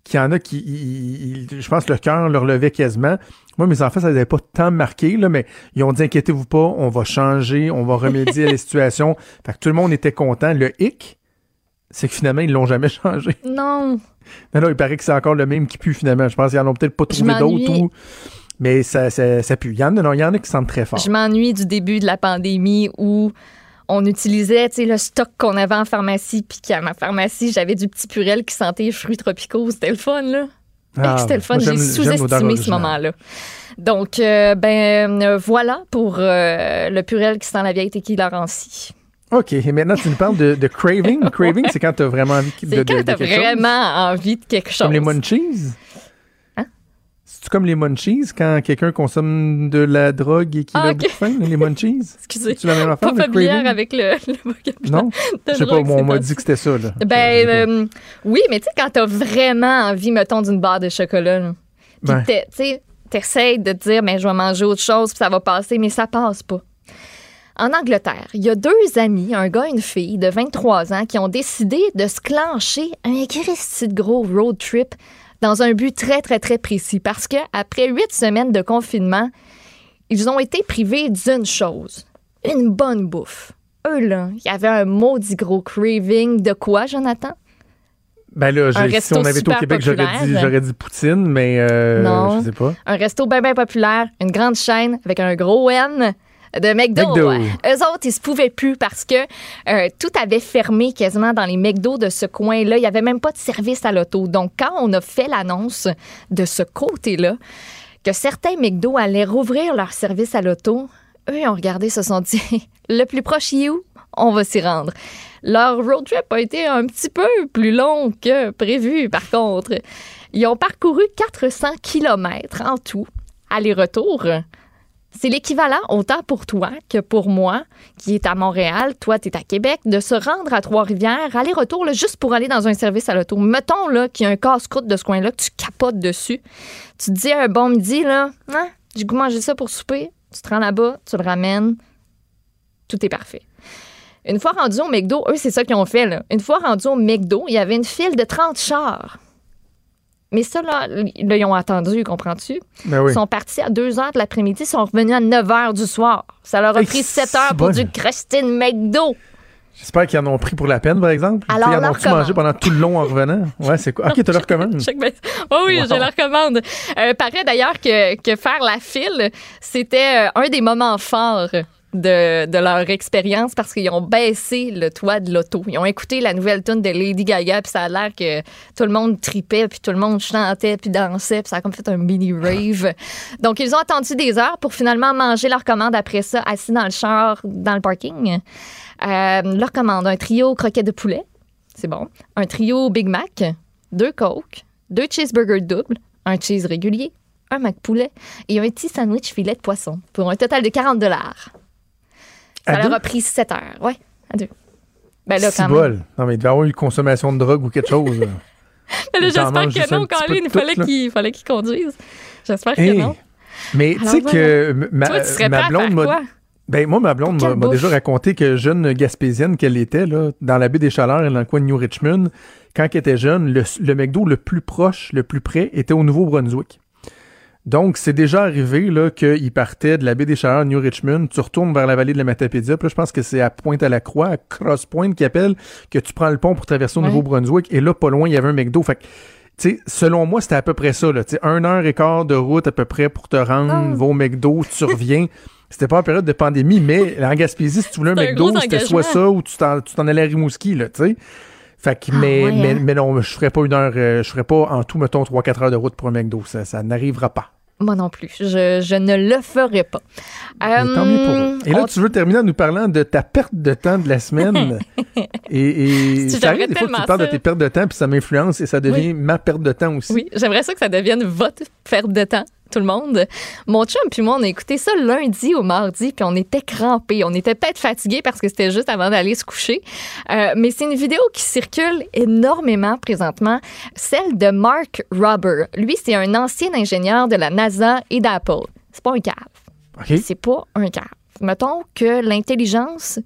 Speaker 4: qu'il y en a qui, je pense, le cœur leur levait quasiment. Moi, mes enfants, ça les avait pas tant marqué, là, mais ils ont dit inquiétez-vous pas, on va changer, on va remédier à la *laughs* situation. Fait que tout le monde était content. Le hic, c'est que finalement, ils l'ont jamais *laughs* changé.
Speaker 5: Non.
Speaker 4: Non, non, il paraît que c'est encore le même qui pue finalement. Je pense qu'ils en ont peut-être pas trouvé d'autres
Speaker 5: m'ennuie.
Speaker 4: ou. Mais ça, ça, ça pue. Il y en a, non, il y en a qui sentent très fort.
Speaker 5: Je m'ennuie du début de la pandémie où on utilisait le stock qu'on avait en pharmacie, puis qu'à ma pharmacie, j'avais du petit purel qui sentait les fruits tropicaux. C'était le fun, là.
Speaker 4: Ah,
Speaker 5: Hey, C'était le fun. J'ai sous-estimé ce moment-là. Donc, euh, ben, euh, voilà pour euh, le purel qui sent la vieille tequila rancie.
Speaker 4: OK, et maintenant, tu nous parles de, de craving. *laughs* Craving, c'est quand tu as vraiment envie de, de,
Speaker 5: quand
Speaker 4: de
Speaker 5: t'as
Speaker 4: quelque chose.
Speaker 5: vraiment envie de quelque chose.
Speaker 4: Comme les munchies?
Speaker 5: Hein?
Speaker 4: C'est-tu comme les munchies quand quelqu'un consomme de la drogue et qu'il
Speaker 5: Ah,
Speaker 4: a
Speaker 5: ok.
Speaker 4: beaucoup faim, les *laughs* munchies?
Speaker 5: Excusez.
Speaker 4: C'est la même affaire,
Speaker 5: Pas familière
Speaker 4: craving?
Speaker 5: avec le, le vocabulaire
Speaker 4: Non? *laughs*
Speaker 5: de
Speaker 4: Je sais pas, on m'a dit que c'était ça, là.
Speaker 5: Ben, euh, oui, mais tu sais, quand t'as vraiment envie, mettons, d'une barre de chocolat, là,
Speaker 4: Ben.
Speaker 5: tu sais, t'essayes de te dire, mais je vais manger autre chose, puis ça va passer, mais ça passe pas. En Angleterre, il y a deux amis, un gars et une fille de 23 ans, qui ont décidé de se clencher un Christy de gros road trip dans un but très, très, très précis. Parce que après huit semaines de confinement, ils ont été privés d'une chose, une bonne bouffe. Eux, là, il y avait un maudit gros craving de quoi, Jonathan?
Speaker 4: Ben là, si on avait été au Québec, j'aurais dit,
Speaker 5: populaire.
Speaker 4: j'aurais dit Poutine, mais euh,
Speaker 5: Non.
Speaker 4: je sais pas.
Speaker 5: Un resto bien, bien populaire, une grande chaîne avec un gros N de McDo.
Speaker 4: McDo.
Speaker 5: Eux autres, ils se pouvaient plus parce que euh, tout avait fermé quasiment dans les McDo de ce coin-là. Il n'y avait même pas de service à l'auto. Donc, quand on a fait l'annonce de ce côté-là, que certains McDo allaient rouvrir leur service à l'auto, eux, ils ont regardé, se sont dit, *laughs* le plus proche, il est où? On va s'y rendre. Leur road trip a été un petit peu plus long que prévu, par contre. Ils ont parcouru 400 kilomètres en tout, aller-retour. C'est l'équivalent autant pour toi que pour moi, qui est à Montréal, toi, tu es à Québec, de se rendre à Trois-Rivières, aller-retour, juste pour aller dans un service à l'auto. Mettons qu'il y a un casse-croûte de ce coin-là, que tu capotes dessus. Tu te dis un bon midi, là, hein, j'ai goût manger ça pour souper. Tu te rends là-bas, tu le ramènes, tout est parfait. Une fois rendu au McDo, eux, c'est ça qu'ils ont fait. Là. Une fois rendu au McDo, il y avait une file de 30 chars. Mais ça, là, là, ils ont attendu, comprends-tu?
Speaker 4: Ben oui.
Speaker 5: Ils sont partis à 2 h de l'après-midi, ils sont revenus à 9 h du soir. Ça leur a pris
Speaker 4: c'est
Speaker 5: 7 heures pour
Speaker 4: bon.
Speaker 5: du Christine McDo.
Speaker 4: J'espère qu'ils en ont pris pour la peine, par exemple.
Speaker 5: Alors,
Speaker 4: ils en ont-tu mangé
Speaker 5: commande.
Speaker 4: pendant tout le long en revenant? *laughs* Ouais, c'est quoi? Ok, tu leur commandes. *laughs*
Speaker 5: Bien. Oh oui,
Speaker 4: Wow.
Speaker 5: je leur recommande. Euh, paraît d'ailleurs que, que faire la file, c'était euh, un des moments forts de, de leur expérience parce qu'ils ont baissé le toit de l'auto. Ils ont écouté la nouvelle tune de Lady Gaga, puis ça a l'air que tout le monde tripait, puis tout le monde chantait, puis dansait, puis ça a comme fait un mini rave. *laughs* Donc, ils ont attendu des heures pour finalement manger leur commande après ça, assis dans le char, dans le parking. Euh, leur commande, un trio croquet de poulet, c'est bon. Un trio Big Mac, deux Coke, deux cheeseburgers doubles, un cheese régulier, un Mac poulet et un petit sandwich filet de poisson pour un total de 40 dollars. Ça
Speaker 4: À
Speaker 5: leur
Speaker 4: deux?
Speaker 5: a pris 7 heures. Ouais, à deux. Ben là, quand même.
Speaker 4: Non, mais il devait avoir eu une consommation de drogue ou quelque chose. *laughs* là.
Speaker 5: Mais là,
Speaker 4: Ils t'en
Speaker 5: j'espère que non,
Speaker 4: de
Speaker 5: Il fallait
Speaker 4: là.
Speaker 5: qu'il fallait qu'il conduise. J'espère que non.
Speaker 4: Mais tu sais que ma,
Speaker 5: Toi, tu
Speaker 4: ma blonde m'a? Ben, moi, ma blonde m'a déjà raconté que jeune gaspésienne qu'elle était, là, dans la baie des Chaleurs et dans le coin de New Richmond, quand elle était jeune, le, le McDo le plus proche, le plus près, était au Nouveau-Brunswick. Donc, c'est déjà arrivé là, qu'il partait de la baie des Chaleurs, New Richmond, tu retournes vers la vallée de la Matapédia, puis là, je pense que c'est à Pointe-à-la-Croix, à Cross Point, qui appelle, que tu prends le pont pour traverser au
Speaker 5: Ouais.
Speaker 4: Nouveau-Brunswick, et là, pas loin, il y avait un McDo. Fait que, tu sais, selon moi, c'était à peu près ça, là. Tu sais, un heure et quart de route à peu près pour te rendre,
Speaker 5: Oh.
Speaker 4: au McDo, tu reviens. *laughs* C'était pas en période de pandémie, mais en Gaspésie, si tu voulais un McDo, c'était soit ça ou tu t'en, tu t'en allais à Rimouski, là, tu sais. Fait que, mais,
Speaker 5: ouais,
Speaker 4: mais,
Speaker 5: hein?
Speaker 4: mais non, je ferais pas une heure, euh, je ferais pas en tout, mettons, 3-4 heures de route pour un McDo. Ça, ça n'arrivera pas.
Speaker 5: Moi non plus. Je, je ne le ferai pas.
Speaker 4: Tant mieux pour eux. Et là,
Speaker 5: on-
Speaker 4: tu veux terminer en nous parlant de ta perte de temps de la semaine. *laughs* et et
Speaker 5: Si
Speaker 4: ça arrive des fois que tu parles de tes pertes de temps, puis ça m'influence et ça devient ma perte de temps aussi.
Speaker 5: Oui, j'aimerais ça que ça devienne votre perte de temps. Tout le monde. Mon chum puis moi, on a écouté ça lundi au mardi, puis on était crampés. On était peut-être fatigués parce que c'était juste avant d'aller se coucher. Euh, mais c'est une vidéo qui circule énormément présentement, celle de Mark Robber. Lui, c'est un ancien ingénieur de la NASA et d'Apple. C'est pas un cave. C'est pas un cave. Mettons que l'intelligence,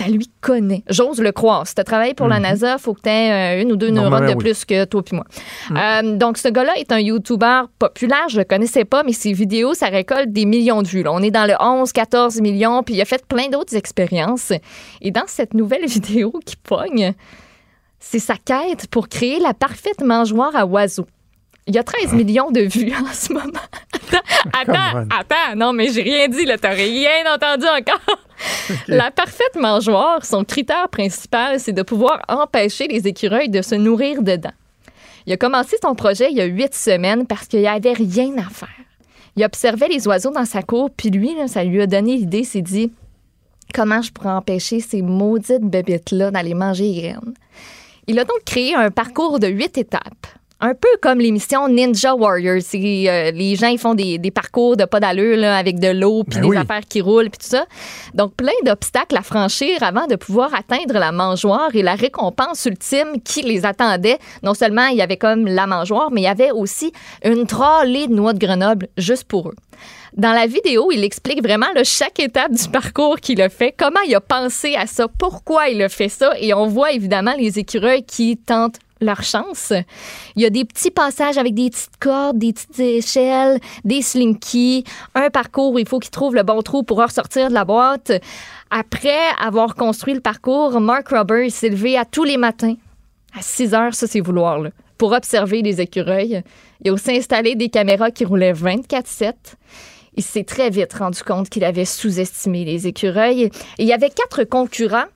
Speaker 5: ça lui connaît. J'ose le croire. Si tu travaillé pour la
Speaker 4: Mhm.
Speaker 5: NASA, faut que tu aies une ou deux neurones de
Speaker 4: oui.
Speaker 5: plus que toi puis moi.
Speaker 4: Mhm.
Speaker 5: Euh, donc, ce gars-là est un YouTuber populaire. Je le connaissais pas, mais ses vidéos, ça récolte des millions de vues. là. On est dans le 11, 14 millions, puis il a fait plein d'autres expériences. Et dans cette nouvelle *laughs* vidéo qui pogne, c'est sa quête pour créer la parfaite mangeoire à oiseaux. Il y a 13 millions de vues en ce moment. *laughs* Attends, attends,
Speaker 4: on.
Speaker 5: attends. Non, mais j'ai rien dit, là. T'as rien entendu encore. *laughs* La parfaite mangeoire, son critère principal, c'est de pouvoir empêcher les écureuils de se nourrir dedans. Il a commencé son projet il y a huit semaines parce qu'il n'y avait rien à faire. Il observait les oiseaux dans sa cour, puis lui, là, ça lui a donné l'idée, s'est dit comment je pourrais empêcher ces maudites bébêtes-là d'aller manger les graines? Il a donc créé un parcours de huit étapes. Un peu comme l'émission Ninja Warriors. Euh, les gens ils font des, des parcours de pas d'allure là, avec de l'eau puis
Speaker 4: Ben
Speaker 5: des
Speaker 4: oui.
Speaker 5: affaires qui roulent puis tout ça. Donc plein d'obstacles à franchir avant de pouvoir atteindre la mangeoire et la récompense ultime qui les attendait. Non seulement il y avait comme la mangeoire, mais il y avait aussi une trolley de noix de Grenoble juste pour eux. Dans la vidéo, il explique vraiment là, chaque étape du parcours qu'il a fait, comment il a pensé à ça, pourquoi il a fait ça, et on voit évidemment les écureuils qui tentent leur chance. Il y a des petits passages avec des petites cordes, des petites échelles, des slinkies, un parcours où il faut qu'ils trouvent le bon trou pour ressortir de la boîte. Après avoir construit le parcours, Mark Robert s'est levé à tous les matins à 6 heures, ça c'est vouloir, là, pour observer les écureuils. Il a aussi installé des caméras qui roulaient 24-7. Il s'est très vite rendu compte qu'il avait sous-estimé les écureuils. Il y avait quatre concurrents.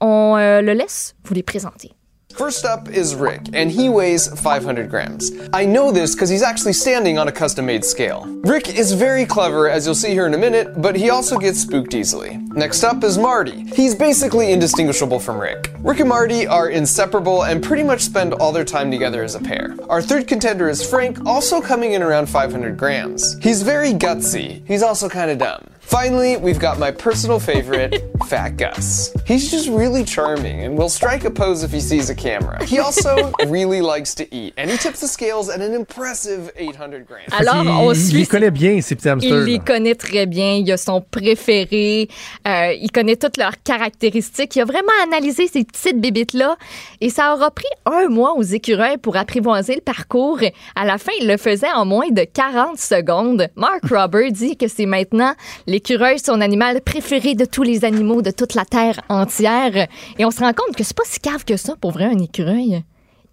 Speaker 5: On euh, le laisse vous les présenter.
Speaker 13: First up is Rick, and he weighs 500 grams. I know this because he's actually standing on a custom made scale. Rick is very clever, as you'll see here in a minute, but he also gets spooked easily. Next up is Marty. He's basically indistinguishable from Rick. Rick and Marty are inseparable and pretty much spend all their time together as a pair. Our third contender is Frank, also coming in around 500 grams. He's very gutsy. He's also kind of dumb. Finally, we've got my personal favorite, Fat Gus. He's just really charming and will strike a pose if he sees a camera. He *laughs* also really likes to eat, and he tips the scales at an impressive 800 grams.
Speaker 5: Alors,
Speaker 4: il,
Speaker 5: on
Speaker 4: il
Speaker 5: suit
Speaker 4: les connaît bien, ces petits hamsters.
Speaker 5: Il les connaît très bien. Il a son préféré. Euh, il connaît toutes leurs caractéristiques. Il a vraiment analysé ces petites bébites-là. Et ça aura pris un mois aux écureuils pour apprivoiser le parcours. À la fin, il le faisait en moins de 40 secondes. Mark Robert dit que c'est maintenant l'écureuil, son animal préféré de tous les animaux de toute la Terre entière. Et on se rend compte que c'est pas si cave que ça pour vrai un écureuil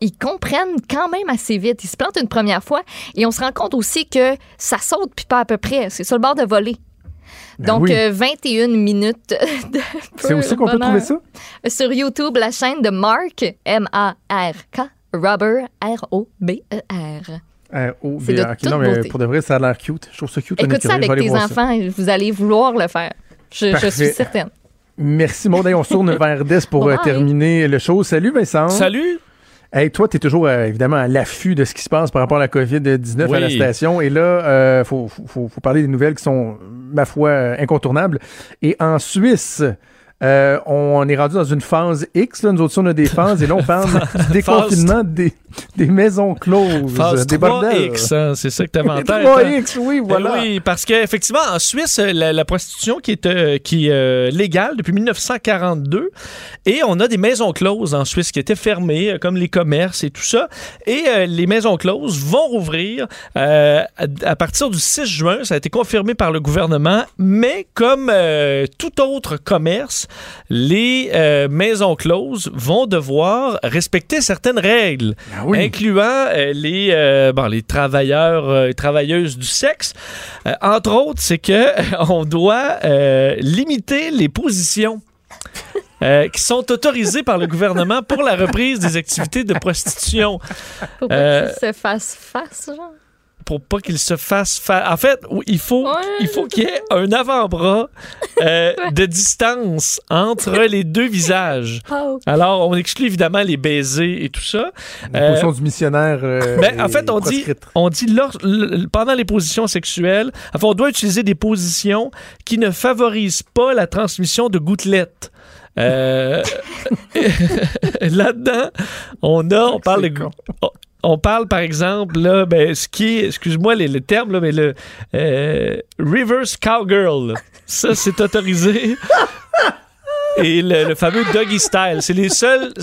Speaker 5: ils comprennent quand même assez vite. Ils se plantent une première fois et on se rend compte aussi que ça saute puis pas à peu près. C'est sur le bord de voler.
Speaker 4: Ben
Speaker 5: Donc,
Speaker 4: oui.
Speaker 5: euh, 21 minutes de
Speaker 4: C'est aussi qu'on peut trouver ça?
Speaker 5: Sur YouTube, la chaîne de Mark, M-A-R-K, Robert, R-O-B-E-R.
Speaker 4: Euh, oh,
Speaker 5: C'est
Speaker 4: bien,
Speaker 5: de
Speaker 4: ok,
Speaker 5: toute
Speaker 4: non, mais
Speaker 5: beauté.
Speaker 4: pour de vrai, ça a l'air cute. Je trouve ça cute.
Speaker 5: Écoute ça avec tes
Speaker 4: ça.
Speaker 5: enfants, vous allez vouloir le faire. Je, suis certaine.
Speaker 4: Merci, Maud. On se tourne *laughs* vers Des pour euh,
Speaker 5: Bye.
Speaker 4: terminer le show. Salut, Vincent.
Speaker 14: Salut!
Speaker 4: Hey, toi, tu es toujours euh, évidemment à l'affût de ce qui se passe par rapport à la COVID-19 à la
Speaker 14: Oui.
Speaker 4: station. Et là, euh, faut, faut, faut- faut parler des nouvelles qui sont, ma foi, incontournables. Et en Suisse, euh, on est rendu dans une phase X. Là. Nous autres, on a des *laughs* phases. Et là, on parle du déconfinement des, des maisons closes,
Speaker 14: Phase
Speaker 4: des bordels.
Speaker 14: 3X, hein, c'est ça que tu avais en *laughs* tête.
Speaker 4: 3X, oui, voilà.
Speaker 14: Euh, Oui, parce qu'effectivement, en Suisse, la, la prostitution qui est, euh, qui est euh, légale depuis 1942, et on a des maisons closes en Suisse qui étaient fermées, euh, comme les commerces et tout ça, et euh, les maisons closes vont rouvrir euh, à, à partir du 6 juin, ça a été confirmé par le gouvernement, mais comme euh, tout autre commerce, les euh, maisons closes vont devoir respecter certaines règles,
Speaker 4: oui.
Speaker 14: incluant euh, les, euh, bon, les travailleurs euh, et travailleuses du sexe. Euh, entre autres, c'est que *laughs* on doit euh, limiter les positions. euh, qui sont autorisées par le gouvernement pour la reprise des activités de prostitution.
Speaker 5: Faut pas
Speaker 14: Euh,
Speaker 5: qu'ils se fassent face, genre.
Speaker 14: Pour pas qu'il se fasse fa- En fait, il faut il faut qu'il y ait un avant-bras euh, *laughs* de distance entre les deux visages.
Speaker 5: Oh.
Speaker 14: Alors, on exclut évidemment les baisers et tout ça.
Speaker 4: La
Speaker 14: Euh,
Speaker 4: position du missionnaire. euh,
Speaker 14: ben, en fait, on dit, on dit lors- pendant les positions sexuelles, enfin, on doit utiliser des positions qui ne favorisent pas la transmission de gouttelettes. Euh, *laughs* *laughs* Là-dedans, on a, on parle de, on- parle par exemple là, ben, ce qui excuse-moi le terme là, mais le euh, reverse cowgirl, ça c'est autorisé. *laughs* Et le, le fameux doggy style, c'est les seules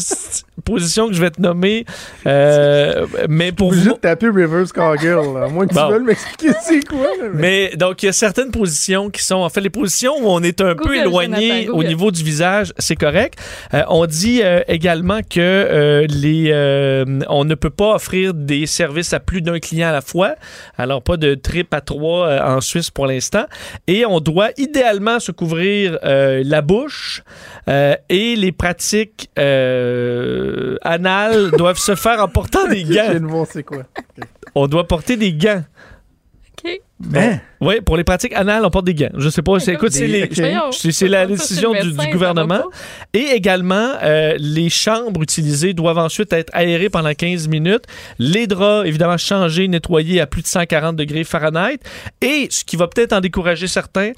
Speaker 14: positions que je vais te nommer. Euh, mais pour
Speaker 4: Obligé
Speaker 14: vous,
Speaker 4: de taper Reverse Cowgirl, là. à moins que
Speaker 14: Bon.
Speaker 4: tu veuilles m'expliquer c'est quoi. là, mais-
Speaker 14: Mais donc, il y a certaines positions qui sont, en fait, les positions où on est un peu éloigné
Speaker 5: Jonathan,
Speaker 14: au niveau du visage, c'est correct. Euh, on dit euh, également que euh, les, euh, on ne peut pas offrir des services à plus d'un client à la fois. Alors, pas de trip à trois euh, en Suisse pour l'instant. Et on doit idéalement se couvrir euh, la bouche euh, et les pratiques euh, anales doivent se faire en portant des *laughs* gants.
Speaker 4: c'est quoi.
Speaker 14: On doit porter des gants.
Speaker 5: OK.
Speaker 4: Ben,
Speaker 14: Oui, pour les pratiques anales, on porte des gants. Je sais pas, c'est, écoute, c'est, les- *laughs* la décision du, gouvernement. Et également, euh, les chambres utilisées doivent ensuite être aérées pendant 15 minutes. Les draps, évidemment, changés, nettoyés à plus de 140 degrés Fahrenheit. Et ce qui va peut-être en décourager certains,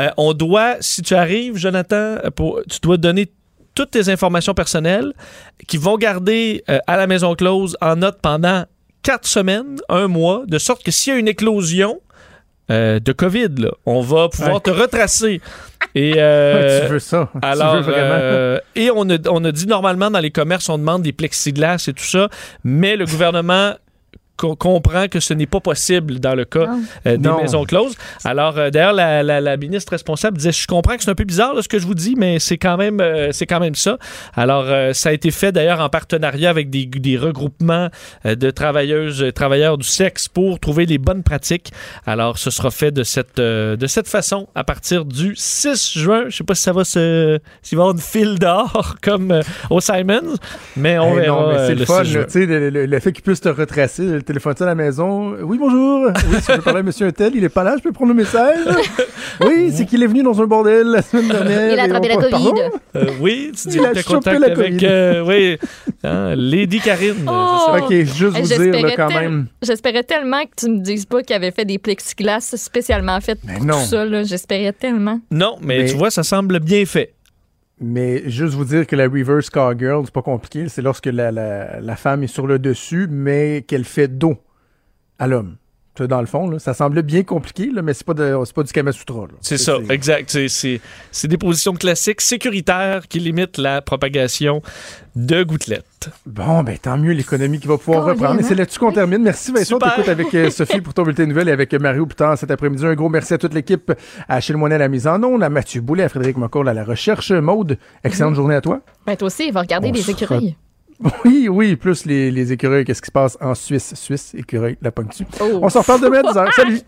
Speaker 14: euh, on doit, si tu arrives, Jonathan, pour, tu dois donner toutes tes informations personnelles qui vont garder euh, à la maison close en note pendant quatre semaines, un mois, de sorte que s'il y a une éclosion euh, de COVID, là, on va pouvoir
Speaker 4: Ouais.
Speaker 14: te retracer. Et *laughs* euh,
Speaker 4: tu veux ça.
Speaker 14: alors,
Speaker 4: tu veux vraiment.
Speaker 14: euh, et on a, on a dit normalement dans les commerces, on demande des plexiglas et tout ça, mais le gouvernement co- comprend que ce n'est pas possible dans le cas euh, des
Speaker 4: Non.
Speaker 14: maisons closes. Alors, euh, d'ailleurs, la, la- la ministre responsable disait, je comprends que c'est un peu bizarre là, ce que je vous dis, mais c'est quand même, euh, c'est quand même ça. Alors, euh, ça a été fait d'ailleurs en partenariat avec des, des regroupements euh, de travailleuses et travailleurs du sexe pour trouver les bonnes pratiques. Alors, ce sera fait de cette, euh, de cette façon à partir du 6 juin. Je sais pas si ça va se, s'il va y avoir une file d'or *laughs* comme euh, au Simons, mais on
Speaker 4: Hey,
Speaker 14: verra
Speaker 4: non, mais
Speaker 14: euh,
Speaker 4: c'est
Speaker 14: le
Speaker 4: le fun,
Speaker 14: 6
Speaker 4: là,
Speaker 14: juin.
Speaker 4: tu sais, le, le- le fait qu'il puisse te retracer, téléphone à la maison? Oui, bonjour. Oui, si je veux parler à monsieur Untel, il est pas là, je peux prendre le message. Oui, c'est qu'il est venu dans un bordel la semaine *laughs* dernière.
Speaker 5: Il a attrapé
Speaker 4: on
Speaker 5: la
Speaker 4: parle-
Speaker 5: COVID.
Speaker 14: Euh, oui, tu dis
Speaker 4: Il a chopé
Speaker 14: contact
Speaker 4: la
Speaker 14: avec
Speaker 4: COVID.
Speaker 14: euh, oui, hein, Lady Karine.
Speaker 5: Oh!
Speaker 4: Ok, juste vous dire, là,
Speaker 5: J'espérais
Speaker 4: quand
Speaker 5: tel-
Speaker 4: même.
Speaker 5: J'espérais tellement que tu me dises pas qu'il avait fait des plexiglas spécialement faits pour
Speaker 4: non.
Speaker 5: tout ça. là. J'espérais tellement.
Speaker 14: Non, mais,
Speaker 4: Mais-
Speaker 14: tu vois, ça semble bien fait.
Speaker 4: Mais juste vous dire que la reverse cowgirl, c'est pas compliqué. C'est lorsque la, la, la femme est sur le dessus, mais qu'elle fait dos à l'homme. Sais, Dans le fond, là, ça semblait bien compliqué, là, mais c'est pas, de- pas du Kamasutra.
Speaker 14: C'est ça, exact. C'est- des positions classiques sécuritaires qui limitent la propagation de gouttelettes.
Speaker 4: Bon, ben tant mieux l'économie qui va pouvoir reprendre. Et c'est
Speaker 5: hein?
Speaker 4: là-dessus qu'on termine. Merci Vincent. T'écoutes avec euh, *laughs* Sophie pour ton bulletin de nouvelles et avec euh, Mario plus tard cet après-midi. Un gros merci à toute l'équipe, à Achille Moinet à la mise en onde, à Mathieu Boulet, à Frédéric Mocoll à la recherche. Maude, excellente journée à toi.
Speaker 5: Ben, toi aussi, va regarder
Speaker 4: On
Speaker 5: les
Speaker 4: se
Speaker 5: écureuils. *laughs*
Speaker 4: Oui, oui, plus les, les écureuils. Qu'est-ce qui se passe en Suisse? Suisse, écureuil, la ponctue.
Speaker 5: Oh.
Speaker 4: On s'en reparle demain à 10h. *laughs* Salut!